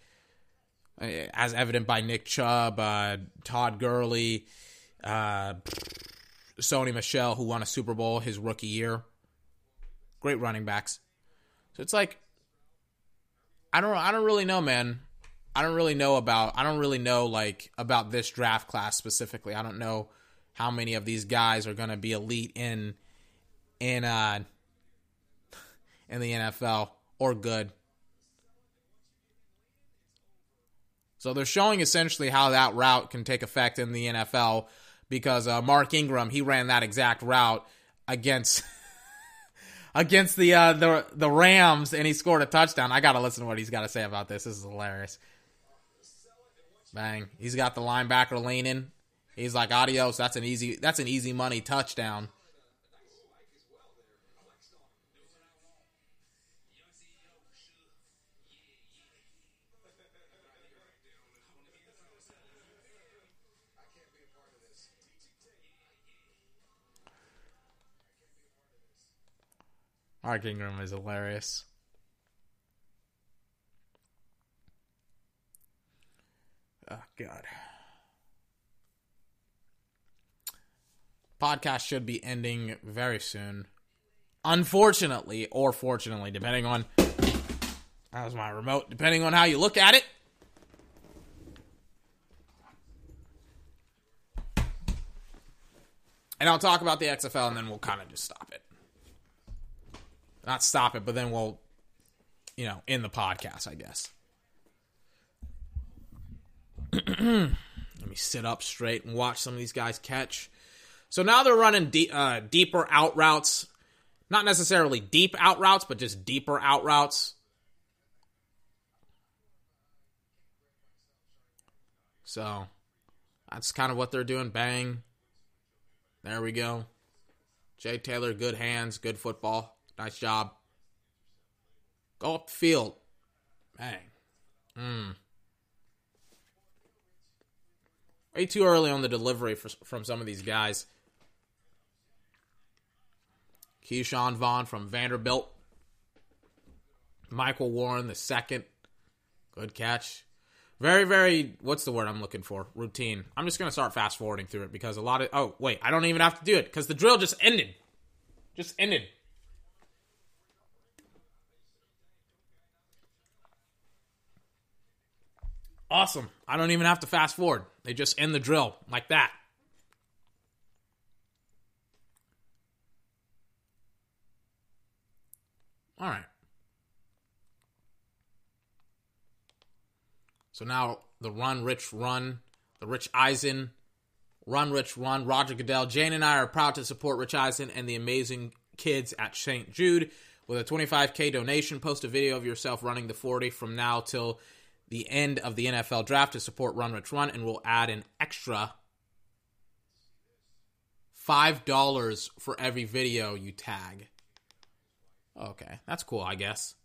eh, as evident by Nick Chubb, uh, Todd Gurley, uh, Sony Michel, who won a Super Bowl his rookie year. Great running backs. So it's like, I don't, I don't really know, man. I don't really know about, I don't really know like about this draft class specifically. I don't know how many of these guys are going to be elite in in uh in the NFL or good. So they're showing essentially how that route can take effect in the NFL because uh, Mark Ingram he ran that exact route against against the uh, the the Rams, and he scored a touchdown. I gotta listen to what he's got to say about this. This is hilarious. Bang! He's got the linebacker leaning. He's like, "Adios." That's an easy. That's an easy money touchdown. Mark Ingram is hilarious. Oh God. Podcast should be ending very soon. Unfortunately, or fortunately, depending on that was my remote, depending on how you look at it. And I'll talk about the XFL and then we'll kind of just stop it not stop it, but then we'll, you know, in the podcast, I guess. (clears throat) Let me sit up straight and watch some of these guys catch. So now they're running de- uh, deeper out routes, not necessarily deep out routes, but just deeper out routes. So that's kind of what they're doing. Bang. There we go. Jay Taylor, good hands, good football. Nice job. Go up the field. Bang. Hmm. Way too early on the delivery for, from some of these guys. Ke'Shawn Vaughn from Vanderbilt. Michael Warren the second. Good catch. Very, very, what's the word I'm looking for? Routine. I'm just to start fast forwarding through it because a lot of, oh, wait, I don't even have to do it because the drill just ended. Just ended. Awesome. I don't even have to fast forward. They just end the drill like that. All right. So now the run, Rich run, the Rich Eisen, run, Rich run. Roger Goodell, Jane and I are proud to support Rich Eisen and the amazing kids at St. Jude with a 25k donation. Post a video of yourself running the 40 from now till the end of the NFL draft to support Run Rich Run, and we'll add an extra $5 for every video you tag. Okay, that's cool, I guess.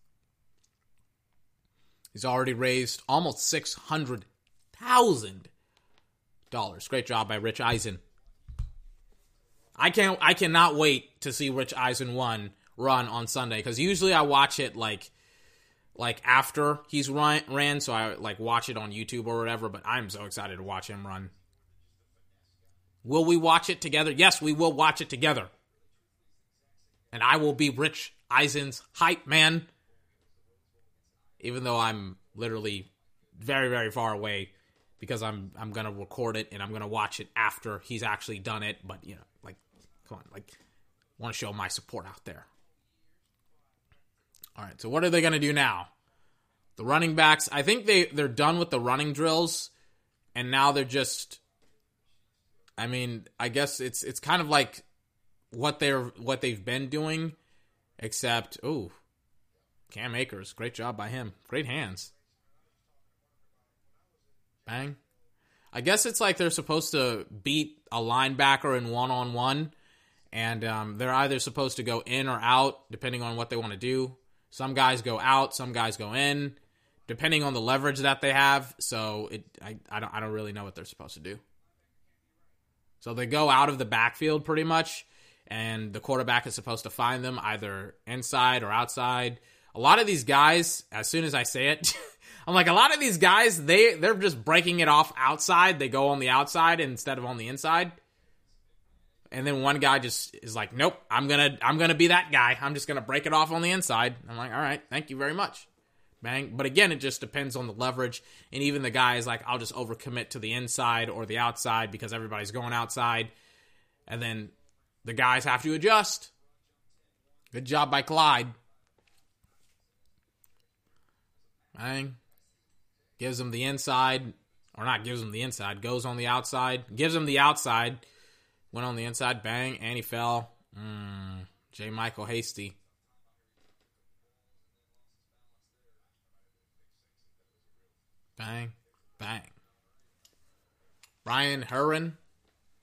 He's already raised almost $600,000. Great job by Rich Eisen. I can't I cannot wait to see Rich Eisen one run on Sunday cuz usually I watch it like like after he's run ran, so I like watch it on YouTube or whatever. But I'm so excited to watch him run. Will we watch it together? Yes, we will watch it together. And I will be Rich Eisen's hype man. Even though I'm literally very, very far away because I'm I'm gonna record it and I'm gonna watch it after he's actually done it. But you know, like, come on, like, want to show my support out there. All right, so what are they going to do now? The running backs, I think they they're done with the running drills and now they're just I mean, I guess it's it's kind of like what they're what they've been doing except oh, Cam Akers, great job by him. Great hands. Bang. I guess it's like they're supposed to beat a linebacker in one on one, and um, they're either supposed to go in or out depending on what they want to do. Some guys go out, some guys go in, depending on the leverage that they have. So it, I, I don't, I don't really know what they're supposed to do. So they go out of the backfield pretty much, and the quarterback is supposed to find them either inside or outside. A lot of these guys, as soon as I say it, (laughs) I'm like, a lot of these guys, they they're just breaking it off outside. They go on the outside instead of on the inside and then one guy just is like, "Nope, I'm gonna I'm gonna be that guy. I'm just gonna break it off on the inside." I'm like, "All right, thank you very much." Bang. But again, it just depends on the leverage. And even the guy is like, I'll just overcommit to the inside or the outside because everybody's going outside. And then the guys have to adjust. Good job by Clyde. Bang. Gives him the inside, or not gives him the inside, goes on the outside, gives him the outside Went on the inside, bang, and he fell. Mm, JaMycal Hasty. Bang, bang. Ryan Heron,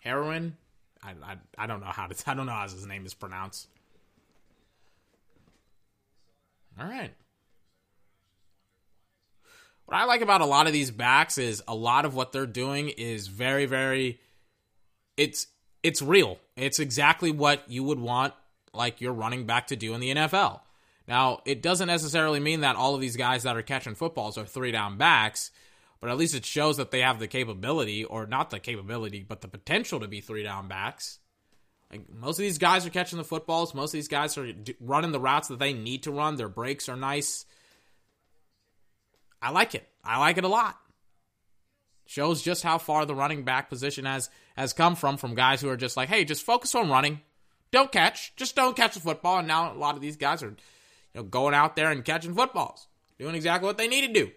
Heron. I, I, I don't know how to (laughs) I don't know how his name is pronounced. All right. What I like about a lot of these backs is a lot of what they're doing is very very it's it's real. It's exactly what you would want like your running back to do in the NFL. Now, it doesn't necessarily mean that all of these guys that are catching footballs are three down backs, but at least it shows that they have the capability, or not the capability, but the potential to be three down backs. Like most of these guys are catching the footballs. Most of these guys are running the routes that they need to run. Their breaks are nice. I like it. I like it a lot. Shows just how far the running back position has has come from from guys who are just like, hey, just focus on running, don't catch, just don't catch the football. And now a lot of these guys are, you know, going out there and catching footballs, doing exactly what they need to do.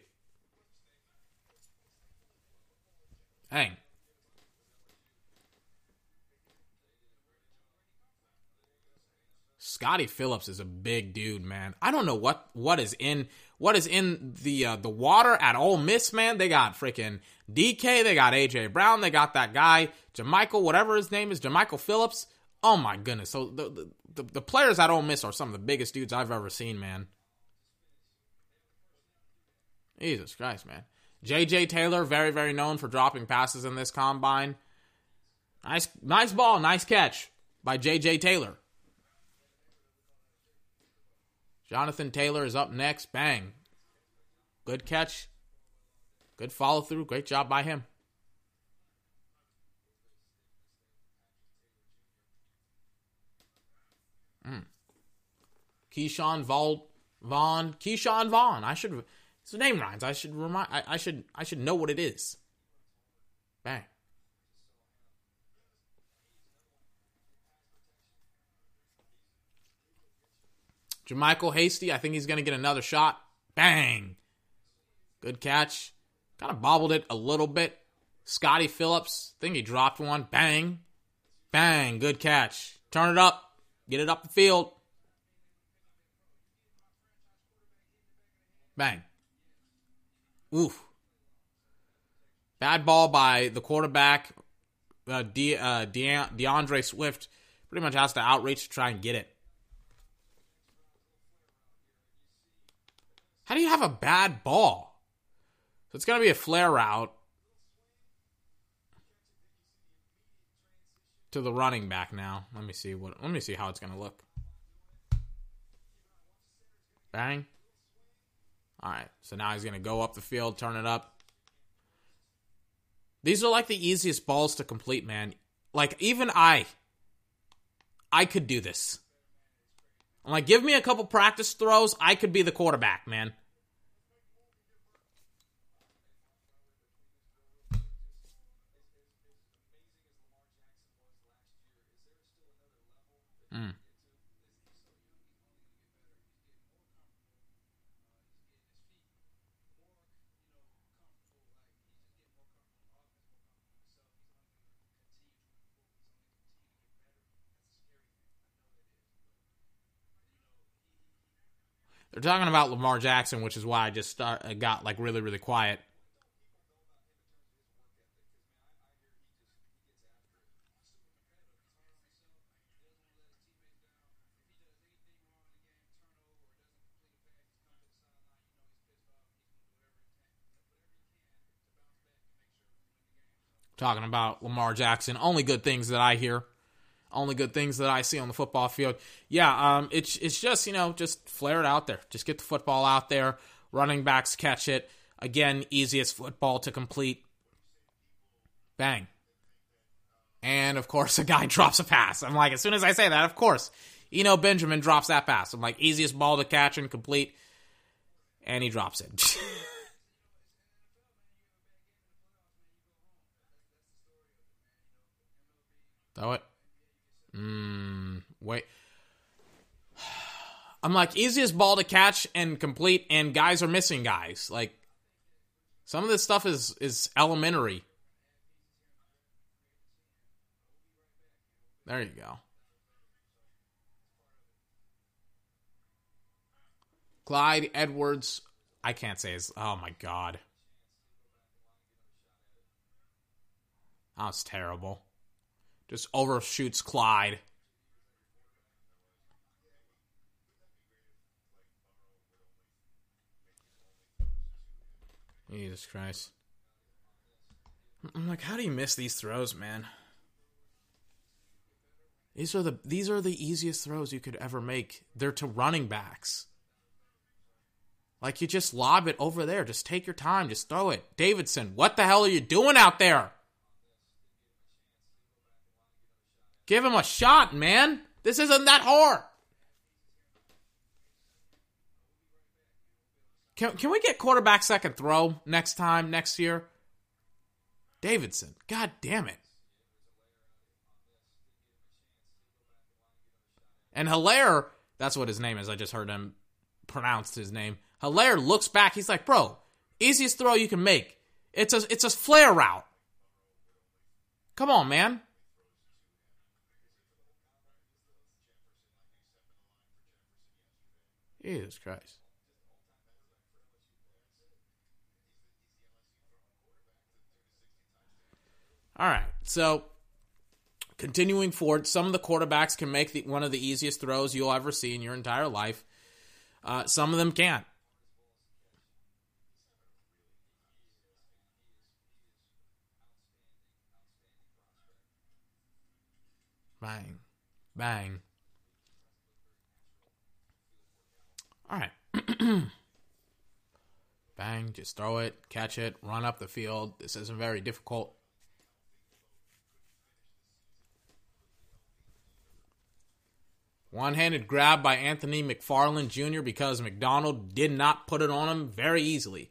Hang. Scottie Phillips is a big dude, man. I don't know what what is in what is in the uh, the water at Ole Miss, man. They got freaking DK, they got AJ Brown, they got that guy JaMychal, whatever his name is, JaMychal Phillips. Oh my goodness! So the, the the players at Ole Miss are some of the biggest dudes I've ever seen, man. Jesus Christ, man. J.J. Taylor, very very known for dropping passes in this combine. Nice nice ball, nice catch by J.J. Taylor. Jonathan Taylor is up next. Bang. Good catch. Good follow through. Great job by him. Mm. Ke'Shawn Vaughn. Ke'Shawn Vaughn. I should his name rhymes. I should remind I, I should I should know what it is. Bang. JaMycal Hasty, I think he's going to get another shot. Bang. Good catch. Kind of bobbled it a little bit. Scottie Phillips, I think he dropped one. Bang. Bang. Good catch. Turn it up. Get it up the field. Bang. Oof. Bad ball by the quarterback. Uh, De- uh, De- D'Andre Swift pretty much has to outreach to try and get it. How do you have a bad ball? So it's going to be a flare route to the running back now. Let me see what let me see how it's going to look. Bang. All right. So now he's going to go up the field, turn it up. These are like the easiest balls to complete, man. Like even I I could do this. I'm like, give me a couple practice throws, I could be the quarterback, man. Mm. They're talking about Lamar Jackson, which is why I just start, I got like really, really quiet. Talking about Lamar Jackson. Only good things that I hear only good things that I see on the football field. Yeah, um, it's it's just you know just flare it out there. Just get the football out there. Running backs catch it. Again, easiest football to complete. Bang. And of course, (laughs) a guy drops a pass. I'm like, as soon as I say that, of course, you know Benjamin drops that pass. I'm like, easiest ball to catch and complete. And he drops it. (laughs) Throw it. Mm, wait. (sighs) I'm like, easiest ball to catch and complete, and guys are missing guys. Like, some of this stuff is is elementary. There you go. Clyde Edwards. I can't say his. Oh my god. That's terrible. Just overshoots Clyde. Jesus Christ. I'm like, how do you miss these throws, man? These are the these are the easiest throws you could ever make. They're to running backs. Like you just lob it over there. Just take your time. Just throw it. Davidson, what the hell are you doing out there? Give him a shot, man. This isn't that hard. Can, can we get quarterback second throw next time, next year? Davidson, god damn it. And Helaire, that's what his name is. I just heard him pronounce his name. Helaire looks back. He's like, bro, easiest throw you can make. It's a it's a flare route. Come on, man. Jesus Christ. All right. So, continuing forward, some of the quarterbacks can make the, one of the easiest throws you'll ever see in your entire life. Uh, some of them can't. Bang. Bang. All right. (clears throat) Bang. Just throw it, catch it, run up the field. This isn't very difficult. One handed grab by Anthony McFarland Jr. because McDonald did not put it on him very easily.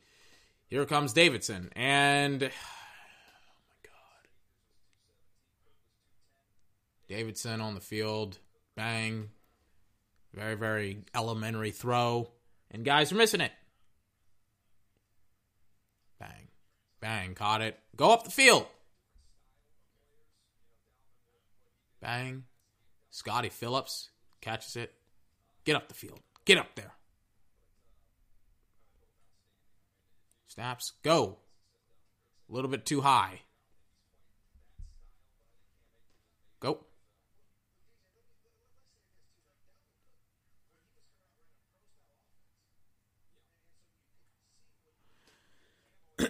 Here comes Davidson. And. (sighs) Oh my God. Davidson on the field. Bang. Very, very elementary throw. And guys are missing it. Bang. Bang. Caught it. Go up the field. Bang. Scottie Phillips catches it. Get up the field. Get up there. Snaps. Go. A little bit too high. Go.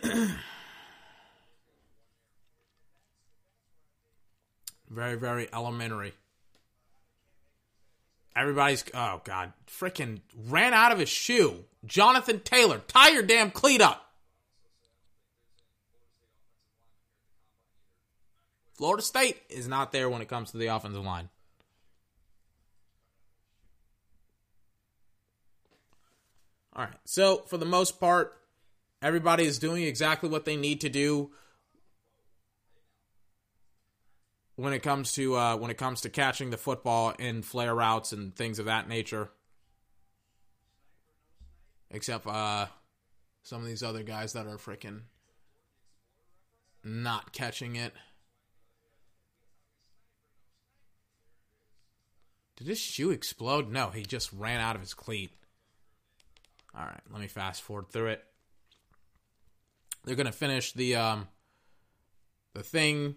(clears throat) very, very elementary. Everybody's oh god, freaking ran out of his shoe. Jonathan Taylor, tie your damn cleat up. Florida State is not there when it comes to the offensive line. All right. So, for the most part, everybody is doing exactly what they need to do when it comes to uh, when it comes to catching the football in flare routes and things of that nature. Except uh, some of these other guys that are freaking not catching it. Did his shoe explode? No, he just ran out of his cleat. All right, let me fast forward through it. They're gonna finish the um, the thing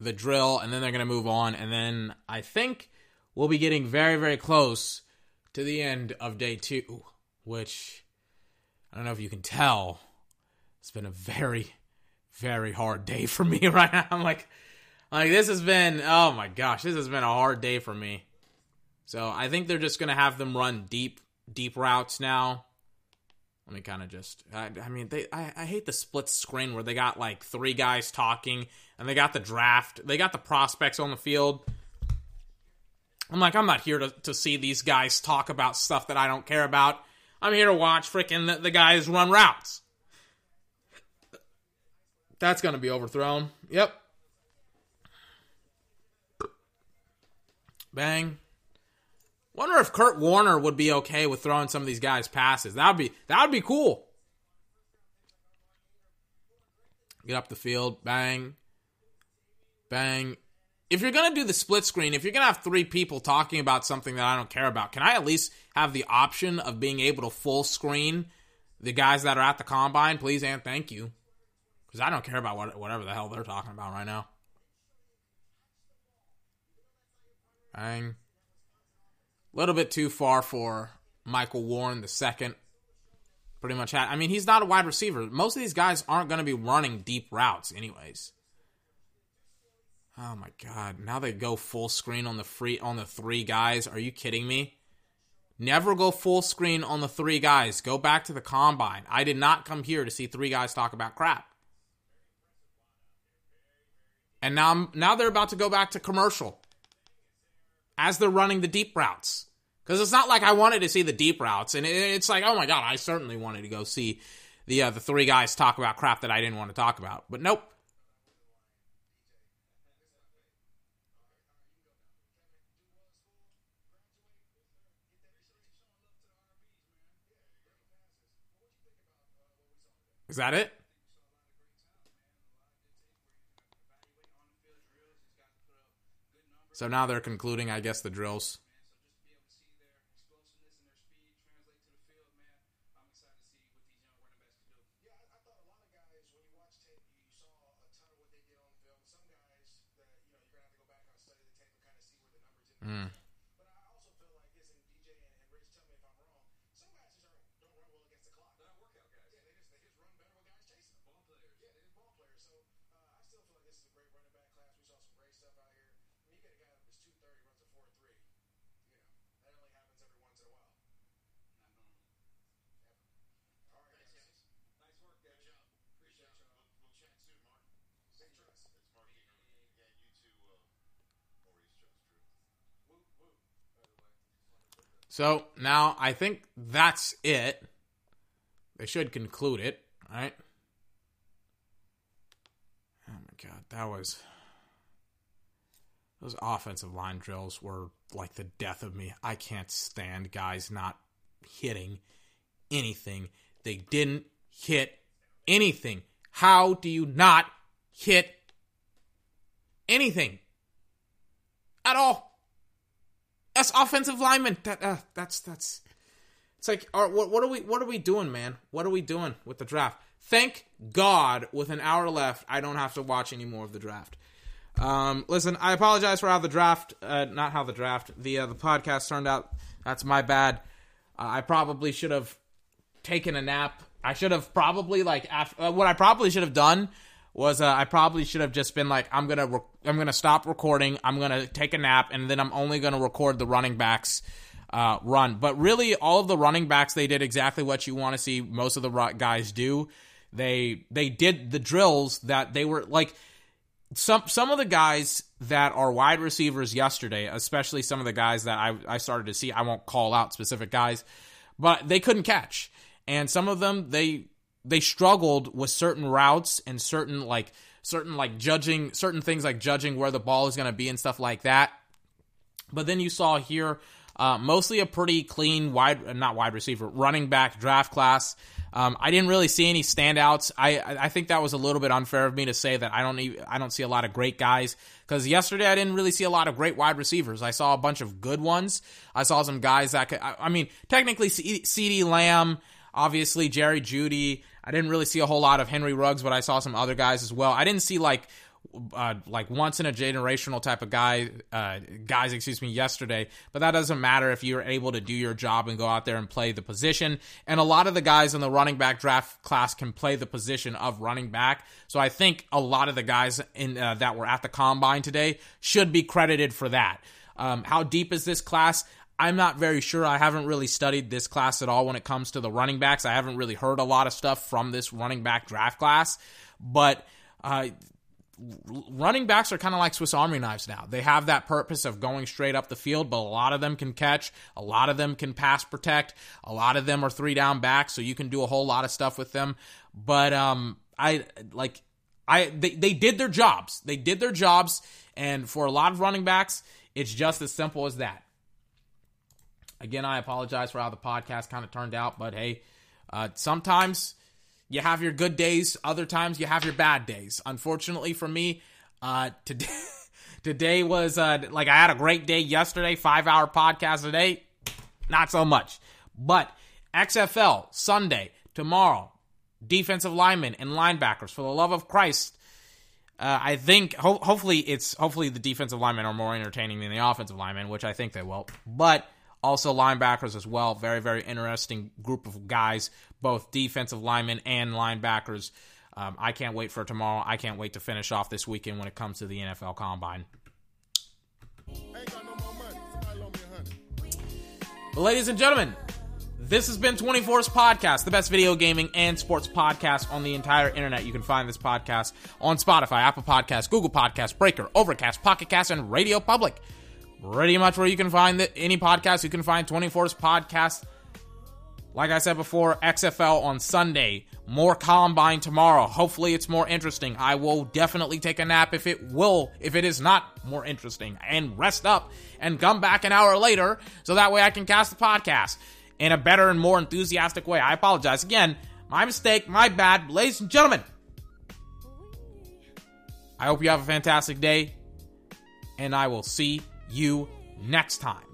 the drill, and then they're going to move on. And then I think we'll be getting very, very close to the end of day two, which I don't know if you can tell. It's been a very, very hard day for me (laughs) right now. I'm like, like this has been, oh my gosh, this has been a hard day for me. So I think they're just gonna have them run deep, deep routes now. Let me kind of just, I, I mean, they, I, I hate the split screen where they got like three guys talking and they got the draft, they got the prospects on the field. I'm like, I'm not here to, to see these guys talk about stuff that I don't care about. I'm here to watch freaking the, the guys run routes. That's going to be overthrown. Yep. Bang. Wonder if Kurt Warner would be okay with throwing some of these guys passes. That would be that would be cool. Get up the field, bang. Bang. If you're to do the split screen, if you're to have three people talking about something that I don't care about, can I at least have the option of being able to full screen the guys that are at the combine, please and thank you? Because I don't care about what, whatever the hell they're talking about right now. Bang. A little bit too far for Michael Warren the second. Pretty much had. I mean, he's not a wide receiver. Most of these guys aren't going to be running deep routes, anyways. Oh my god! Now they go full screen on the free on the three guys. Are you kidding me? Never go full screen on the three guys. Go back to the combine. I did not come here to see three guys talk about crap. And now, now they're about to go back to commercial as they're running the deep routes. Because it's not like I wanted to see the deep routes, and it's like, oh my god, I certainly wanted to go see the uh, the three guys talk about crap that I didn't want to talk about. But nope. Is that it? So now they're concluding, I guess, the drills. Mm. So now I think that's it. They should conclude it, right? Oh my god, that was those offensive line drills were like the death of me. I can't stand guys not hitting anything. They didn't hit anything. How do you not hit anything at all? That's offensive lineman. That uh, that's that's. It's like, what, what are we what are we doing, man? What are we doing with the draft? Thank God, with an hour left, I don't have to watch any more of the draft. Um, listen, I apologize for how the draft, uh, not how the draft, the uh, the podcast turned out. That's my bad. Uh, I probably should have taken a nap. I should have probably like after, uh, what I probably should have done was uh, I probably should have just been like I'm gonna re- I'm gonna stop recording. I'm gonna take a nap, and then I'm only gonna record the running backs. Uh, run, but really, all of the running backs they did exactly what you want to see most of the guys do. They they did the drills that they were like some some of the guys that are wide receivers yesterday, especially some of the guys that I, I started to see, I won't call out specific guys, but they couldn't catch. And some of them they they struggled with certain routes and certain like certain like judging certain things like judging where the ball is going to be and stuff like that. But then you saw here uh, mostly a pretty clean wide not wide receiver running back draft class. Um, I didn't really see any standouts. I I think that was a little bit unfair of me to say that I don't even, I don't see a lot of great guys because yesterday I didn't really see a lot of great wide receivers. I saw a bunch of good ones. I saw some guys that could. I, I mean, technically, CeeDee Lamb, obviously Jerry Jeudy. I didn't really see a whole lot of Henry Ruggs, but I saw some other guys as well. I didn't see like uh, like once in a generational type of guy uh, guys excuse me yesterday. But that doesn't matter if you're able to do your job and go out there and play the position. And a lot of the guys in the running back draft class can play the position of running back. So i think a lot of the guys in uh, that were at the combine today should be credited for that. Um, how deep is this class I'm not very sure. I haven't really studied this class at all when it comes to the running backs. I haven't really heard a lot of stuff from this running back draft class, but uh, running backs are kind of like Swiss Army knives now. They have that purpose of going straight up the field, but a lot of them can catch, a lot of them can pass protect, a lot of them are three down backs, so you can do a whole lot of stuff with them. But um, I like I they, they did their jobs. They did their jobs, and for a lot of running backs, it's just as simple as that. Again, I apologize for how the podcast kind of turned out, but hey, uh, sometimes you have your good days, other times you have your bad days. Unfortunately for me, uh, today (laughs) today was uh, like I had a great day yesterday, five hour podcast today, not so much. But XFL Sunday tomorrow, defensive linemen and linebackers. For the love of Christ, uh, I think ho- hopefully it's hopefully the defensive linemen are more entertaining than the offensive linemen, which I think they will. But also linebackers as well. Very very interesting group of guys, both defensive linemen and linebackers. Um, I can't wait for tomorrow. I can't wait to finish off this weekend when it comes to the NFL Combine. But ladies and gentlemen, this has been 24's podcast, the best video gaming and sports podcast on the entire internet. You can find this podcast on Spotify, Apple Podcasts, Google Podcasts, Breaker, Overcast, Pocket Cast, and Radio Public. Pretty much where you can find the, any podcast, you can find 24's podcast. Like I said before, XFL on Sunday, more combine tomorrow. Hopefully it's more interesting. I will definitely take a nap if it will, if it is not more interesting, and rest up and come back an hour later so that way I can cast the podcast in a better and more enthusiastic way. I apologize. Again, my mistake, my bad. Ladies and gentlemen, I hope you have a fantastic day, and I will see you next time.